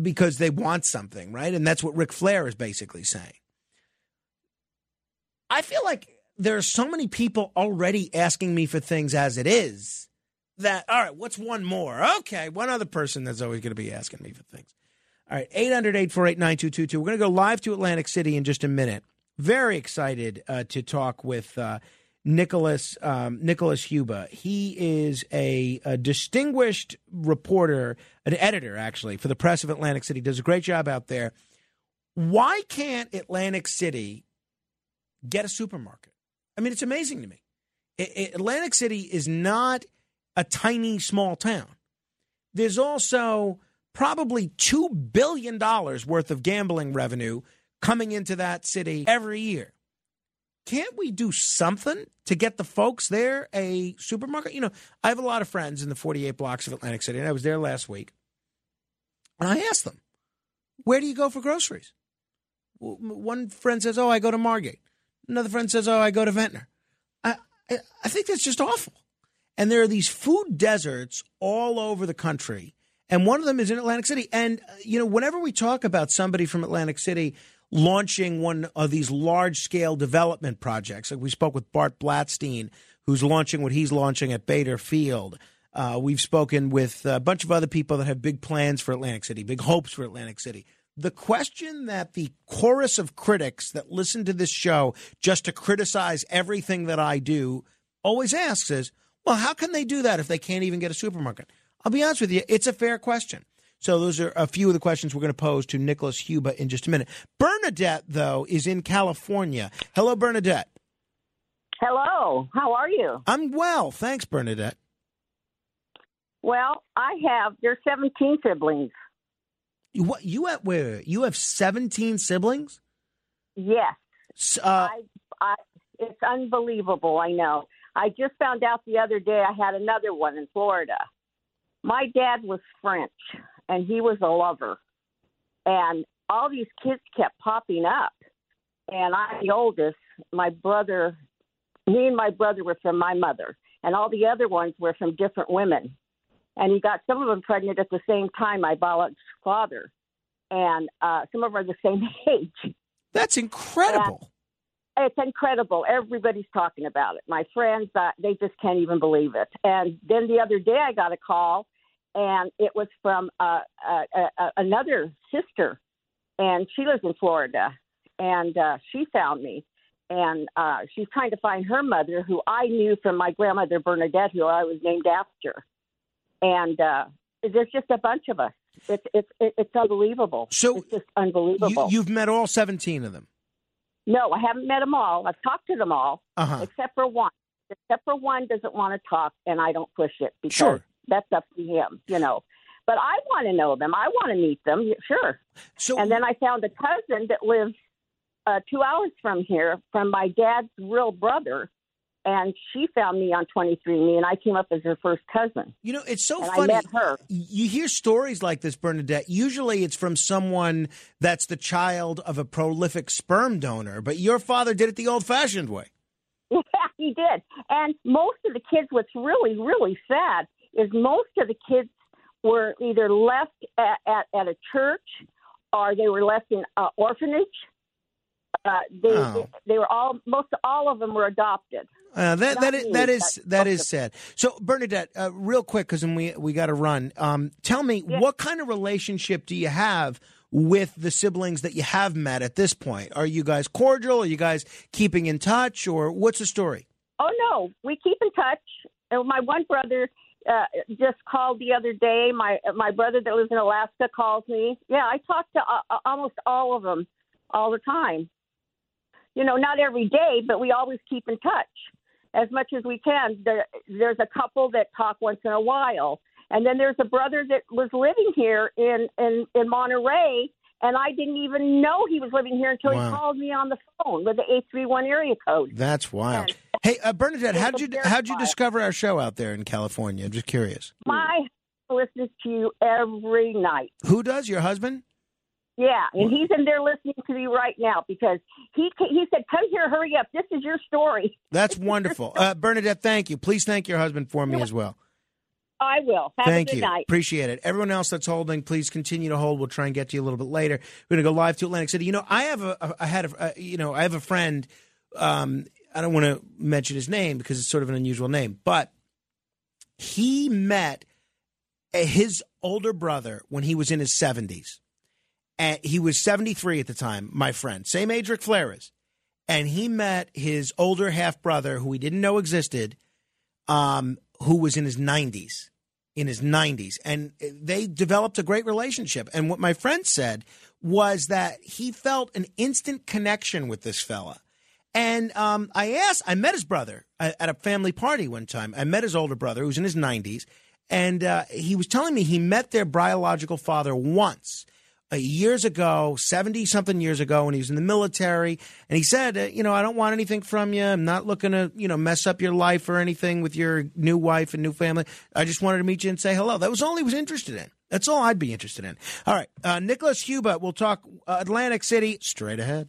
because they want something, right? And that's what Ric Flair is basically saying. I feel like there are so many people already asking me for things as it is that, all right, what's one more? Okay, one other person that's always going to be asking me for things. All right, 800 848 9222. We're going to go live to Atlantic City in just a minute. Very excited uh, to talk with uh, Nicholas um, Nicholas Huba. He is a, a distinguished reporter, an editor actually for the Press of Atlantic City. Does a great job out there. Why can't Atlantic City get a supermarket? I mean, it's amazing to me. I- I- Atlantic City is not a tiny small town. There's also probably two billion dollars worth of gambling revenue coming into that city every year can't we do something to get the folks there a supermarket? You know, I have a lot of friends in the 48 blocks of Atlantic City, and I was there last week. And I asked them, where do you go for groceries? One friend says, oh, I go to Margate. Another friend says, oh, I go to Ventnor. I, I, I think that's just awful. And there are these food deserts all over the country. And one of them is in Atlantic City. And, uh, you know, whenever we talk about somebody from Atlantic City launching one of these large scale development projects. Like we spoke with Bart Blatstein, who's launching what he's launching at Bader Field. Uh, we've spoken with a bunch of other people that have big plans for Atlantic City, big hopes for Atlantic City. The question that the chorus of critics that listen to this show just to criticize everything that I do always asks is, well, how can they do that if they can't even get a supermarket? I'll be honest with you, it's a fair question. So those are a few of the questions we're going to pose to Nicholas Huba in just a minute. Bernadette, though, is in California. Hello, Bernadette. Hello. How are you? I'm well, thanks, Bernadette. Well, I have. There's 17 siblings. You, what you have? Where you have 17 siblings? Yes. Uh, I, I, it's unbelievable. I know. I just found out the other day I had another one in Florida. My dad was French, and he was a lover, and all these kids kept popping up. And I'm the oldest. My brother, me and my brother were from my mother, and all the other ones were from different women. And he got some of them pregnant at the same time, my biological father, and uh, some of them are the same *laughs* age. That's incredible. And it's incredible. Everybody's talking about it. My friends, uh, they just can't even believe it. And then the other day, I got a call, and it was from uh, uh, uh, another sister, and she lives in Florida, and uh, she found me. And uh, she's trying to find her mother, who I knew from my grandmother Bernadette, who I was named after. And uh, there's just a bunch of us. It's it's it's unbelievable. So it's just unbelievable. You, you've met all 17 of them. No, I haven't met them all. I've talked to them all, Uh-huh. except for one. Except for one doesn't want to talk, and I don't push it because Sure. That's up to him, you know. But I want to know them. I want to meet them, sure. So, and then I found a cousin that lives uh, two hours from here, from my dad's real brother, and she found me on 23andMe, and I came up as her first cousin. You know, it's so and funny. I met her. You hear stories like this, Bernadette. Usually it's from someone that's the child of a prolific sperm donor, but your father did it the old fashioned way. *laughs* Yeah, he did. And most of the kids, what's really, really sad is most of the kids were either left at, at, at a church or they were left in uh, orphanage. Uh, they, Oh. they were all most all of them were adopted. Uh, that that is, that is that is sad. So Bernadette, uh, real quick, because we we got to run. Um, tell me, what kind of relationship do you have with the siblings that you have met at this point? Are you guys cordial? Are you guys keeping in touch, or what's the story? Oh no, we keep in touch. My one brother uh, just called the other day. My my brother that lives in Alaska calls me. Yeah, I talk to uh, almost all of them all the time. You know, not every day, but we always keep in touch as much as we can. There, there's a couple that talk once in a while, and then there's a brother that was living here in in in Monterey. And I didn't even know he was living here until Wow. he called me on the phone with the eight three one area code. That's wild. Hey, uh, Bernadette, how'd you how'd you discover our show out there in California? I'm just curious. My listens to you every night. Who does your husband? Yeah, and he's in there listening to me right now because he he said, "Come here, hurry up. This is your story." That's wonderful, *laughs* uh, Bernadette. Thank you. Please thank your husband for me as well. I will. Have Thank a good you. night. Appreciate it. Everyone else that's holding, please continue to hold. We'll try and get to you a little bit later. We're going to go live to Atlantic City. You know, I have a, a I had a, uh, you know, I have a friend. Um, I don't want to mention his name because it's sort of an unusual name, but he met uh, his older brother when he was in his seventies, and he was seventy three at the time. My friend, same age Ric Flair is, and he met his older half brother who he didn't know existed, um, who was in his nineties in his 90s and they developed a great relationship. And what my friend said was that he felt an instant connection with this fella and um, i asked i met his brother at a family party one time i met his older brother who's in his 90s and uh, he was telling me he met their biological father once uh, years ago, 70 something years ago, when he was in the military. And he said, uh, You know, I don't want anything from you. I'm not looking to, you know, mess up your life or anything with your new wife and new family. I just wanted to meet you and say hello. That was all he was interested in. That's all I'd be interested in. All right. Uh, Nicholas Huba will talk uh, Atlantic City straight ahead.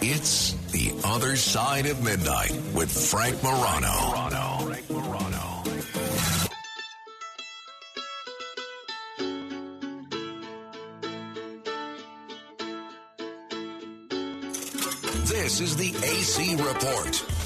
It's The Other Side of Midnight with Frank Morano. Frank Morano. This is the AC Report.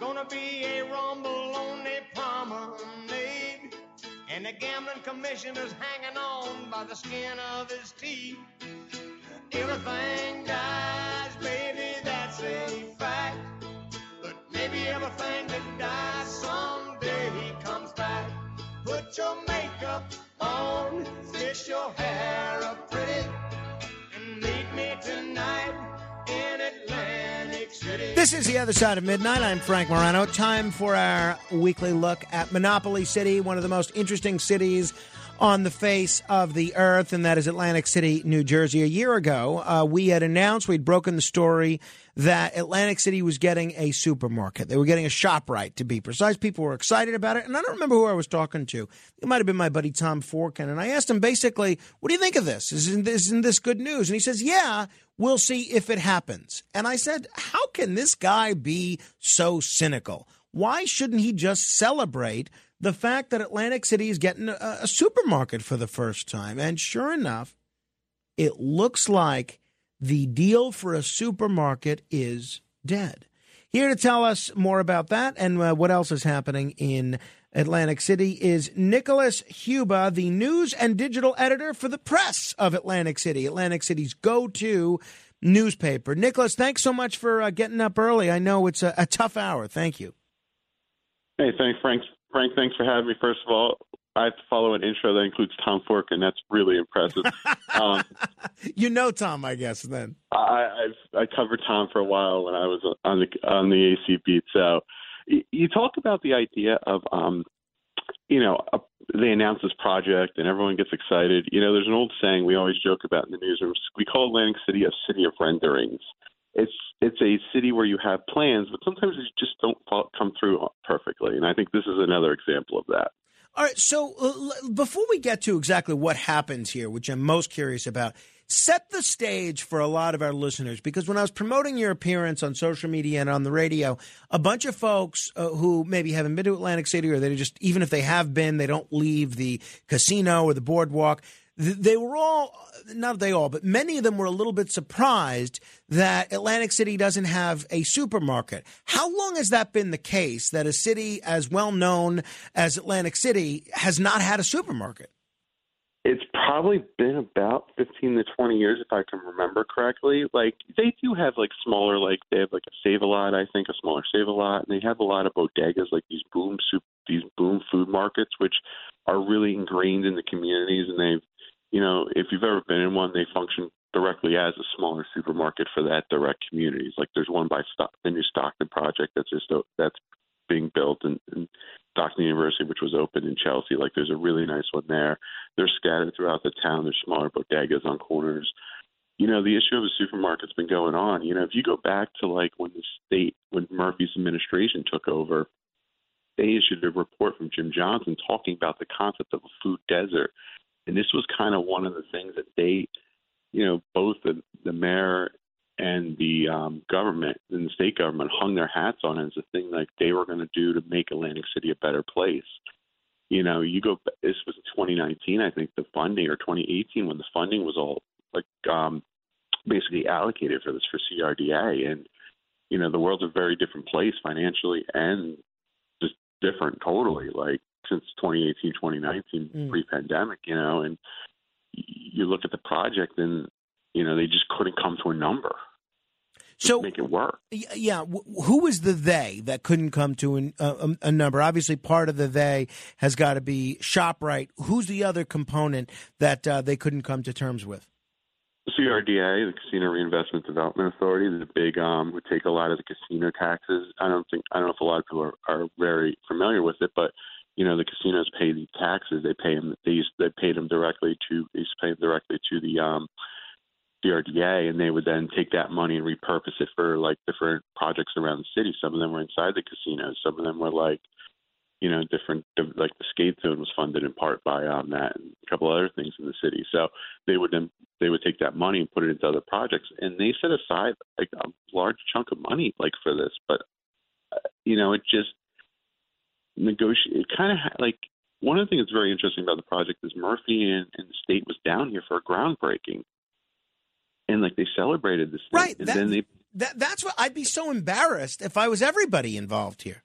Gonna be a rumble on the promenade. And the gambling commissioner's hanging on by the skin of his teeth. Everything dies, baby, that's a fact. But maybe everything that dies someday comes back. Put your makeup on, fix your hair up pretty, and meet me tonight in Atlantic City. This is the other side of midnight. I'm Frank Morano. Time for our weekly look at Monopoly City, one of the most interesting cities on the face of the earth, and that is Atlantic City, New Jersey. A year ago, uh, we had announced we'd broken the story that Atlantic City was getting a supermarket. They were getting a ShopRite, to be precise. People were excited about it, and I don't remember who I was talking to. It might have been my buddy Tom Forkin, and I asked him basically, "What do you think of this? Isn't this, isn't this good news?" And he says, "Yeah." We'll see if it happens. And I said, How can this guy be so cynical? Why shouldn't he just celebrate the fact that Atlantic City is getting a, a supermarket for the first time? And sure enough, it looks like the deal for a supermarket is dead. Here to tell us more about that and uh, what else is happening in Atlantic City is Nicholas Huba, the news and digital editor for the press of Atlantic City, Atlantic City's go to newspaper. Nicholas, thanks so much for uh, getting up early. I know it's a, a tough hour. Thank you. Hey, thanks, Frank. Frank, thanks for having me. First of all, I have to follow an intro that includes Tom Forkin That's really impressive. *laughs* um, you know Tom, I guess. Then I, I've I covered Tom for a while when I was on the on the AC beat. So you talk about the idea of um, you know uh, they announce this project and everyone gets excited. You know, there's an old saying we always joke about in the newsrooms. We call Atlantic City a city of renderings. It's it's a city where you have plans, but sometimes they just don't come through perfectly. And I think this is another example of that. All right. So uh, before we get to exactly what happens here, which I'm most curious about, set the stage for a lot of our listeners because when I was promoting your appearance on social media and on the radio, a bunch of folks uh, who maybe haven't been to Atlantic City or they just, even if they have been, they don't leave the casino or the boardwalk. They were all, not they all, but many of them were a little bit surprised that Atlantic City doesn't have a supermarket. How long has that been the case that a city as well known as Atlantic City has not had a supermarket? It's probably been about 15 to 20 years, if I can remember correctly. Like, they do have, like, smaller, like, they have, like, a Save a Lot, I think, a smaller Save a Lot, and they have a lot of bodegas, like these boom soup, these boom food markets, which are really ingrained in the communities, and they've, you know, if you've ever been in one, they function directly as a smaller supermarket for that direct communities. Like, there's one by Stock, the new Stockton project that's just, that's being built and, and Stockton University, which was open in Chelsea. Like there's a really nice one there. They're scattered throughout the town. There's smaller bodegas on corners. You know, the issue of a supermarket's been going on. You know, if you go back to like when the state, when Murphy's administration took over, they issued a report from Jim Johnson talking about the concept of a food desert. And this was kind of one of the things that they, you know, both the, the mayor and the um, government and the state government hung their hats on it as a thing like they were going to do to make Atlantic City a better place. You know, you go. This was 2019, I think, the funding or 2018 when the funding was all like um, basically allocated for this for CRDA, and you know, the world's a very different place financially and just different totally. Like since 2018, 2019, Mm. pre-pandemic, you know, and you look at the project and you know they just couldn't come to a number so make it work. Yeah, wh- who was the they that couldn't come to an, a, a number? Obviously, part of the they has got to be ShopRite. Who's the other component that uh, they couldn't come to terms with? CRDA, the Casino Reinvestment Development Authority, the big um would take a lot of the casino taxes. I don't think I don't know if a lot of people are, are very familiar with it, but you know the casinos pay these taxes. They pay them. They used they paid them directly to they used to pay them directly to the um CRDA, and they would then take that money and repurpose it for like different projects around the city. Some of them were inside the casinos. Some of them were like you know, different like the skate zone was funded in part by um, that and a couple other things in the city. So they would then they would take that money and put it into other projects, and they set aside like a large chunk of money like for this. But uh, you know, it just negotiate. It kind of like one of the things that's very interesting about the project is Murphy and, and the state was down here for a groundbreaking, and like they celebrated this, thing, Right, And that- then they That, that's what I'd be so embarrassed if I was everybody involved here.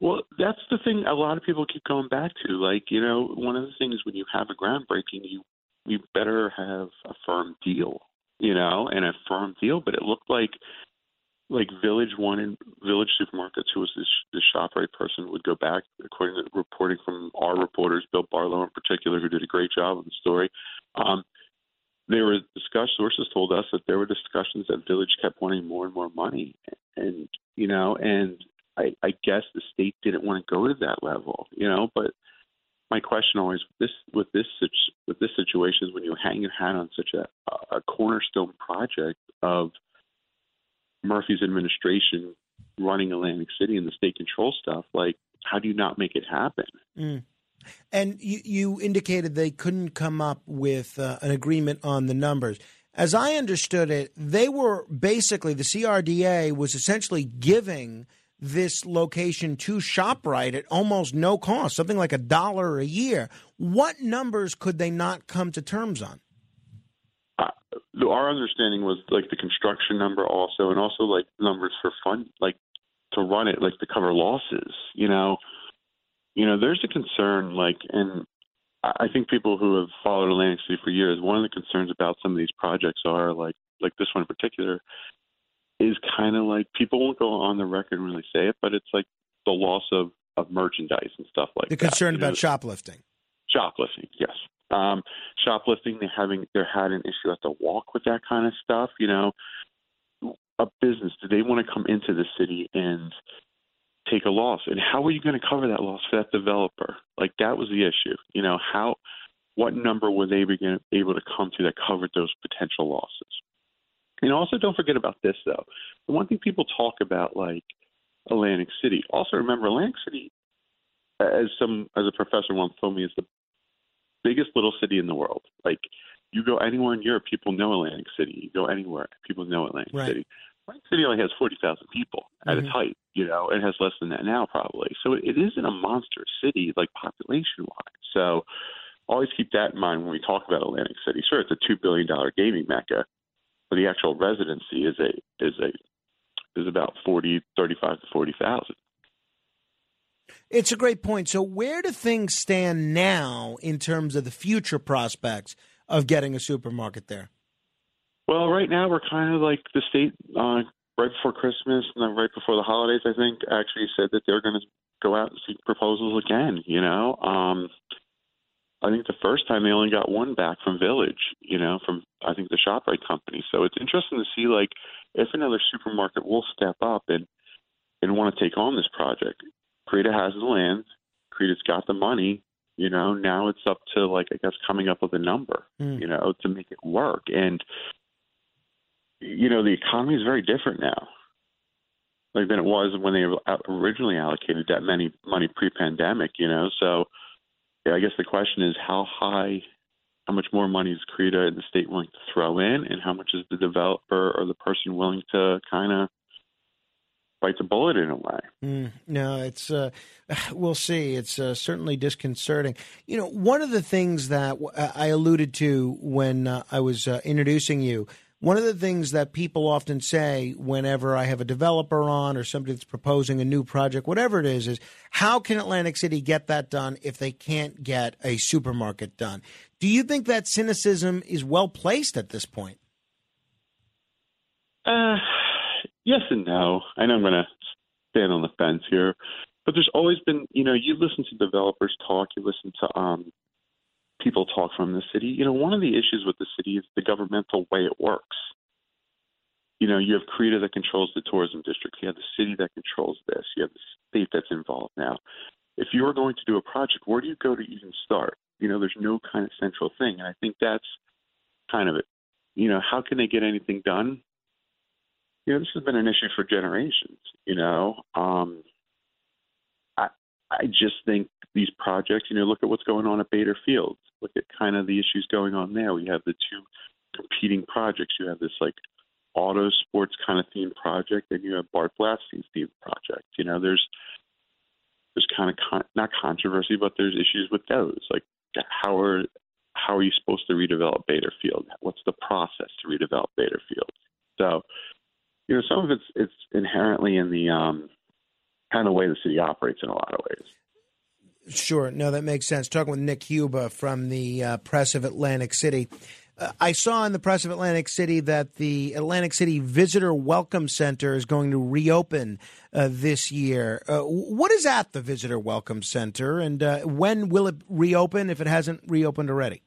Well, that's the thing a lot of people keep going back to. Like, you know, one of the things when you have a groundbreaking, you you better have a firm deal, you know, and a firm deal. But it looked like like Village One and Village Supermarkets, who was this this ShopRite person, would go back according to reporting from our reporters, Bill Barlow in particular, who did a great job on the story. Um, there were discussed sources told us that there were discussions that Village kept wanting more and more money, and you know, and I, I guess the state didn't want to go to that level, you know. But my question always this with this with this situation is when you hang your hat on such a a cornerstone project of Murphy's administration running Atlantic City and the state control stuff, like how do you not make it happen? Mm. And you, you indicated they couldn't come up with uh, an agreement on the numbers. As I understood it, they were basically the CRDA was essentially giving this location to ShopRite at almost no cost, something like a dollar a year. What numbers could they not come to terms on? the- our understanding was like the construction number also, and also like numbers for fund, like to run it, like to cover losses. You know, you know, there's a concern, like, and I think people who have followed Atlantic City for years, one of the concerns about some of these projects are like, like this one in particular, is kind of like people won't go on the record and really say it, but it's like the loss of of merchandise and stuff like The that. concern you know? about shoplifting. shoplifting yes um shoplifting they having they had an issue at the walk with that kind of stuff you know a business do they want to come into the city and take a loss and how are you going to cover that loss for that developer like that was the issue you know how what number were they begin, able to come to that covered those potential losses and also don't forget about this though the one thing people talk about like atlantic city also remember atlantic city as some as a professor once told me is the biggest little city in the world. Like you go anywhere in Europe, people know Atlantic City. You go anywhere, people know Atlantic Right. City. Atlantic City only has forty thousand people at its Mhm. height. You know, it has less than that now probably. So it, it isn't a monster city like population wise. So always keep that in mind when we talk about Atlantic City. Sure, it's a two billion dollar gaming mecca, but the actual residency is a is a is about forty thirty five to forty thousand. It's a great point. So, where do things stand now in terms of the future prospects of getting a supermarket there? Well, right now we're kind of like the state uh, right before Christmas and then right before the holidays. I think actually said that they're going to go out and seek proposals again. You know, um, I think the first time they only got one back from Village. You know, from I think the ShopRite company. So it's interesting to see like if another supermarket will step up and and want to take on this project. CRDA has the land. CRDA's got the money. You know, now it's up to like I guess coming up with a number. Mm. You know, to make it work and you know the economy is very different now like than it was when they originally allocated that many money pre-pandemic you know so yeah, i guess the question is how high how much more money is CRDA and the state willing to throw in, and how much is the developer or the person willing to kind of bite the bullet in a way. Mm, no, it's uh, *sighs* we'll see. It's uh, certainly disconcerting. You know, one of the things that I alluded to when uh, I was uh, introducing you. One of the things that people often say whenever I have a developer on or somebody that's proposing a new project, whatever it is, is how can Atlantic City get that done if they can't get a supermarket done? Do you think that cynicism is well placed at this point? Uh, yes and no. I know I'm going to stand on the fence here, but there's always been, you know, you listen to developers talk, you listen to um, people talk from the city. You know, one of the issues with the city is the governmental way it works. You know, you have CRDA that controls the tourism district. You have the city that controls this. You have the state that's involved now. If you are going to do a project, where do you go to even start? You know, there's no kind of central thing. And I think that's kind of it. You know, how can they get anything done? You know, this has been an issue for generations, you know. Um, I I just think these projects, you know, look at what's going on at Bader Fields. Look at kind of the issues going on there. We have the two competing projects. You have this like auto sports kind of themed project, and you have Bart Blatstein's themed project. You know, there's there's kind of con- not controversy, but there's issues with those. Like how are how are you supposed to redevelop Bader Field? What's the process to redevelop Bader Field? So, you know, some of it's it's inherently in the um, kind of way the city operates in a lot of ways. Sure. No, that makes sense. Talking with Nick Huba from the uh, Press of Atlantic City. Uh, I saw in the Press of Atlantic City that the Atlantic City Visitor Welcome Center is going to reopen uh, this year. Uh, what is at the Visitor Welcome Center, and uh, when will it reopen if it hasn't reopened already?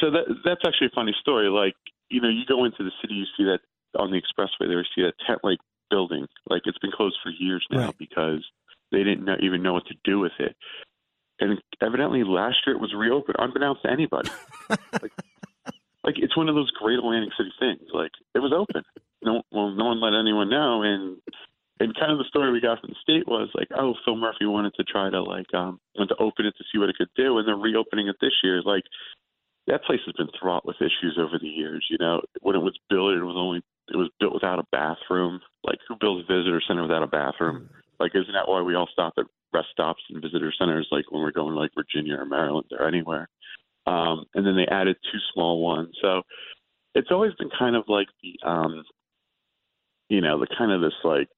So that that's actually a funny story. Like, you know, you go into the city, you see that on the expressway there, you see that tent like building. Like it's been closed for years now Right. because they didn't know, even know what to do with it. And evidently last year it was reopened, unbeknownst to anybody. *laughs* like, like it's one of those great Atlantic City things. Like it was open. No, well, no one let anyone know, and and kind of the story we got from the state was like, oh, Phil Murphy wanted to try to like um wanted to open it to see what it could do, and they're reopening it this year. Like that place has been fraught with issues over the years. You know, when it was built, it was only it was built without a bathroom. Like who builds a visitor center without a bathroom? Like isn't that why we all stop at rest stops and visitor centers like when we're going like Virginia or Maryland or anywhere? Um, and then they added two small ones. So it's always been kind of like the um you know, the kind of this like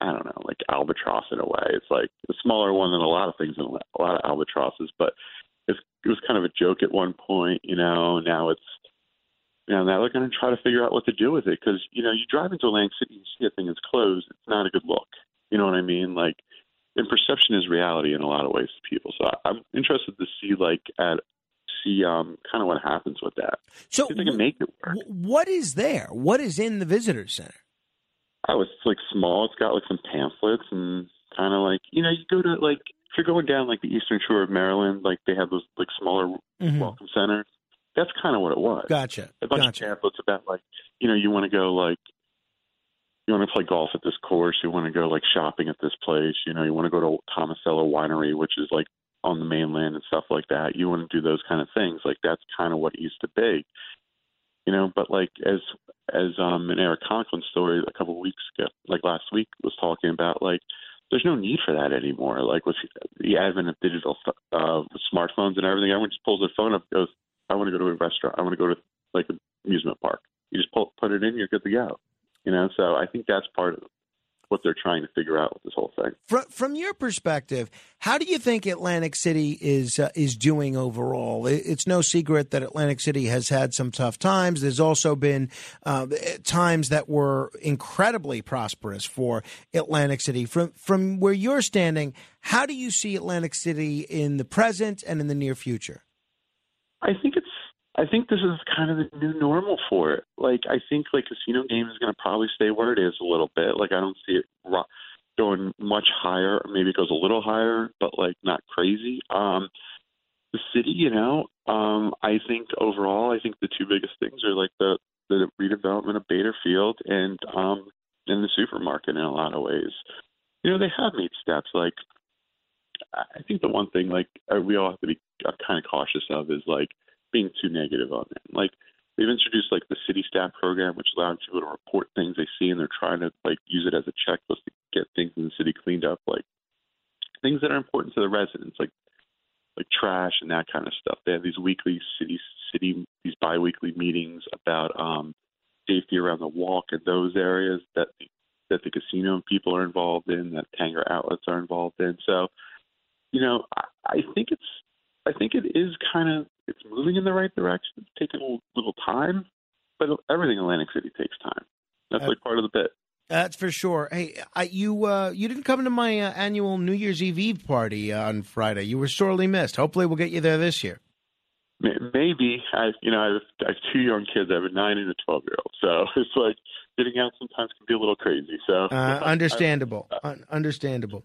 I don't know, like albatross in a way. It's like a smaller one than a lot of things and a lot of albatrosses, but it's, it was kind of a joke at one point, you know. Now it's, you know, now they're going to try to figure out what to do with it because you know, you drive into Atlantic City and see a thing that's closed. It's not a good look. You know what I mean? Like, and perception is reality in a lot of ways to people. So I, I'm interested to see like at see um kind of what happens with that. So they can make it work. What is there? What is in the visitor center? Oh, it's like small. It's got like some pamphlets and kind of like you know you go to like if you're going down like the eastern shore of Maryland, like they have those like smaller Mhm. welcome centers. That's kind of what it was. Gotcha. A bunch Gotcha. of pamphlets about like you know you want to go like you want to play golf at this course. You want to go like shopping at this place. You know you want to go to Tomasello Winery, which is like on the mainland and stuff like that. You want to do those kind of things. Like that's kind of what it used to be you know but like as as um an eric conklin story a couple of weeks ago like last week was talking about like there's no need for that anymore like with the advent of digital uh smartphones and everything everyone just pulls their phone up goes i want to go to a restaurant i want to go to like an amusement park you just pull, put it in you're good to go you know so i think that's part of what they're trying to figure out with this whole thing From, from your perspective, how do you think Atlantic City is uh, is doing overall? It- It's no secret that Atlantic City has had some tough times. There's also been uh, times that were incredibly prosperous for Atlantic City. From from where you're standing, how do you see Atlantic City in the present and in the near future? I think. I think this is kind of the new normal for it. Like, I think like casino game is going to probably stay where it is a little bit. Like, I don't see it ro- going much higher. Maybe it goes a little higher, but like not crazy. Um, the city, you know, um, I think overall, I think the two biggest things are like the the redevelopment of Bader Field and um, and the supermarket in a lot of ways. You know, they have made steps. Like, I think the one thing like uh, we all have to be uh, kind of cautious of is like being too negative on it. Like they've introduced like the city staff program, which allows people to report things they see, and they're trying to like use it as a checklist to get things in the city cleaned up, like things that are important to the residents, like like trash and that kind of stuff. They have these weekly city city these biweekly meetings about um safety around the walk and those areas that that the casino people are involved in, that Tanger outlets are involved in. So, you know, I, I think it's I think it is kind of it's moving in the right direction. It's taking a little, little time, but everything in Atlantic City takes time. That's Uh, like part of the bit. That's for sure. Hey, I, you uh, you didn't come to my uh, annual New Year's Eve Eve party uh, on Friday. You were sorely missed. Hopefully, we'll get you there this year. Maybe I, you know, I have, I have two young kids. I have a nine and a twelve year old. So *laughs* it's like getting out sometimes can be a little crazy. So Uh, *laughs* understandable, Un- understandable.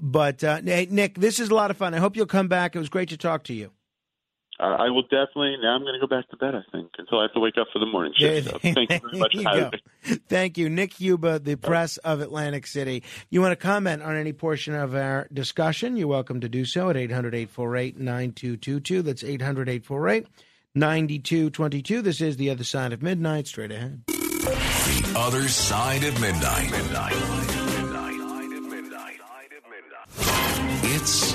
But uh, hey, Nick, this is a lot of fun. I hope you'll come back. It was great to talk to you. Uh, I will definitely. Now I'm going to go back to bed. I think until I have to wake up for the morning shift. So thank you very *laughs* much There you having go. me. Thank you, Nick Huba, the press of Atlantic City. You want to comment on any portion of our discussion? You're welcome to do so at 800 848 9222. That's 800 848 9222. This is The Other Side of Midnight. Straight ahead. The other side of midnight. Midnight. midnight. midnight. It's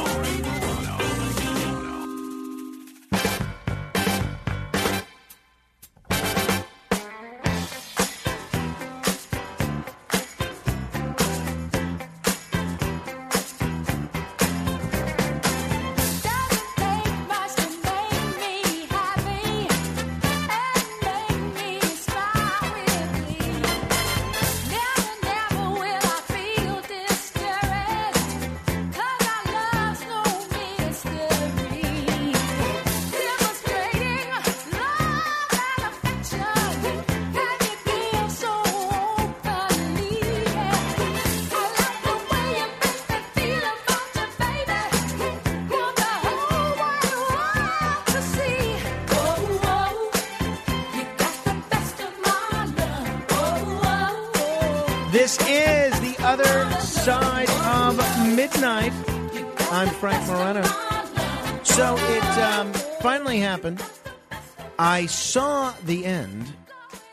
I saw the end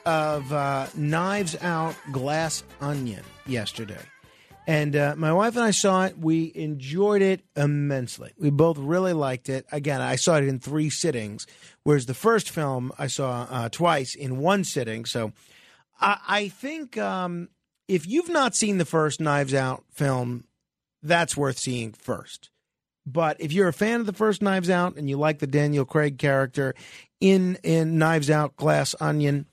of uh, Knives Out Glass Onion yesterday. And uh, my wife and I saw it. We enjoyed it immensely. We both really liked it. Again, I saw it in three sittings, whereas the first film I saw uh, twice in one sitting. So I, I think um, if you've not seen the first Knives Out film, that's worth seeing first. But if you're a fan of the first Knives Out and you like the Daniel Craig character in in Knives Out Glass Onion,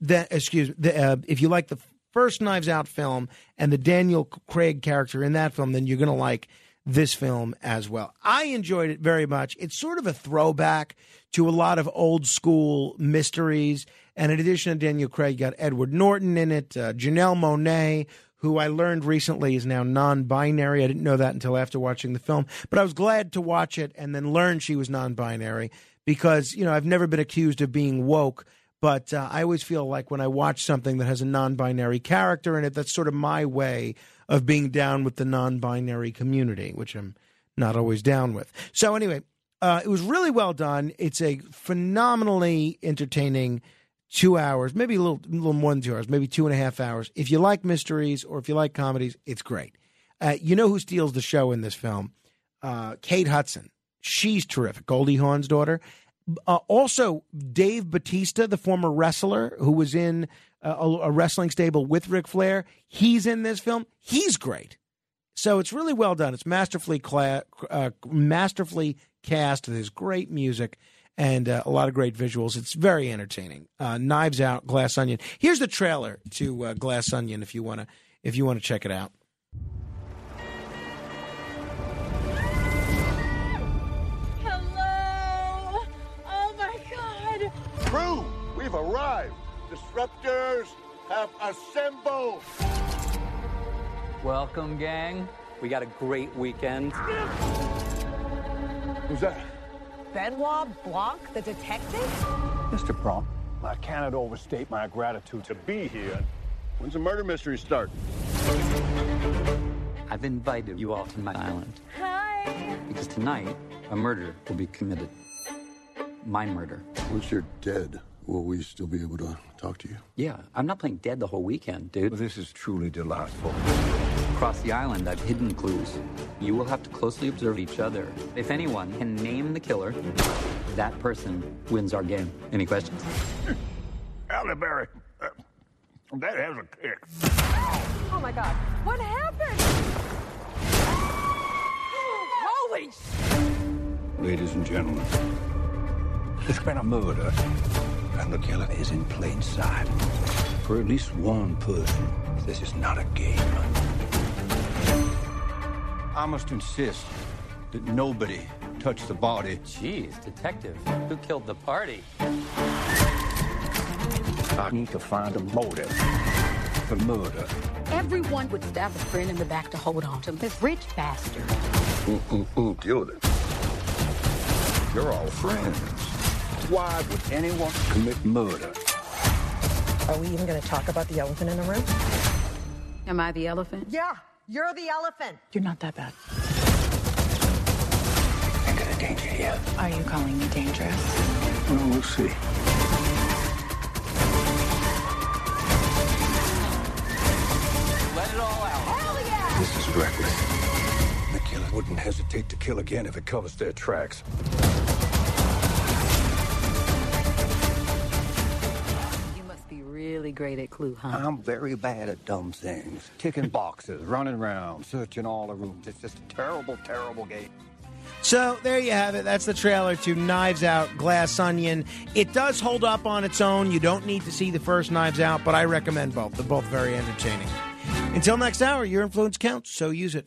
that excuse me, the, uh, if you like the first Knives Out film and the Daniel Craig character in that film, then you're going to like this film as well. I enjoyed it very much. It's sort of a throwback to a lot of old school mysteries. And in addition to Daniel Craig, you got Edward Norton in it, uh, Janelle Monáe, who I learned recently is now non binary. I didn't know that until after watching the film, but I was glad to watch it and then learn she was non binary because, you know, I've never been accused of being woke. But uh, I always feel like when I watch something that has a non binary character in it, that's sort of my way of being down with the non binary community, which I'm not always down with. So, anyway, uh, it was really well done. It's a phenomenally entertaining two hours, maybe a little, a little more than two hours, maybe two and a half hours. If you like mysteries or if you like comedies, it's great. Uh, you know who steals the show in this film? Uh, Kate Hudson. She's terrific. Goldie Hawn's daughter. Uh, also, Dave Batista, the former wrestler who was in uh, a, a wrestling stable with Ric Flair, he's in this film. He's great. So it's really well done. It's masterfully cla- uh, masterfully cast. There's great music and uh, a lot of great visuals. It's very entertaining. Uh, Knives Out, Glass Onion. Here's the trailer to uh, Glass Onion if you want to if you want to check it out. Hello! Oh my god! Crew, we've arrived. Disruptors have assembled. Welcome, gang. We got a great weekend. Who's that? Benoit Blanc, the detective? Mr. Bron, I cannot overstate my gratitude to be here. When's the murder mystery start? I've I've invited you all to my island. Hi. Because tonight, a murder will be committed. My murder. Once you're dead, will we still be able to talk to you? Yeah, I'm not playing dead the whole weekend, dude. this is truly delightful. Across the island, I've hidden clues. You will have to closely observe each other. If anyone can name the killer, that person wins our game. Any questions? *laughs* Alleberry, uh, that has a kick. Oh my God. What happened? *gasps* Holy sh! Ladies and gentlemen, there's been a murder, and the killer is in plain sight. For at least one person, this is not a game. I must insist that nobody touch the body. Jeez, detective, who killed the party? I need to find a motive for murder. Everyone would stab a friend in the back to hold on to this rich bastard. Ooh, ooh, ooh, Gilda. You're all friends. Why would anyone commit murder? Are we even going to talk about the elephant in the room? Am I the elephant? Yeah, you're the elephant. You're not that bad. Into the danger here. Are you calling me dangerous? Well, we'll see. Let it all out. Hell yeah! This is reckless. The killer wouldn't hesitate to kill again if it covers their tracks. Really great at Clue, huh? I'm very bad at dumb things. Ticking *laughs* boxes, running around, searching all the rooms. It's just a terrible, terrible game. So there you have it. That's the trailer to Knives Out Glass Onion. It does hold up on its own. You don't need to see the first Knives Out, but I recommend both. They're both very entertaining. Until next hour, your influence counts, so use it.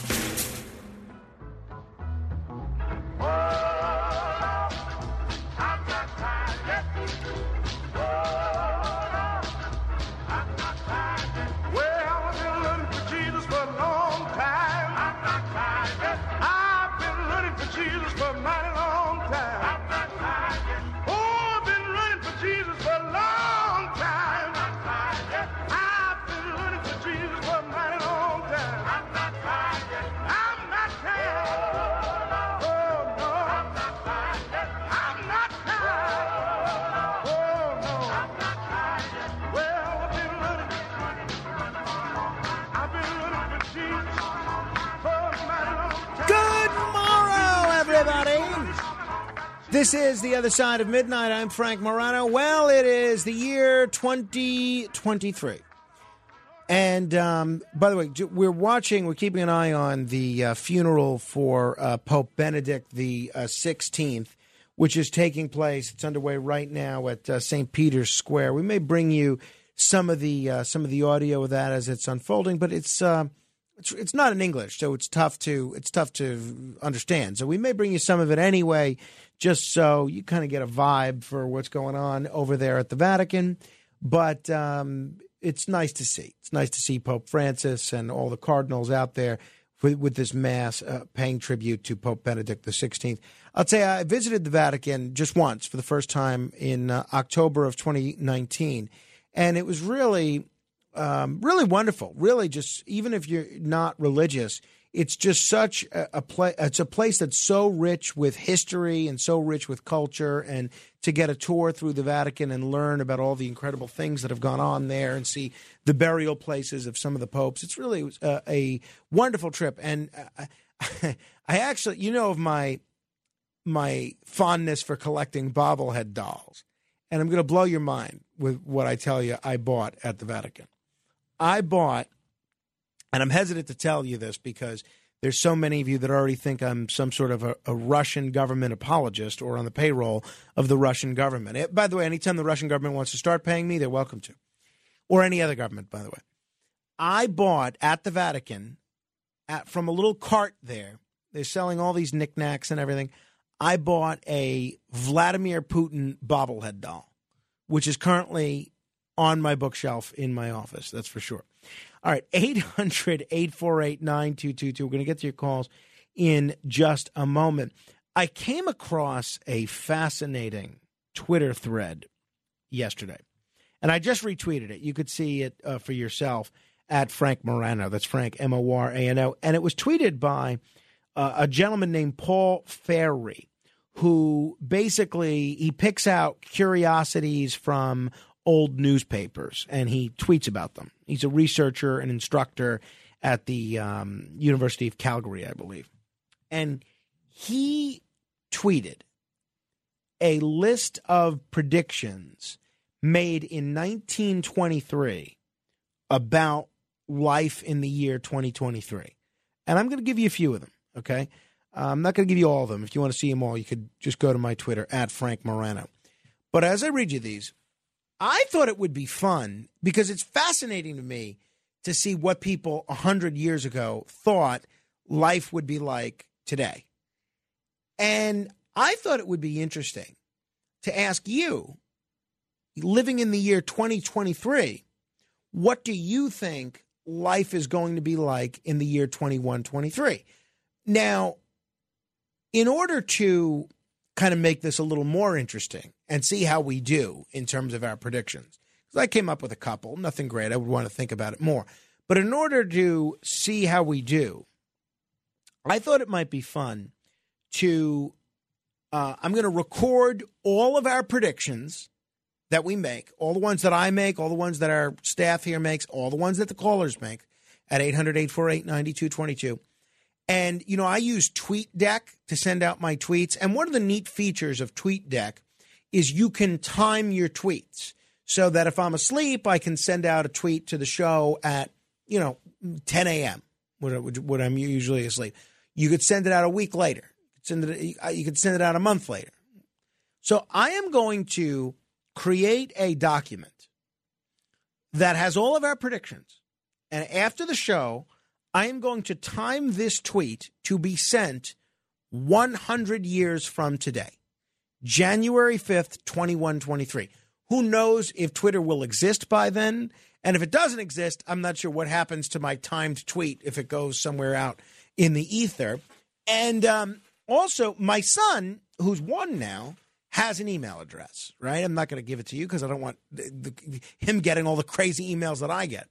This is The Other Side of Midnight. I'm Frank Morano. Well, it is the year 2023. And um, by the way, we're watching, we're keeping an eye on the uh, funeral for uh, Pope Benedict the uh, 16th, which is taking place. It's underway right now at uh, St. Peter's Square. We may bring you some of the uh, some of the audio of that as it's unfolding, but it's uh, it's it's not in English, so it's tough to it's tough to understand. So we may bring you some of it anyway, just so you kind of get a vibe for what's going on over there at the Vatican. But um, it's nice to see. It's nice to see Pope Francis and all the cardinals out there with, with this mass uh, paying tribute to Pope Benedict the Sixteenth. I'll say I visited the Vatican just once for the first time in uh, October of 2019, and it was really um, really wonderful. Really, just even if you're not religious, it's just such a, a place. It's a place that's so rich with history and so rich with culture. And to get a tour through the Vatican and learn about all the incredible things that have gone on there, and see the burial places of some of the popes, it's really uh, a wonderful trip. And uh, *laughs* I actually, you know, of my my fondness for collecting bobblehead dolls, and I'm going to blow your mind with what I tell you. I bought at the Vatican. I bought, and I'm hesitant to tell you this because there's so many of you that already think I'm some sort of a, a Russian government apologist or on the payroll of the Russian government. Eh, by the way, anytime the Russian government wants to start paying me, they're welcome to, or any other government, by the way. I bought at the Vatican, at, from a little cart there. They're selling all these knickknacks and everything. I bought a Vladimir Putin bobblehead doll, which is currently on my bookshelf in my office. That's for sure. All right, 800 848 9222. We're going to get to your calls in just a moment. I came across a fascinating Twitter thread yesterday, and I just retweeted it. You could see it uh, for yourself at Frank Morano. That's Frank M O R A N O, and it was tweeted by uh, a gentleman named Paul Fairie, who basically he picks out curiosities from old newspapers and he tweets about them. He's a researcher and instructor at the um, University of Calgary, I believe, and he tweeted a list of predictions made in 1923 about life in the year 2023. And I'm going to give you a few of them, okay? I'm not going to give you all of them. If you want to see them all, you could just go to my Twitter at Frank Morano. But as I read you these, I thought it would be fun because it's fascinating to me to see what people 100 years ago thought life would be like today. And I thought it would be interesting to ask you, living in the year 2023, what do you think life is going to be like in the year 2123? Now, in order to kind of make this a little more interesting and see how we do in terms of our predictions, because I came up with a couple, nothing great. I would want to think about it more. But in order to see how we do, I thought it might be fun to. Uh, I'm going to record all of our predictions that we make, all the ones that I make, all the ones that our staff here makes, all the ones that the callers make at 800 848 9222. And, you know, I use TweetDeck to send out my tweets. And one of the neat features of TweetDeck is you can time your tweets so that if I'm asleep, I can send out a tweet to the show at, you know, 10 a.m. when, I'm usually asleep. You could send it out a week later. Send it, you could send it out a month later. So I am going to create a document that has all of our predictions. And after the show, I am going to time this tweet to be sent 100 years from today, January 5th, 2123. Who knows if Twitter will exist by then? And if it doesn't exist, I'm not sure what happens to my timed tweet if it goes somewhere out in the ether. And um, also, my son, who's one now, has an email address, right? I'm not going to give it to you because I don't want the, the, him getting all the crazy emails that I get.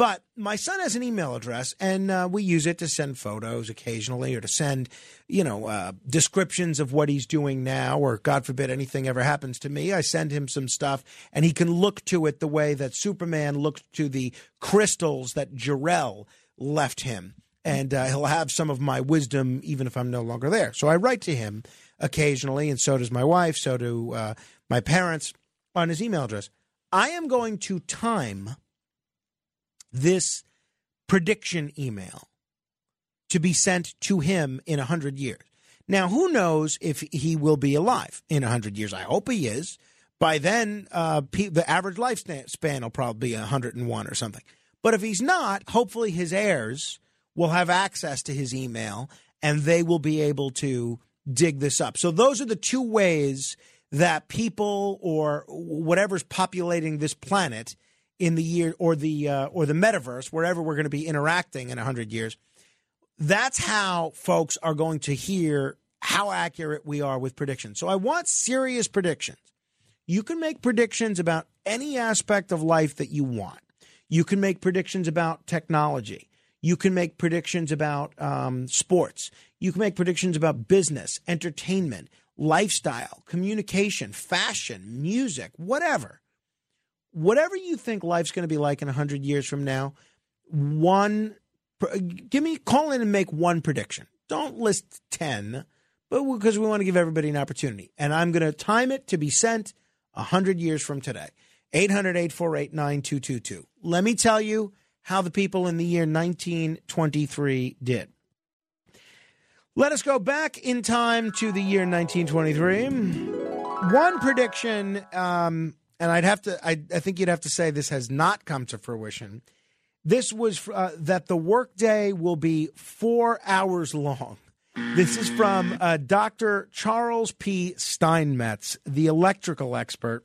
But my son has an email address, and uh, we use it to send photos occasionally or to send, you know, uh, descriptions of what he's doing now, or God forbid anything ever happens to me. I send him some stuff, and he can look to it the way that Superman looked to the crystals that Jor-El left him. And uh, he'll have some of my wisdom even if I'm no longer there. So I write to him occasionally, and so does my wife, so do uh, my parents on his email address. I am going to time this prediction email to be sent to him in 100 years. Now, who knows if he will be alive in 100 years? I hope he is. By then, uh, the average lifespan will probably be 101 or something. But if he's not, hopefully his heirs will have access to his email and they will be able to dig this up. So, those are the two ways that people or whatever's populating this planet in the year or the uh, or the metaverse, wherever we're going to be interacting in hundred years. That's how folks are going to hear how accurate we are with predictions. So I want serious predictions. You can make predictions about any aspect of life that you want. You can make predictions about technology. You can make predictions about um, sports. You can make predictions about business, entertainment, lifestyle, communication, fashion, music, whatever whatever you think life's going to be like in 100 years from now, one, give me, call in and make one prediction. Don't list 10, but because we want to give everybody an opportunity. And I'm going to time it to be sent 100 years from today. 800 848 9222. Let me tell you how the people in the year 1923 did. Let us go back in time to the year 1923. One prediction um, and I'd have to, I, I think you'd have to say this has not come to fruition. This was uh, that the workday will be four hours long. This is from uh, Dr. Charles P. Steinmetz, the electrical expert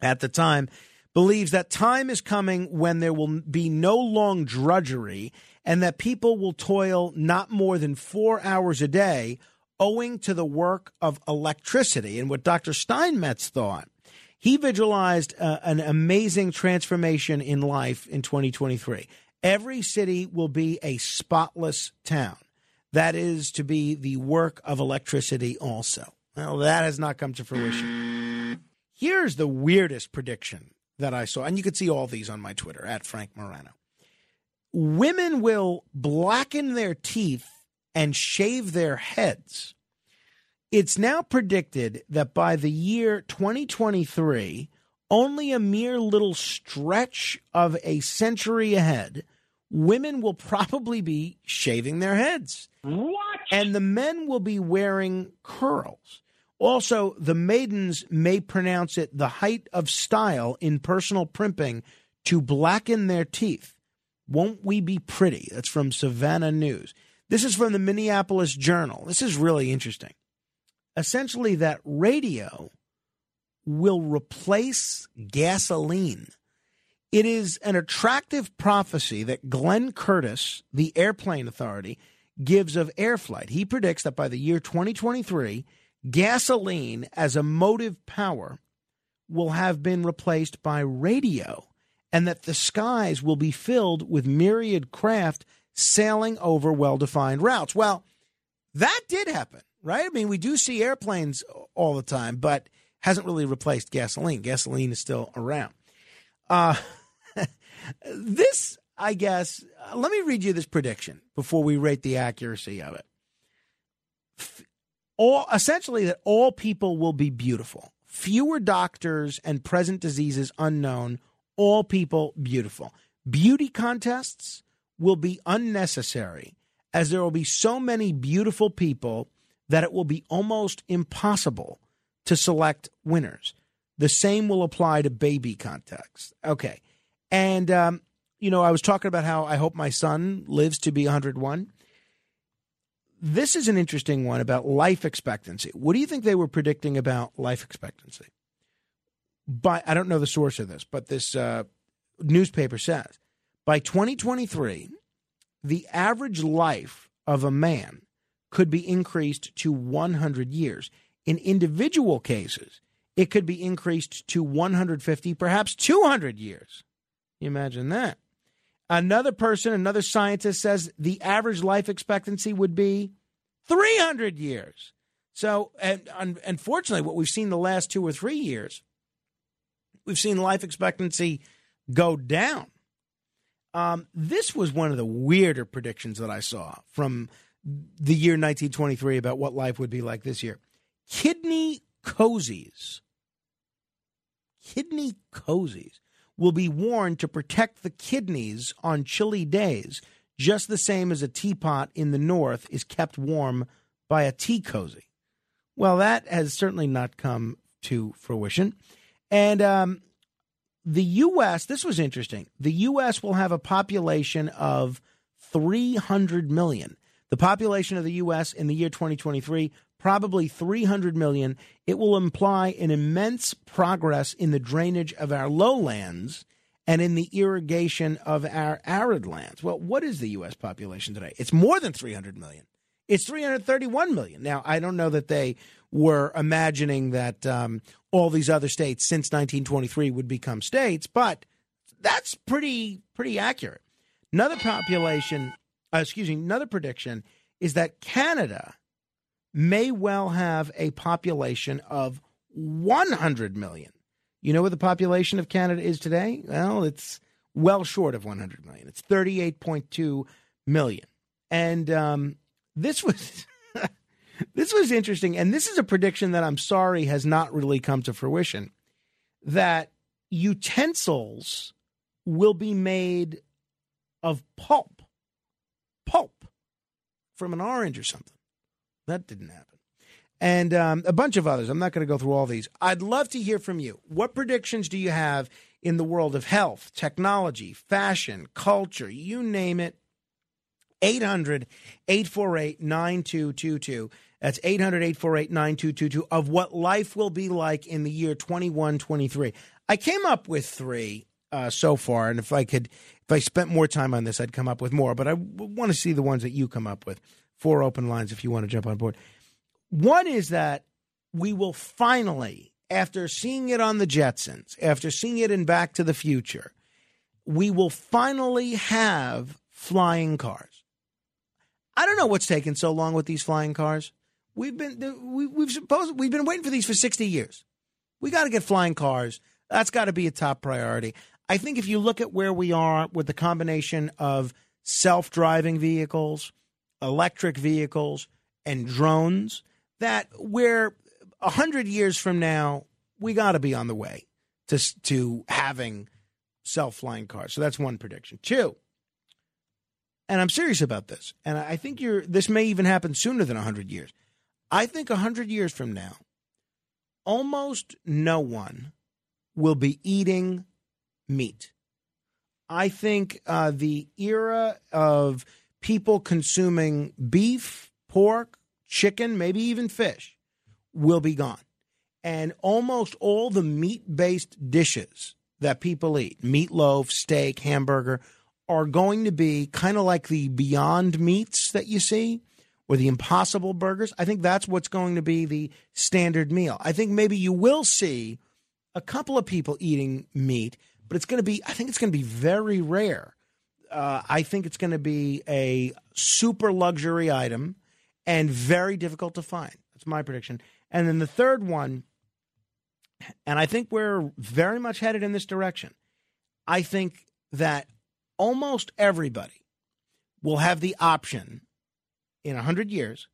at the time, believes that time is coming when there will be no long drudgery and that people will toil not more than four hours a day owing to the work of electricity. And what Dr. Steinmetz thought, he visualized uh, an amazing transformation in life in 2023. Every city will be a spotless town. That is to be the work of electricity also. Well, that has not come to fruition. Here's the weirdest prediction that I saw, and you can see all these on my Twitter at Frank Morano. Women will blacken their teeth and shave their heads. It's now predicted that by the year 2023, only a mere little stretch of a century ahead, women will probably be shaving their heads. What? And the men will be wearing curls. Also, the maidens may pronounce it the height of style in personal primping to blacken their teeth. Won't we be pretty? That's from Savannah News. This is from the Minneapolis Journal. This is really interesting. Essentially, that radio will replace gasoline. It is an attractive prophecy that Glenn Curtiss, the airplane authority, gives of air flight. He predicts that by the year 2023, gasoline as a motive power will have been replaced by radio and that the skies will be filled with myriad craft sailing over well defined routes. Well, that did happen, right? I mean, we do see airplanes all the time, but hasn't really replaced gasoline. Gasoline is still around. Uh, *laughs* this, I guess, uh, let me read you this prediction before we rate the accuracy of it. All essentially that all people will be beautiful. Fewer doctors and present diseases unknown. All people beautiful. Beauty contests will be unnecessary as there will be so many beautiful people that it will be almost impossible to select winners. The same will apply to baby contests. Okay. And, um, you know, I was talking about how I hope my son lives to be 101. This is an interesting one about life expectancy. What do you think they were predicting about life expectancy? By I don't know the source of this, but this uh, newspaper says by 2023, the average life of a man could be increased to 100 years. In individual cases, it could be increased to 150, perhaps 200 years. You imagine that. Another person, another scientist says the average life expectancy would be 300 years. So, and, un- unfortunately, what we've seen the last two or three years, we've seen life expectancy go down. Um, this was one of the weirder predictions that I saw from the year 1923 about what life would be like this year. Kidney cozies, kidney cozies will be worn to protect the kidneys on chilly days, just the same as a teapot in the north is kept warm by a tea cozy. Well, that has certainly not come to fruition. And um, the U.S., this was interesting. The U.S. will have a population of 300 million. The population of the U.S. in the year 2023, probably 300 million. It will imply an immense progress in the drainage of our lowlands and in the irrigation of our arid lands. Well, what is the U.S. population today? It's more than 300 million. It's 331 million. Now, I don't know that they were imagining that um, all these other states since 1923 would become states, but that's pretty pretty accurate. Another population, uh, excuse me, another prediction is that Canada may well have a population of 100 million. You know what the population of Canada is today? Well, it's well short of 100 million. It's 38.2 million. And um, this was *laughs* this was interesting, and this is a prediction that I'm sorry has not really come to fruition. That utensils will be made of pulp, pulp from an orange or something. That didn't happen. And um, a bunch of others. I'm not going to go through all these. I'd love to hear from you. What predictions do you have in the world of health, technology, fashion, culture, you name it? 800 848 9222. That's 800 848 9222 of what life will be like in the year 2123. I came up with three uh, so far, and if I could. If I spent more time on this, I'd come up with more, but I w- want to see the ones that you come up with. Four open lines if you want to jump on board. One is that we will finally, after seeing it on the Jetsons, after seeing it in Back to the Future, we will finally have flying cars. I don't know what's taken so long with these flying cars. We've been we, we've supposed we've been waiting for these for sixty years. We got to get flying cars. That's got to be a top priority. I think if you look at where we are with the combination of self-driving vehicles, electric vehicles, and drones, that we're a hundred years from now, we got to be on the way to to having self-flying cars. So that's one prediction. Two, and I'm serious about this, and I think you're. This may even happen sooner than hundred years. I think hundred years from now, almost no one will be eating meat. I think uh, the era of people consuming beef, pork, chicken, maybe even fish will be gone. And almost all the meat based dishes that people eat meatloaf, steak, hamburger are going to be kind of like the beyond meats that you see or the impossible burgers. I think that's what's going to be the standard meal. I think maybe you will see a couple of people eating meat, but it's going to be, I think it's going to be very rare. Uh, I think it's going to be a super luxury item and very difficult to find. That's my prediction. And then the third one, and I think we're very much headed in this direction. I think that almost everybody will have the option in 100 years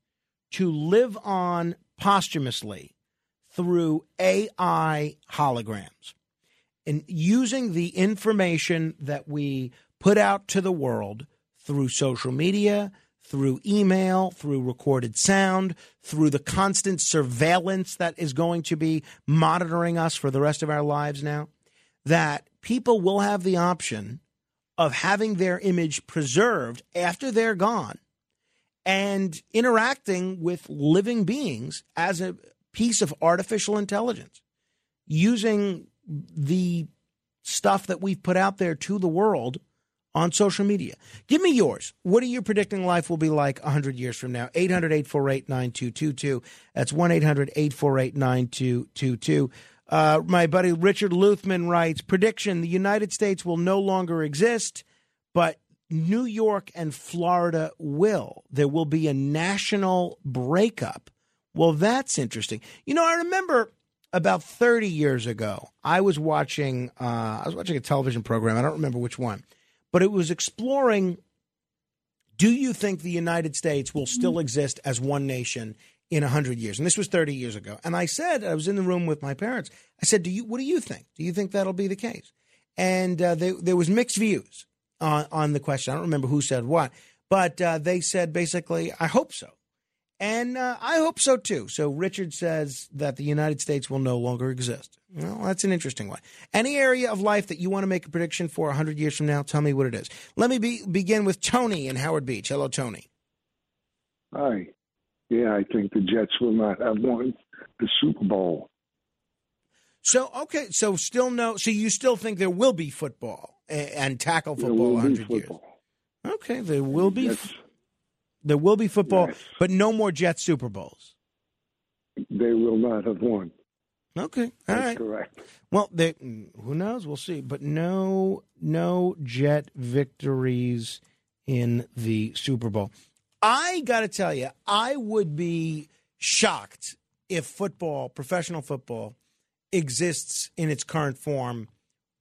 to live on posthumously through AI holograms and using the information that we put out to the world through social media, through email, through recorded sound, through the constant surveillance that is going to be monitoring us for the rest of our lives now, that people will have the option of having their image preserved after they're gone and interacting with living beings as a piece of artificial intelligence using the stuff that we've put out there to the world on social media. Give me yours. What are you predicting life will be like 100 years from now? 800 848 9222. That's 1 800 848 9222. Uh, my buddy Richard Luthman writes Prediction the United States will no longer exist, but New York and Florida will. There will be a national breakup. Well, that's interesting. You know, I remember about 30 years ago, I was watching uh, I was watching a television program. I don't remember which one, but it was exploring do you think the United States will still exist as one nation in 100 years? And this was 30 years ago. And I said, I was in the room with my parents. I said, do you what do you think? Do you think that'll be the case? And uh, they, there was mixed views on, on the question. I don't remember who said what, but uh, they said basically, I hope so. And uh, I hope so too. So Richard says that the United States will no longer exist. Well, that's an interesting one. Any area of life that you want to make a prediction for 100 years from now, tell me what it is. Let me be, begin with Tony in Howard Beach. Hello, Tony. Hi. Yeah, I think the Jets will not have won the Super Bowl. So, okay, so still no, so you still think there will be football and, and tackle There football will be 100 years? Okay, there will be. There will be football, but no more Jet Super Bowls. They will not have won. Okay, all That's right. correct. Well, they, who knows? We'll see. But no, no Jet victories in the Super Bowl. I got to tell you, I would be shocked if football, professional football, exists in its current form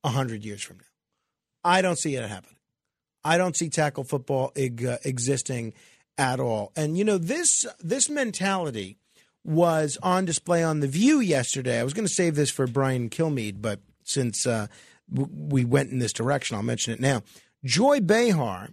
a hundred years from now. I don't see it happening. I don't see tackle football eg- uh, existing at all. And you know this this mentality was on display on the View yesterday. I was going to save this for Brian Kilmeade, but since uh, w- we went in this direction, I'll mention it now. Joy Behar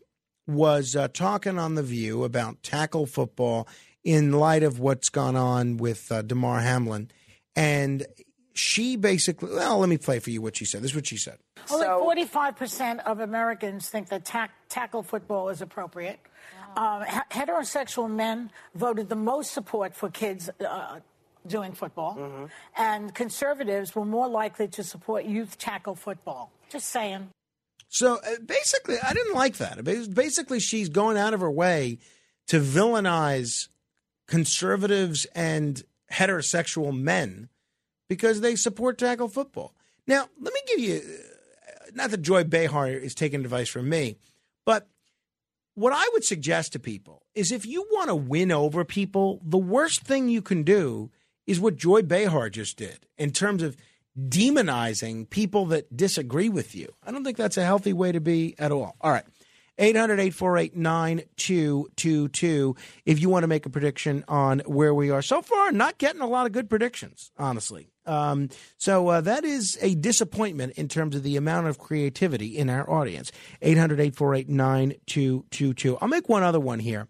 was uh, talking on the View about tackle football in light of what's gone on with uh, Damar Hamlin, and she basically. Well, let me play for you what she said. This is what she said. Only 45% of Americans think that tack, tackle football is appropriate. Um, heterosexual men voted the most support for kids uh, doing football, and conservatives were more likely to support youth tackle football. Just saying. So uh, basically, I didn't like that. Basically, she's going out of her way to villainize conservatives and heterosexual men because they support tackle football. Now, let me give you uh, not that Joy Behar is taking advice from me, but what I would suggest to people is if you want to win over people, the worst thing you can do is what Joy Behar just did in terms of demonizing people that disagree with you. I don't think that's a healthy way to be at all. All right. 800 848 9222. If you want to make a prediction on where we are. So far, not getting a lot of good predictions, honestly. Um, so uh, that is a disappointment in terms of the amount of creativity in our audience. 800 848 9222. I'll make one other one here.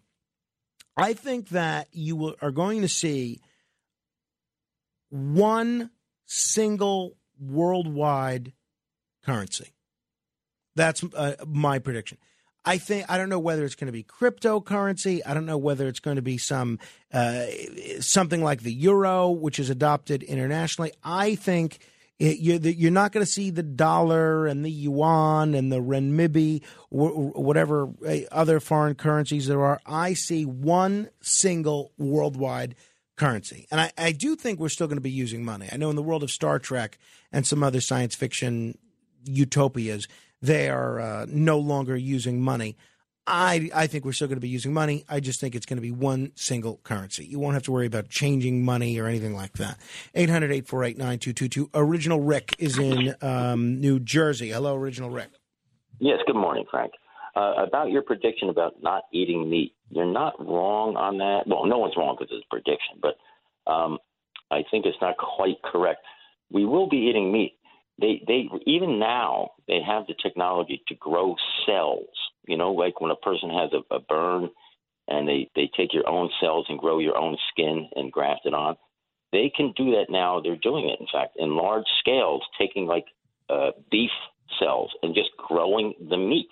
I think that you will, are going to see one single worldwide currency. That's uh, my prediction. I think I don't know whether it's going to be cryptocurrency. I don't know whether it's going to be some uh, something like the euro, which is adopted internationally. I think it, you're, not going to see the dollar and the yuan and the renminbi, whatever uh, other foreign currencies there are. I see one single worldwide currency. And I, I do think we're still going to be using money. I know in the world of Star Trek and some other science fiction utopias, they are uh, no longer using money. I, I think we're still going to be using money. I just think it's going to be one single currency. You won't have to worry about changing money or anything like that. 800 848 9222. Original Rick is in um, New Jersey. Hello, Original Rick. Yes, good morning, Frank. Uh, about your prediction about not eating meat, you're not wrong on that. Well, no one's wrong because it's a prediction, but um, I think it's not quite correct. We will be eating meat they they even now they have the technology to grow cells. You know, like when a person has a, a burn and they they take your own cells and grow your own skin and graft it on. They can do that now. They're doing it, in fact, in large scales, taking like uh, beef cells and just growing the meat,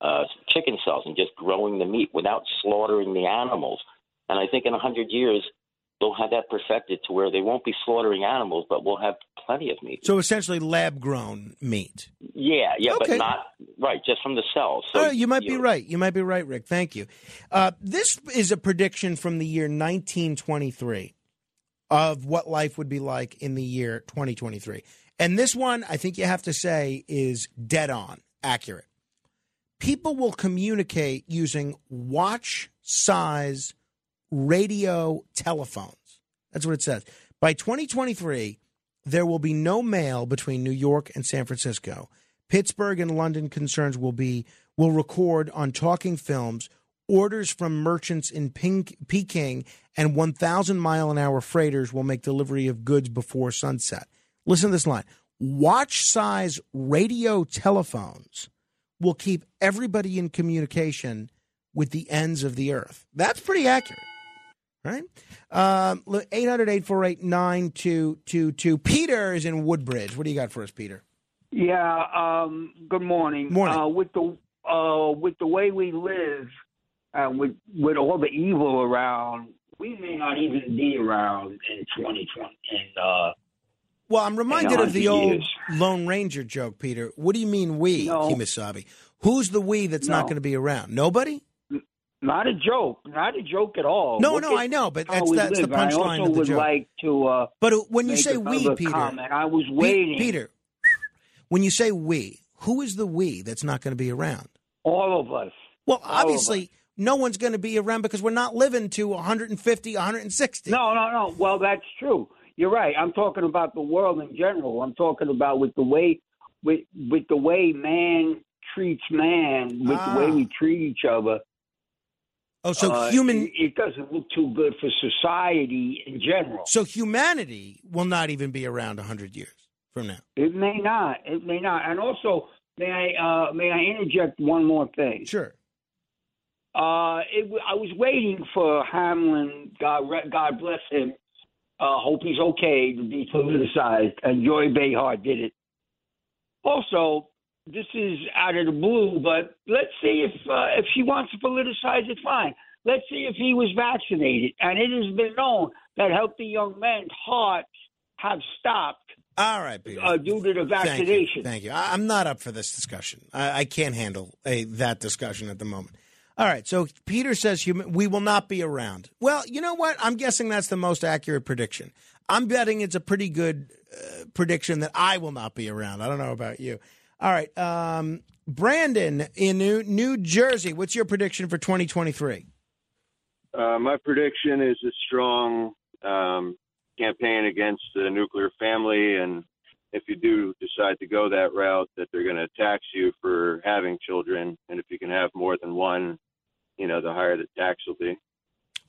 uh, chicken cells, and just growing the meat without slaughtering the animals. And I think in a hundred years, they'll have that perfected to where they won't be slaughtering animals, but we'll have plenty of meat. So essentially, lab grown meat. Yeah, yeah, Okay. but not right, just from the cells. So oh, you might be right. You might be right, Rick. Thank you. Uh, this is a prediction from the year 1923 of what life would be like in the year 2023. And this one, I think you have to say, is dead on, accurate. People will communicate using watch size radio telephones. That's what it says. By 2023, there will be no mail between New York and San Francisco. Pittsburgh and London concerns will be will record on talking films orders from merchants in Ping, Peking and 1,000 mile an hour freighters will make delivery of goods before sunset. Listen to this line: watch size radio telephones will keep everybody in communication with the ends of the earth. That's pretty accurate right? Um, 800 848 9222. Peter is in Woodbridge. What do you got for us, Peter? Yeah. Um, good morning. Morning. Uh, with the uh, with the way we live, uh, with with all the evil around, we may not even be around in 2020. And uh, Well, I'm reminded of the hundred old. Lone Ranger joke, Peter. What do you mean we, No. Kemosabe? Who's the we that's not going to be around? Nobody? Not a joke, not a joke at all. No, Look no, I know, but that's that's the live. Punchline of the would joke. like to. Uh, But when you say we, Peter, comment. I was waiting. Peter, when you say we, who is the we that's not going to be around? All of us. Well, All obviously, no one's going to be around because we're not living to 150, 160. No, no, no. Well, that's true. You're right. I'm talking about the world in general. I'm talking about with the way with with the way man treats man, with the way Ah. we treat each other. Oh, so uh, human. It, it doesn't look too good for society in general. So humanity will not even be around 100 years from now. It may not. It may not. And also, may I uh, may I interject one more thing? Sure. Uh, it, I was waiting for Hamlin. God, God bless him. Uh, hope he's okay to be politicized, and Joy Behar did it. Also, this is out of the blue, but let's see if uh, if she wants to politicize it. Fine. Let's see if he was vaccinated, and it has been known that healthy young men's hearts have stopped All right, Peter. Uh, due to the Thank you. vaccination. Thank you. I, I'm not up for this discussion. I, I can't handle a, that discussion at the moment. All right. So Peter says human, we will not be around. Well, you know what? I'm guessing that's the most accurate prediction. I'm betting it's a pretty good uh, prediction that I will not be around. I don't know about you. All right. Um, Brandon in New, New Jersey, what's your prediction for 2023? Uh, my prediction is a strong um, campaign against the nuclear family, and if you do decide to go that route, that they're going to tax you for having children, and if you can have more than one, you know, the higher the tax will be.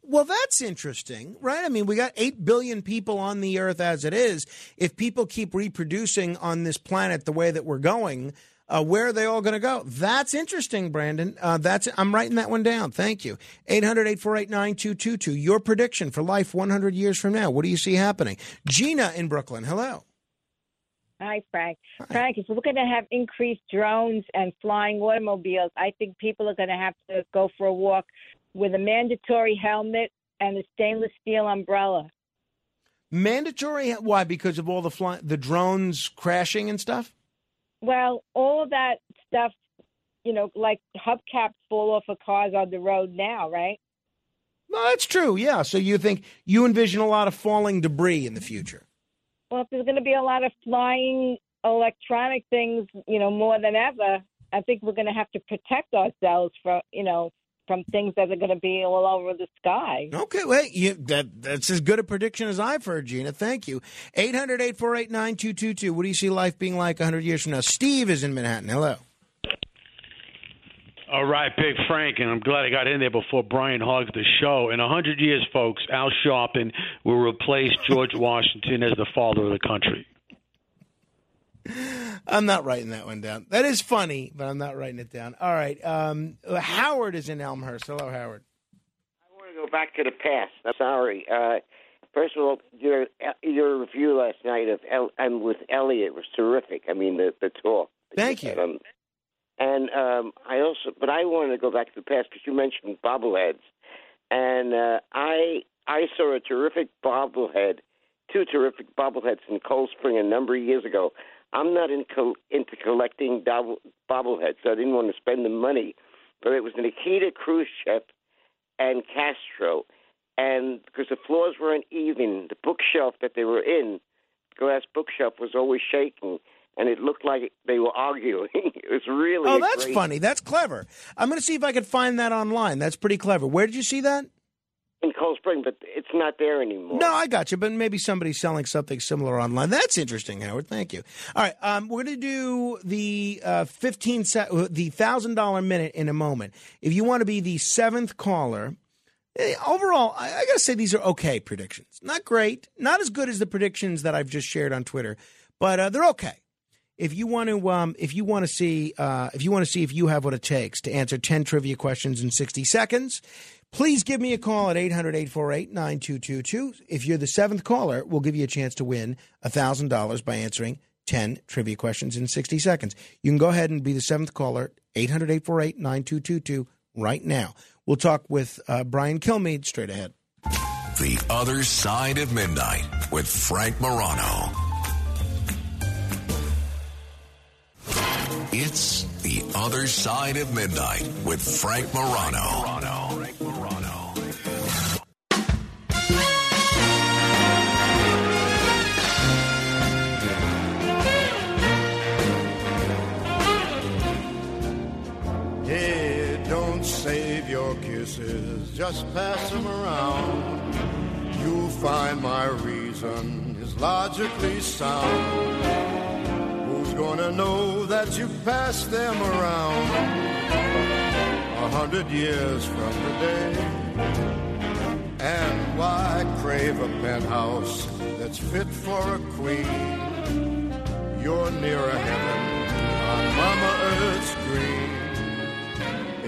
Well, that's interesting, right? I mean, we got 8 billion people on the earth as it is. If people keep reproducing on this planet the way that we're going, uh, where are they all going to go? That's interesting, Brandon. Uh, that's I'm writing that one down. Thank you. 800-848-9222. Your prediction for life 100 years from now. What do you see happening? Gina in Brooklyn. Hello. Hi, Frank. Frank, if we're going to have increased drones and flying automobiles, I think people are going to have to go for a walk with a mandatory helmet and a stainless steel umbrella. Mandatory why because of all the fly, the drones crashing and stuff? Well, all of that stuff, you know, like hubcaps fall off of cars on the road now, right? No, that's true. Yeah. So you think you envision a lot of falling debris in the future? Well, if there's going to be a lot of flying electronic things, you know, more than ever, I think we're going to have to protect ourselves from, you know, from things that are going to be all over the sky. Okay, wait, you, that that's as good a prediction as I've heard, Gina. Thank you. 800-848-9222. What do you see life being like 100 years from now? Steve is in Manhattan. Hello. All right, Big Frank, and I'm glad I got in there before Brian hogged the show. In a hundred years, folks, Al Sharpton will replace George Washington as the father of the country. I'm not writing that one down. That is funny, but I'm not writing it down. All right. Um, Howard is in Elmhurst. Hello, Howard. I want to go back to the past. I'm sorry. Uh, first of all, your your review last night of El, um, with Elliot was terrific. I mean, the the talk. Thank you. Um, and um, I also, but I wanted to go back to the past because you mentioned bobbleheads, and uh, I I saw a terrific bobblehead, two terrific bobbleheads in Cold Spring a number of years ago. I'm not in co- into collecting double, bobbleheads, so I didn't want to spend the money. But it was Nikita Khrushchev and Castro, and because the floors weren't even, the bookshelf that they were in, glass bookshelf, was always shaking, and it looked like they were arguing. *laughs* it was really Oh, that's great- funny. That's clever. I'm going to see if I can find that online. That's pretty clever. Where did you see that? In Cold Spring, but it's not there anymore. No, I got you, but maybe somebody's selling something similar online. That's interesting, Howard. Thank you. All right, um, we're going to do the uh, fifteen se- the thousand dollar minute in a moment. If you want to be the seventh caller, eh, overall, I, I got to say these are okay predictions. Not great, not as good as the predictions that I've just shared on Twitter, but uh, they're okay. If you want to, um, if you want to see, uh, if you want to see if you have what it takes to answer ten trivia questions in sixty seconds, please give me a call at 800-848-9222. If you're the seventh caller, we'll give you a chance to win thousand dollars by answering ten trivia questions in sixty seconds. You can go ahead and be the seventh caller, 800-848-9222 right now. We'll talk with uh, Brian Kilmeade straight ahead. The Other Side of Midnight with Frank Morano. It's The Other Side of Midnight with Frank Morano. Hey, just pass them around. You'll find my reason is logically sound. Who's gonna know that you passed them around a hundred years from today? And why crave a penthouse that's fit for a queen? You're nearer heaven on Mama Earth's green.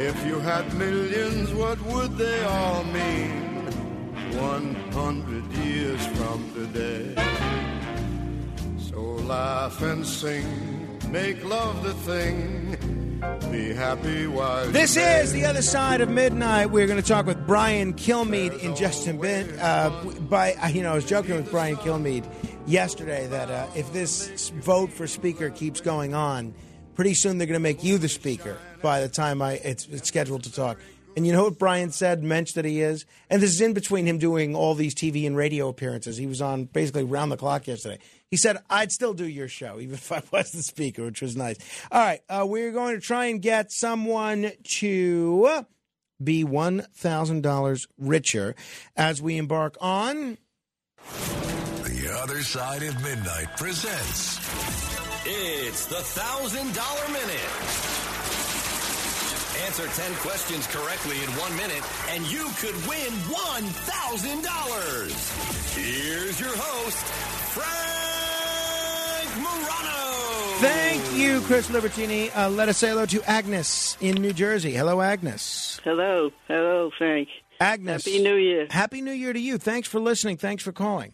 If you had millions, what would they all mean? One hundred years from today. So laugh and sing, make love the thing, be happy while This is the other side of midnight. We're going to talk with Brian Kilmeade in just a bit. Uh, by you know, I was joking with Brian Kilmeade yesterday that uh, if this vote for speaker keeps going on, pretty soon they're going to make you the speaker by the time I it's, it's scheduled to talk. And you know what Brian said, mensch that he is? And this is in between him doing all these TV and radio appearances. He was on basically round the clock yesterday. He said, I'd still do your show, even if I *laughs* was the speaker, which was nice. All right, uh, we're going to try and get someone to be $1,000 richer as we embark on. The Other Side of Midnight presents It's the $1,000 Minute. Answer 10 questions correctly in one minute, and you could win $1,000. Here's your host, Frank Morano. Thank you, Chris Libertini. Uh, let us say hello to Agnes in New Jersey. Hello, Agnes. Hello. Hello, Frank. Agnes. Happy New Year. Happy New Year to you. Thanks for listening. Thanks for calling.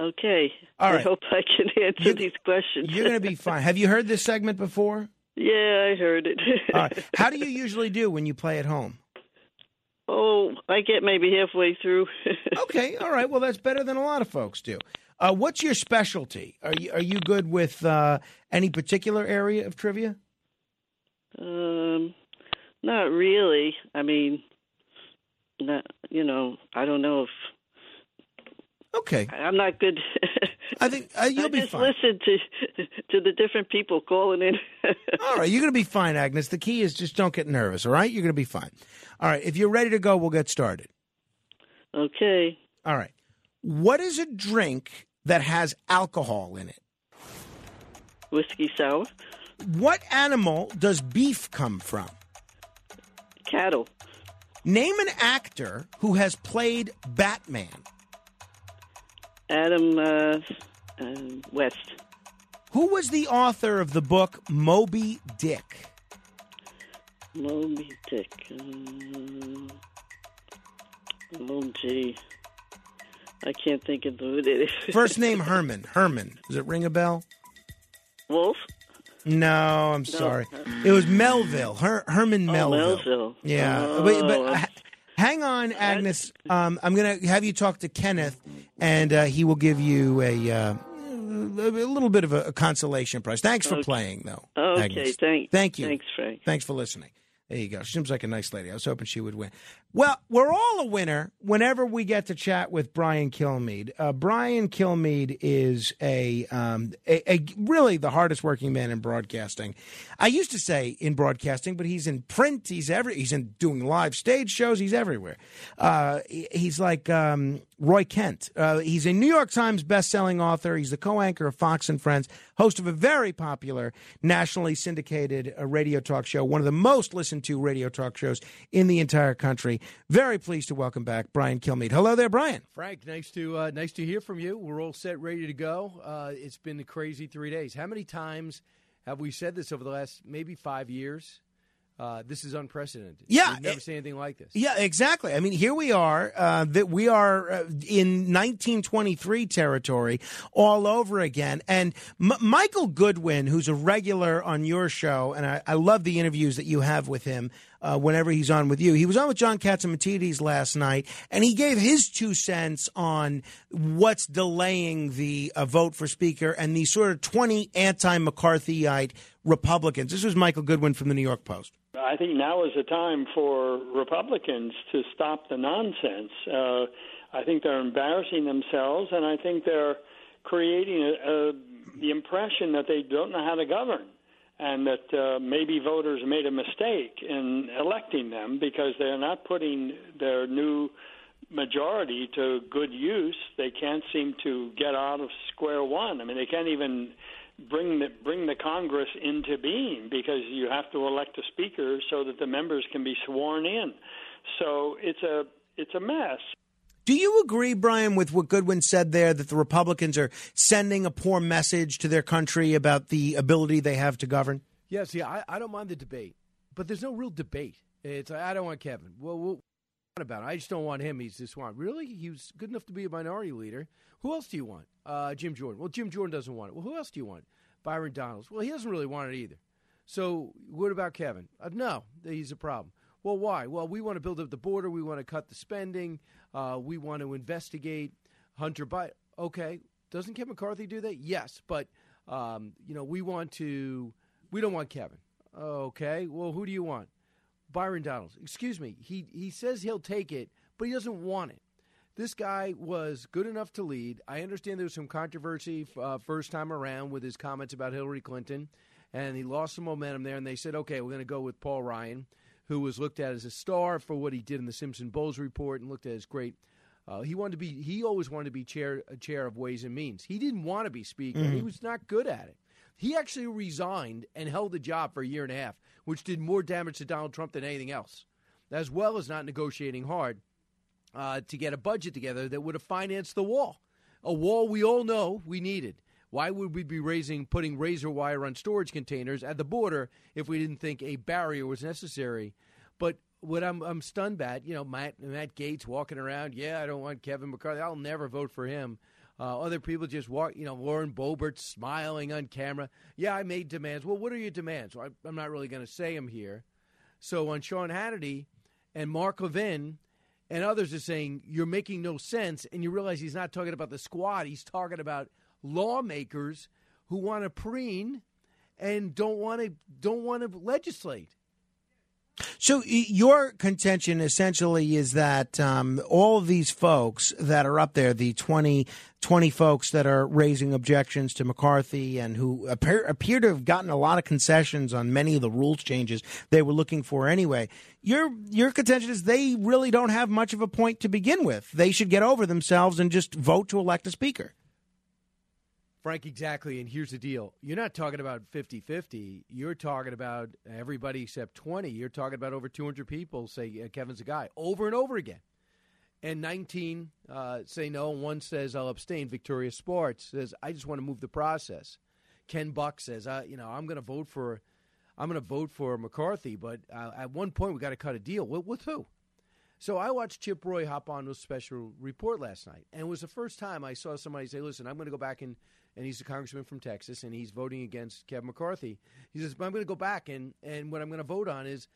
Okay. All I hope I can *laughs* answer these questions. You're going to be *laughs* fine. Have you heard this segment before? yeah, I heard it. All right. *laughs* How do you usually do when you play at home? oh, I get maybe halfway through. Okay. All right. Well, that's better than a lot of folks do. Uh, what's your specialty? Are you are you good with uh, any particular area of trivia? um, not really. I mean, not, you know, I don't know if. Okay. I'm not good. *laughs* I think uh, you'll I be just fine. listen to to the different people calling in. *laughs* All right, you're going to be fine, Agnes. The key is just don't get nervous. All right, you're going to be fine. All right, if you're ready to go, we'll get started. okay. All right. What is a drink that has alcohol in it? Whiskey sour. What animal does beef come from? Cattle. Name an actor who has played Batman. Adam uh, uh, West. Who was the author of the book Moby Dick? Moby Dick. Uh, oh, gee. I can't think of who it is. *laughs* First name Herman. Herman. Does it ring a bell? Wolf? No, I'm sorry. It was Melville. Her- Herman Oh, Melville. Melville. Yeah, Oh, but, but I'm- h- hang on, Agnes. Um, I'm going to have you talk to Kenneth, and uh, he will give you a uh, a little bit of a, a consolation prize. Thanks for Okay. playing, though. Okay, Agnes. thank- thank you. thanks, Frank. Thanks for listening. There you go. She seems like a nice lady. I was hoping she would win. Well, we're all a winner whenever we get to chat with Brian Kilmeade. Uh, Brian Kilmeade is a, um, a, a really the hardest working man in broadcasting. I used to say in broadcasting, but he's in print. He's every. He's in doing live stage shows. He's everywhere. Uh, he's like um, Roy Kent. Uh, he's a New York Times best-selling author. He's the co-anchor of Fox and Friends, host of a very popular nationally syndicated uh, radio talk show, one of the most listened to radio talk shows in the entire country. Very pleased to welcome back Brian Kilmeade. Hello there, Brian. Frank, nice to uh, nice to hear from you. We're all set, ready to go. Uh, it's been a crazy three days. How many times have we said this over the last maybe five years? Uh, this is unprecedented. Yeah, We've never it- seen anything like this. Yeah, exactly. I mean, here we are. Uh, that we are uh, in 1923 territory all over again. And M- Michael Goodwin, who's a regular on your show, and I, I love the interviews that you have with him. Uh, whenever he's on with you, he was on with John Catsimatidis last night, and he gave his two cents on what's delaying the uh, vote for Speaker and the sort of 20 anti-McCarthyite Republicans. This was Michael Goodwin from the New York Post. I think now is the time for Republicans to stop the nonsense. Uh, I think they're embarrassing themselves, and I think they're creating a, a, the impression that they don't know how to govern, and that uh, maybe voters made a mistake in electing them because they're not putting their new majority to good use. They can't seem to get out of square one. I mean, they can't even bring the bring the Congress into being because you have to elect a speaker so that the members can be sworn in. So it's a it's a mess. Do you agree, Brian, with what Goodwin said there that the Republicans are sending a poor message to their country about the ability they have to govern? Yes, yeah, I, I don't mind the debate, but there's no real debate. It's I don't want Kevin. Well, what about it? I just don't want him. He's this one. Really? He was good enough to be a minority leader. Who else do you want? Uh, Jim Jordan. Well, Jim Jordan doesn't want it. Well, who else do you want? Byron Donalds. Well, he doesn't really want it either. So, what about Kevin? Uh, no, he's a problem. Well, why? Well, we want to build up the border. We want to cut the spending. Uh, we want to investigate Hunter Biden. Okay, Doesn't Kevin McCarthy do that? Yes, but um, you know we want to. We don't want Kevin. Okay, well, who do you want? Byron Donalds. Excuse me. He he says he'll take it, but he doesn't want it. This guy was good enough to lead. I understand there was some controversy uh, first time around with his comments about Hillary Clinton, and he lost some momentum there. And they said, okay, we're going to go with Paul Ryan, who was looked at as a star for what he did in the Simpson Bowles report and looked at as great. Uh, he wanted to be. He always wanted to be chair chair of Ways and Means. He didn't want to be speaker. Mhm. He was not good at it. He actually resigned and held the job for a year and a half, which did more damage to Donald Trump than anything else, as well as not negotiating hard uh, to get a budget together that would have financed the wall, a wall we all know we needed. Why would we be raising, putting razor wire on storage containers at the border if we didn't think a barrier was necessary? But what I'm, I'm stunned at, you know, Matt, Matt Gaetz walking around. Yeah, I don't want Kevin McCarthy. I'll never vote for him. Uh, other people just walk, you know, Lauren Boebert smiling on camera. Yeah, I made demands. Well, what are your demands? Well, I, I'm not really going to say them here. So on Sean Hannity and Mark Levin and others are saying you're making no sense, and you realize he's not talking about the squad. He's talking about lawmakers who want to preen and don't want to don't want to legislate. So your contention essentially is that um, all of these folks that are up there, the 20, 20 folks that are raising objections to McCarthy and who appear, appear to have gotten a lot of concessions on many of the rules changes they were looking for anyway. Your your contention is they really don't have much of a point to begin with. They should get over themselves and just vote to elect a speaker. Frank, exactly. And here's the deal you're not talking about 50 50. You're talking about everybody except 20. You're talking about over 200 people say uh, Kevin's a guy over and over again. And 19 uh, say no, one says I'll abstain. Victoria Spartz says I just want to move the process. Ken Buck says, uh, you know, I'm going to vote for, I'm going to vote for McCarthy, but uh, at one point we got to cut a deal with, with who? So I watched Chip Roy hop on to special report last night, and it was the first time I saw somebody say, "Listen, I'm going to go back and and he's a congressman from Texas, and he's voting against Kevin McCarthy." He says, "But I'm going to go back and and what I'm going to vote on is."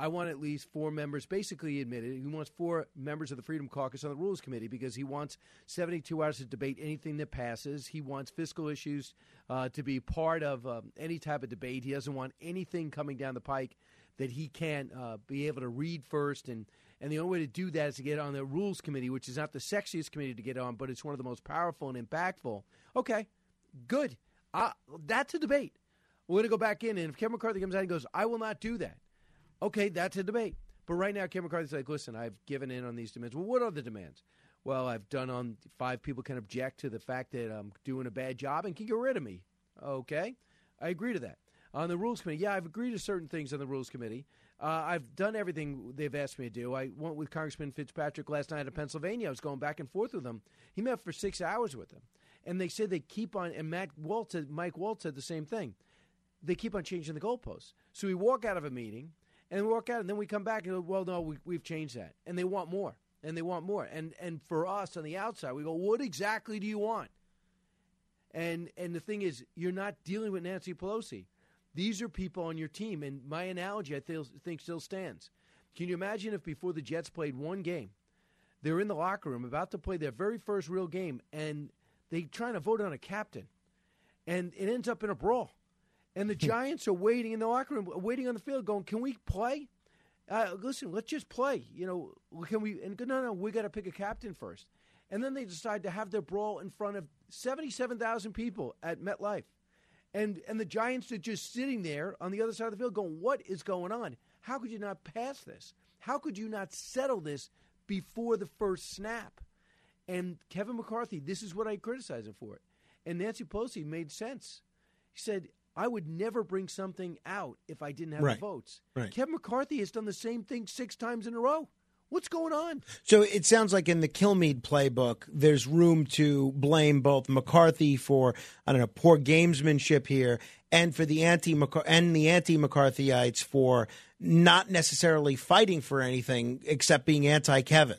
I want at least four members basically admitted. He wants four members of the Freedom Caucus on the Rules Committee because he wants 72 hours to debate anything that passes. He wants fiscal issues uh, to be part of um, any type of debate. He doesn't want anything coming down the pike that he can't uh, be able to read first. And, and the only way to do that is to get on the Rules Committee, which is not the sexiest committee to get on, but it's one of the most powerful and impactful. Okay, good. Uh, that's a debate. We're going to go back in, and if Kevin McCarthy comes out and goes, I will not do that. Okay, that's a debate. But right now, Kevin McCarthy's like, listen, I've given in on these demands. Well, what are the demands? Well, I've done on five people can object to the fact that I'm doing a bad job and can get rid of me. Okay, I agree to that. On the Rules Committee, yeah, I've agreed to certain things on the Rules Committee. Uh, I've done everything they've asked me to do. I went with Congressman Fitzpatrick last night in Pennsylvania. I was going back and forth with him. He met for six hours with him. And they said they keep on, and Matt Waltz, said- Mike Waltz said the same thing. They keep on changing the goalposts. So we walk out of a meeting, and we walk out, and then we come back and go, well, no, we, we've changed that. And they want more, and they want more. And, and for us on the outside, we go, what exactly do you want? And and the thing is, you're not dealing with Nancy Pelosi. These are people on your team, and my analogy I feel, think still stands. Can you imagine if before the Jets played one game, they're in the locker room about to play their very first real game, and they trying to vote on a captain, and it ends up in a brawl, and the *laughs* Giants are waiting in the locker room, waiting on the field, going, "Can we play? Uh, listen, let's just play. You know, can we? And no, no, we got to pick a captain first. And then they decide to have their brawl in front of seventy-seven thousand people at MetLife, and and the Giants are just sitting there on the other side of the field, going, "What is going on? How could you not pass this? How could you not settle this before the first snap?" And Kevin McCarthy, this is what I criticize him for. And Nancy Pelosi made sense. He said, I would never bring something out if I didn't have Right. the votes. Right. Kevin McCarthy has done the same thing six times in a row. What's going on? So it sounds like in the Kilmeade playbook, there's room to blame both McCarthy for I don't know poor gamesmanship here, and for the anti and the anti McCarthyites for not necessarily fighting for anything except being anti Kevin.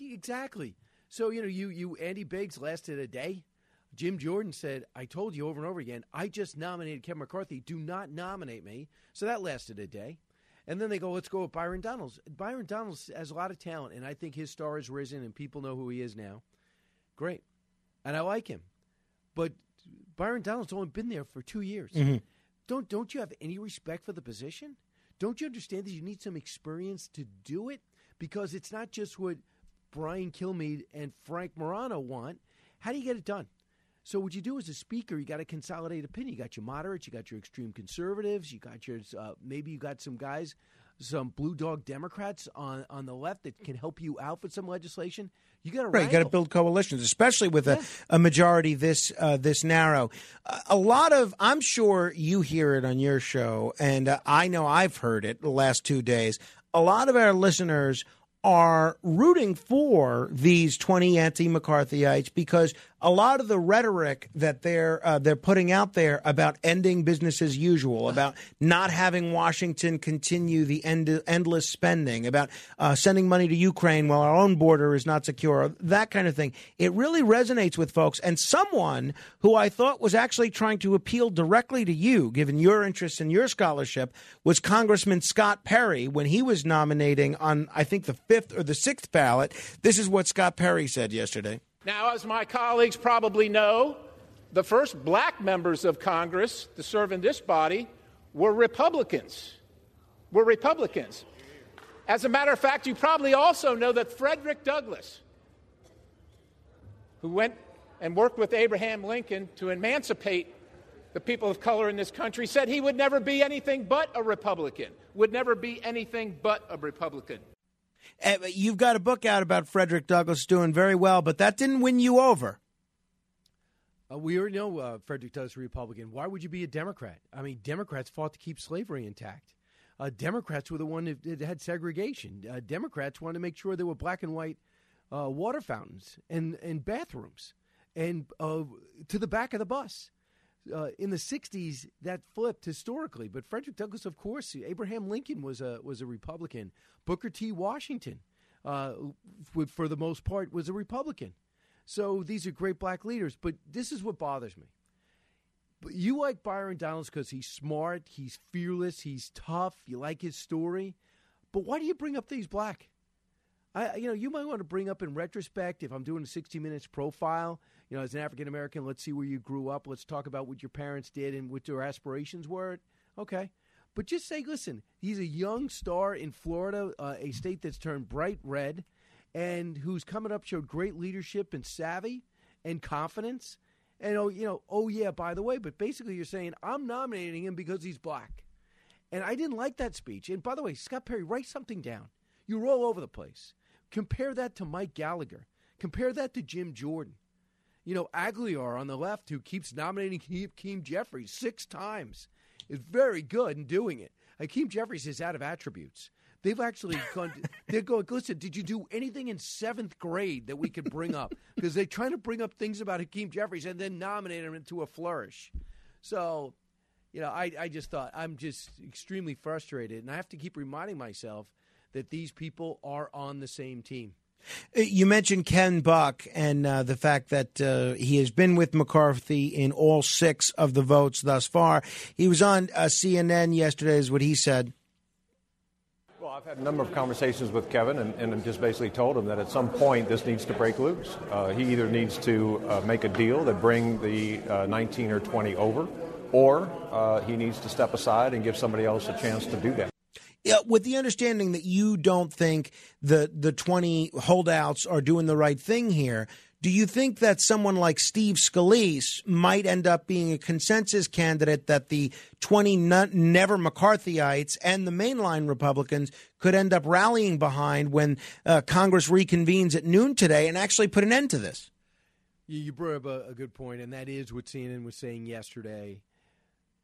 Exactly. So you know, you you Andy Biggs lasted a day. Jim Jordan said, "I told you over and over again. I just nominated Kevin McCarthy. Do not nominate me." So that lasted a day, and then they go, "Let's go with Byron Donalds." Byron Donalds has a lot of talent, and I think his star has risen, and people know who he is now. Great, and I like him. but Byron Donalds only been there for two years. Mhm. Don't don't you have any respect for the position? Don't you understand that you need some experience to do it? Because it's not just what Brian Kilmeade and Frank Morano want. How do you get it done? So what you do as a speaker, you got to consolidate opinion. You got your moderates, you got your extreme conservatives, you got your uh, maybe you got some guys, some blue dog Democrats on on the left that can help you out with some legislation. You got to Right, you got to build coalitions, especially with a, a majority this uh, this narrow. Uh, a lot of, I'm sure you hear it on your show, and uh, I know I've heard it the last two days. A lot of our listeners are rooting for these 20 anti-McCarthyites because a lot of the rhetoric that they're uh, they're putting out there about ending business as usual, about not having Washington continue the end, endless spending, about uh, sending money to Ukraine while our own border is not secure, that kind of thing. It really resonates with folks. And someone who I thought was actually trying to appeal directly to you, given your interest in your scholarship, was Congressman Scott Perry when he was nominating on I think the fifth or the sixth ballot. This is what Scott Perry said yesterday. Now, as my colleagues probably know, the first black members of Congress to serve in this body were Republicans. Were Republicans. As a matter of fact, you probably also know that Frederick Douglass, who went and worked with Abraham Lincoln to emancipate the people of color in this country, said he would never be anything but a Republican, would never be anything but a Republican. Uh, You've got a book out about Frederick Douglass doing very well, but that didn't win you over. Uh, we already know uh, Frederick Douglass a Republican. Why would you be a Democrat? I mean, Democrats fought to keep slavery intact. Uh, Democrats were the one that, that had segregation. Uh, Democrats wanted to make sure there were black and white uh, water fountains and, and bathrooms and uh, to the back of the bus. Uh, in the '60s, that flipped historically, but Frederick Douglass, of course, Abraham Lincoln was a was a Republican. Booker T. Washington, uh, for the most part, was a Republican. So these are great black leaders. But this is what bothers me. But you like Byron Donalds because he's smart, he's fearless, he's tough. You like his story. But why do you bring up that he's black? I, you know, you might want to bring up in retrospect if I'm doing a 60 minutes profile. You know, as an African American, let's see where you grew up. Let's talk about what your parents did and what their aspirations were. Okay, but just say, listen, he's a young star in Florida, uh, a state that's turned bright red, and who's coming up showed great leadership and savvy and confidence. And oh, you know, oh yeah, by the way, but basically you're saying I'm nominating him because he's black. And I didn't like that speech. And by the way, Scott Perry, write something down. You're all over the place. Compare that to Mike Gallagher. Compare that to Jim Jordan. You know, Aguilar on the left, who keeps nominating Hakeem Jeffries six times, is very good in doing it. Hakeem Jeffries is out of attributes. They've actually gone. *laughs* They're going. Listen, did you do anything in seventh grade that we could bring up? *laughs* Because they're trying to bring up things about Hakeem Jeffries and then nominate him into a flourish. So, you know, I, I just thought I'm just extremely frustrated, and I have to keep reminding myself that these people are on the same team. Uh, You mentioned Ken Buck and uh, the fact that uh, he has been with McCarthy in all six of the votes thus far. He was on uh, CNN yesterday, is what he said. Well, I've had a number of conversations with Kevin and, and just basically told him that at some point this needs to break loose. Uh, he either needs to uh, make a deal that bring the uh, 19 or 20 over, or uh, he needs to step aside and give somebody else a chance to do that. Yeah, with the understanding that you don't think the the 20 holdouts are doing the right thing here, do you think that someone like Steve Scalise might end up being a consensus candidate that the 20 n- never McCarthyites and the mainline Republicans could end up rallying behind when uh, Congress reconvenes at noon today and actually put an end to this? You, you brought up a, a good point, and that is what CNN was saying yesterday.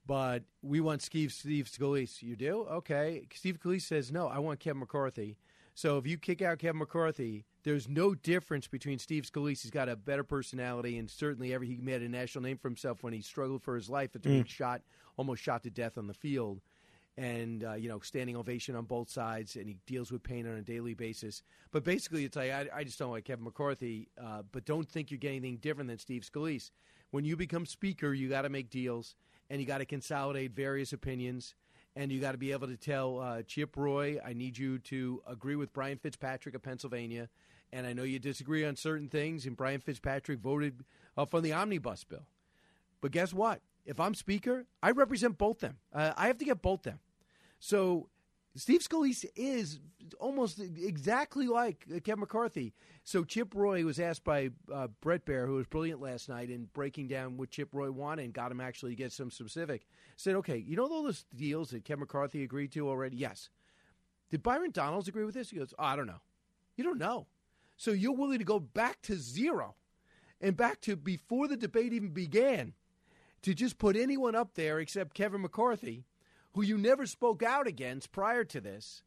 But we want Steve Steve Scalise. You do? Okay. Steve Scalise says no. I want Kevin McCarthy. So if you kick out Kevin McCarthy, there's no difference between Steve Scalise. He's got a better personality, and certainly every he made a national name for himself when he struggled for his life after being Mm. shot, almost shot to death on the field, and uh, you know, standing ovation on both sides, and he deals with pain on a daily basis. But basically, it's like I, I just don't like Kevin McCarthy, uh, but don't think you're getting anything different than Steve Scalise. When you become speaker, you got to make deals, and you got to consolidate various opinions. And you got to be able to tell uh, Chip Roy, I need you to agree with Brian Fitzpatrick of Pennsylvania. And I know you disagree on certain things, and Brian Fitzpatrick voted uh, for the omnibus bill. But guess what? If I'm speaker, I represent both them. Uh, I have to get both them. So Steve Scalise is almost exactly like Kevin McCarthy. So Chip Roy was asked by uh, Bret Baier, who was brilliant last night in breaking down what Chip Roy wanted and got him actually to get some specific. Said, okay, you know all those deals that Kevin McCarthy agreed to already? Yes. Did Byron Donalds agree with this? He goes, oh, I don't know. You don't know. So you're willing to go back to zero and back to before the debate even began to just put anyone up there except Kevin McCarthy, who you never spoke out against prior to this,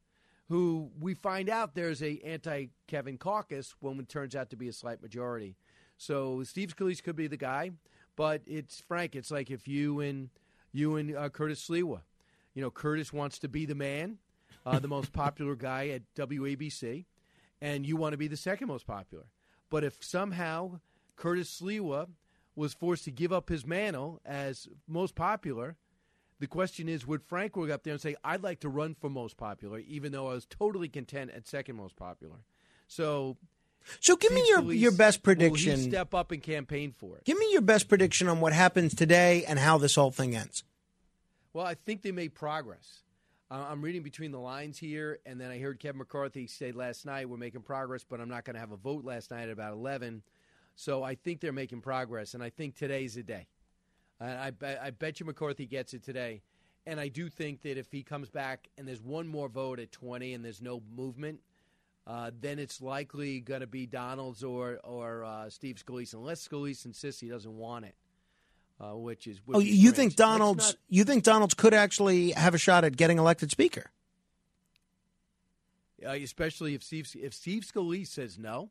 who we find out there's a anti Kevin caucus when it turns out to be a slight majority. So Steve Scalise could be the guy, but it's Frank. It's like if you and you and uh, Curtis Sliwa, you know, Curtis wants to be the man, uh, the most *laughs* popular guy at WABC, and you want to be the second most popular. But if somehow Curtis Sliwa was forced to give up his mantle as most popular, the question is would Frank go up there and say, I'd like to run for most popular, even though I was totally content at second most popular? So. So give me your, Scalise, your best prediction. step up and campaign for it. Give me your best prediction on what happens today and how this whole thing ends. Well, I think they made progress. Uh, I'm reading between the lines here, and then I heard Kevin McCarthy say last night, we're making progress, but I'm not going to have a vote last night at about 11. So I think they're making progress, and I think today's the day. I, bet- I bet you McCarthy gets it today. And I do think that if he comes back and there's one more vote at 20 and there's no movement, uh, then it's likely going to be Donalds or or uh, Steve Scalise, unless Scalise insists he doesn't want it, uh, which is. Oh, you think Donalds not- you think Donalds could actually have a shot at getting elected speaker? uh, especially if Steve if Steve Scalise says no,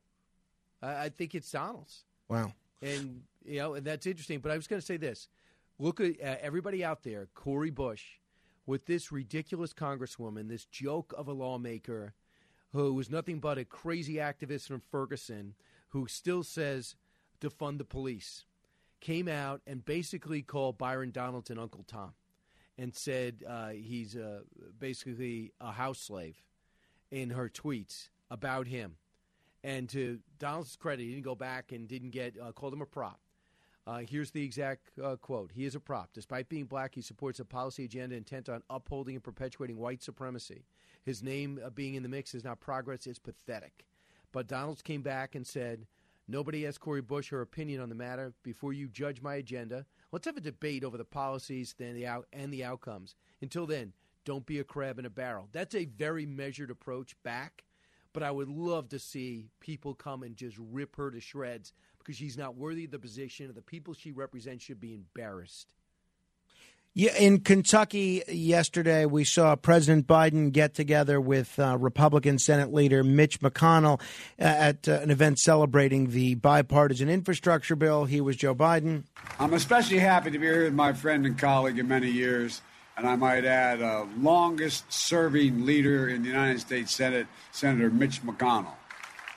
I, I think it's Donalds. Wow. And you know, and that's interesting. But I was going to say this: look at uh, everybody out there, Cori Bush, with this ridiculous congresswoman, this joke of a lawmaker, who was nothing but a crazy activist from Ferguson, who still says defund the police, came out and basically called Byron Donaldson Uncle Tom, and said uh, he's uh, basically a house slave in her tweets about him. And to Donald's credit, he didn't go back and didn't get uh, called him a prop. Uh, here's the exact uh, quote: "He is a prop. Despite being black, he supports a policy agenda intent on upholding and perpetuating white supremacy. His name uh, being in the mix is not progress; it's pathetic." But Donalds came back and said, "Nobody asked Cori Bush her opinion on the matter. Before you judge my agenda, let's have a debate over the policies then the out- and the outcomes. Until then, don't be a crab in a barrel." That's a very measured approach back but I would love to see people come and just rip her to shreds because she's not worthy of the position, and the people she represents should be embarrassed. Yeah, in Kentucky yesterday, we saw President Biden get together with uh, Republican Senate leader Mitch McConnell uh, at uh, an event celebrating the bipartisan infrastructure bill. He was Joe Biden. I'm especially happy to be here with my friend and colleague in many years, and I might add, uh, longest serving leader in the United States Senate, Senator Mitch McConnell.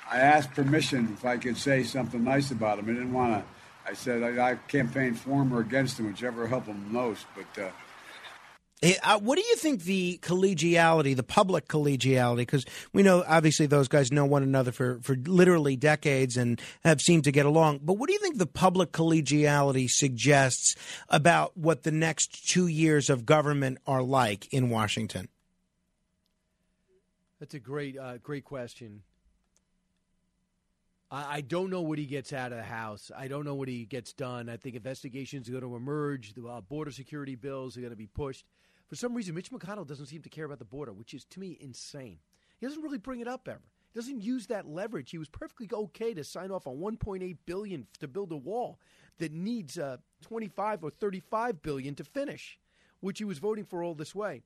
I asked permission if I could say something nice about him. I didn't want to. I said I, I campaigned for him or against him, whichever helped him most. But uh, what do you think the collegiality, the public collegiality, because we know obviously those guys know one another for, for literally decades and have seemed to get along. But what do you think the public collegiality suggests about what the next two years of government are like in Washington? That's a great, uh, great question. I, I don't know what he gets out of the House. I don't know what he gets done. I think investigations are going to emerge. The uh, border security bills are going to be pushed. For some reason, Mitch McConnell doesn't seem to care about the border, which is to me insane. He doesn't really bring it up ever. He doesn't use that leverage. He was perfectly okay to sign off on 1.8 billion to build a wall that needs uh, 25 or 35 billion to finish, which he was voting for all this way.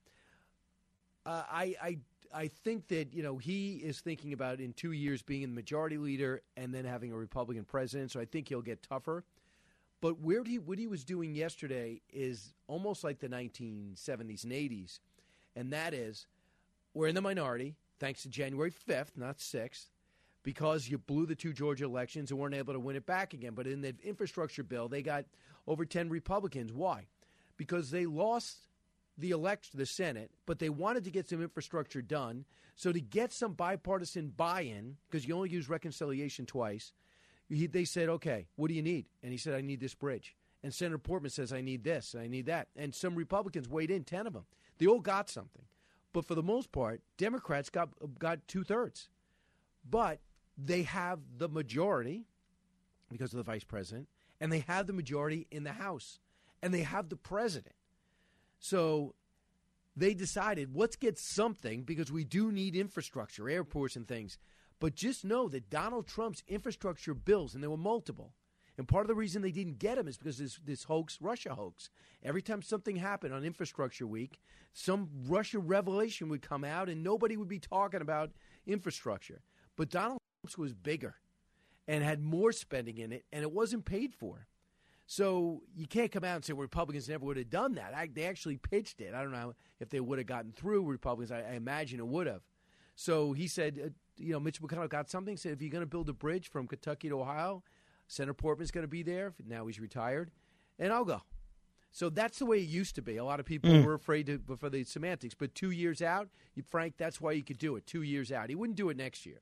Uh, I, I I think that you know he is thinking about in two years being the majority leader and then having a Republican president. So I think he'll get tougher. But where he what he was doing yesterday is almost like the 1970s and 80s, and that is we're in the minority thanks to January 5th, not 6th, because you blew the two Georgia elections and weren't able to win it back again. But in the infrastructure bill, they got over 10 Republicans. Why? Because they lost the elect the Senate, but they wanted to get some infrastructure done. So to get some bipartisan buy-in, because you only use reconciliation twice, he, they said, "Okay, what do you need?" And he said, "I need this bridge." And Senator Portman says, I need this I need that. And some Republicans weighed in, 10 of them. They all got something. But for the most part, Democrats got, got two thirds. But they have the majority because of the vice president, and they have the majority in the House, and they have the president. So they decided let's get something because we do need infrastructure, airports, and things. But just know that Donald Trump's infrastructure bills, and there were multiple, and part of the reason they didn't get them is because this this hoax, Russia hoax. Every time something happened on Infrastructure Week, some Russia revelation would come out, and nobody would be talking about infrastructure. But Donald Trump's was bigger and had more spending in it, and it wasn't paid for. So you can't come out and say Republicans never would have done that. I, they actually pitched it. I don't know if they would have gotten through Republicans. I, I imagine it would have. So he said, uh, you know, Mitch McConnell got something. Said if you're going to build a bridge from Kentucky to Ohio, Senator Portman's going to be there. Now he's retired, and I'll go. So that's the way it used to be. A lot of people Mm. were afraid to, for the semantics, but two years out, you, Frank, that's why you could do it. Two years out, he wouldn't do it next year.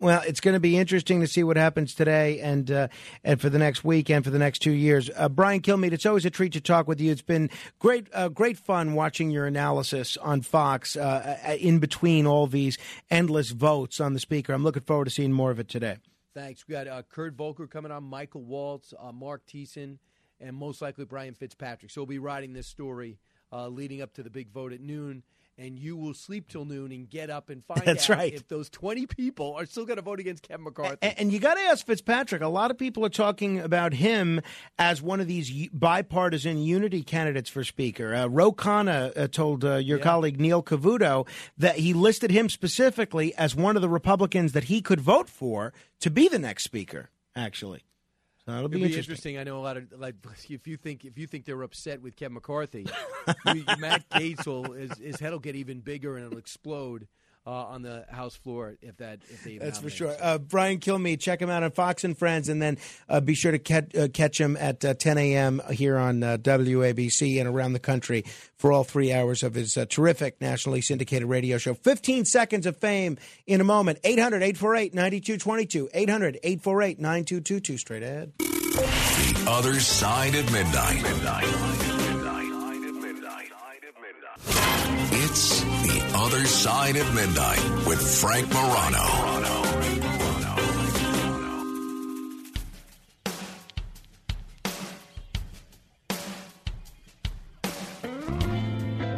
Well, it's going to be interesting to see what happens today and uh, and for the next week and for the next two years. Uh, Brian Kilmeade, it's always a treat to talk with you. It's been great, uh, great fun watching your analysis on Fox uh, uh, in between all these endless votes on the speaker. I'm looking forward to seeing more of it today. Thanks. We got uh, Kurt Volker coming on, Michael Waltz, uh, Marc Thiessen, and most likely Brian Fitzpatrick. So we'll be writing this story leading up to the big vote at noon. And you will sleep till noon and get up and find That's out right. if those 20 people are still going to vote against Kevin McCarthy. And, and you got to ask Fitzpatrick. A lot of people are talking about him as one of these bipartisan unity candidates for Speaker. Uh, Ro Khanna uh, told uh, your colleague Neil Cavuto that he listed him specifically as one of the Republicans that he could vote for to be the next Speaker. Actually, so it'll It'll be, be interesting. interesting. I know a lot of like *laughs* if you think if you think they're upset with Kevin McCarthy, *laughs* Matt Gaetz will his, his head will get even bigger and it'll explode uh, on the House floor if that if they That's for nominate sure. Uh, Brian Kilmeade, check him out on Fox and Friends, and then uh, be sure to catch, uh, catch him at uh, 10 a.m. here on uh, WABC and around the country for all three hours of his uh, terrific nationally syndicated radio show. 15 seconds of fame in a moment. 800 848 9222. 800 848 9222. Straight ahead. The other side of midnight. It's other side of midnight with Frank Morano.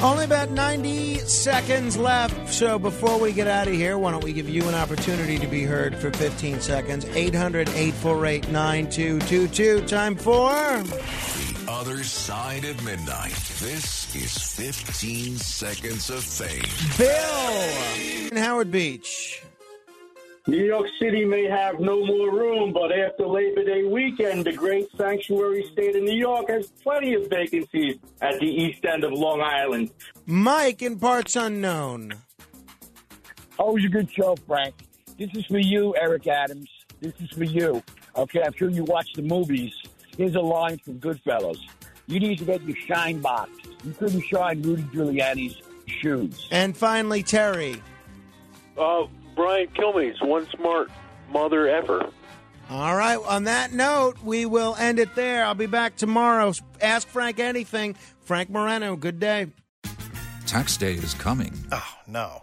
Only about 90 seconds left. So before we get out of here, why don't we give you an opportunity to be heard for 15 seconds? 800 848 9222. Time for. The other side of midnight. This is 15 seconds of fame. Bill in Howard Beach. New York City may have no more room, but after Labor Day weekend, the great sanctuary state of New York has plenty of vacancies at the east end of Long Island. Mike in parts unknown. Always a good show, Frank. This is for you, Eric Adams. This is for you. Okay, I'm sure you watch the movies. Here's a line from Goodfellas. You need to get your shine box. You couldn't shine Rudy Giuliani's shoes. And finally, Terry. Uh, Brian Kilmeade's one smart mother ever. All right. On that note, we will end it there. I'll be back tomorrow. Ask Frank anything. Frank Morano, good day. Tax day is coming. Oh, no.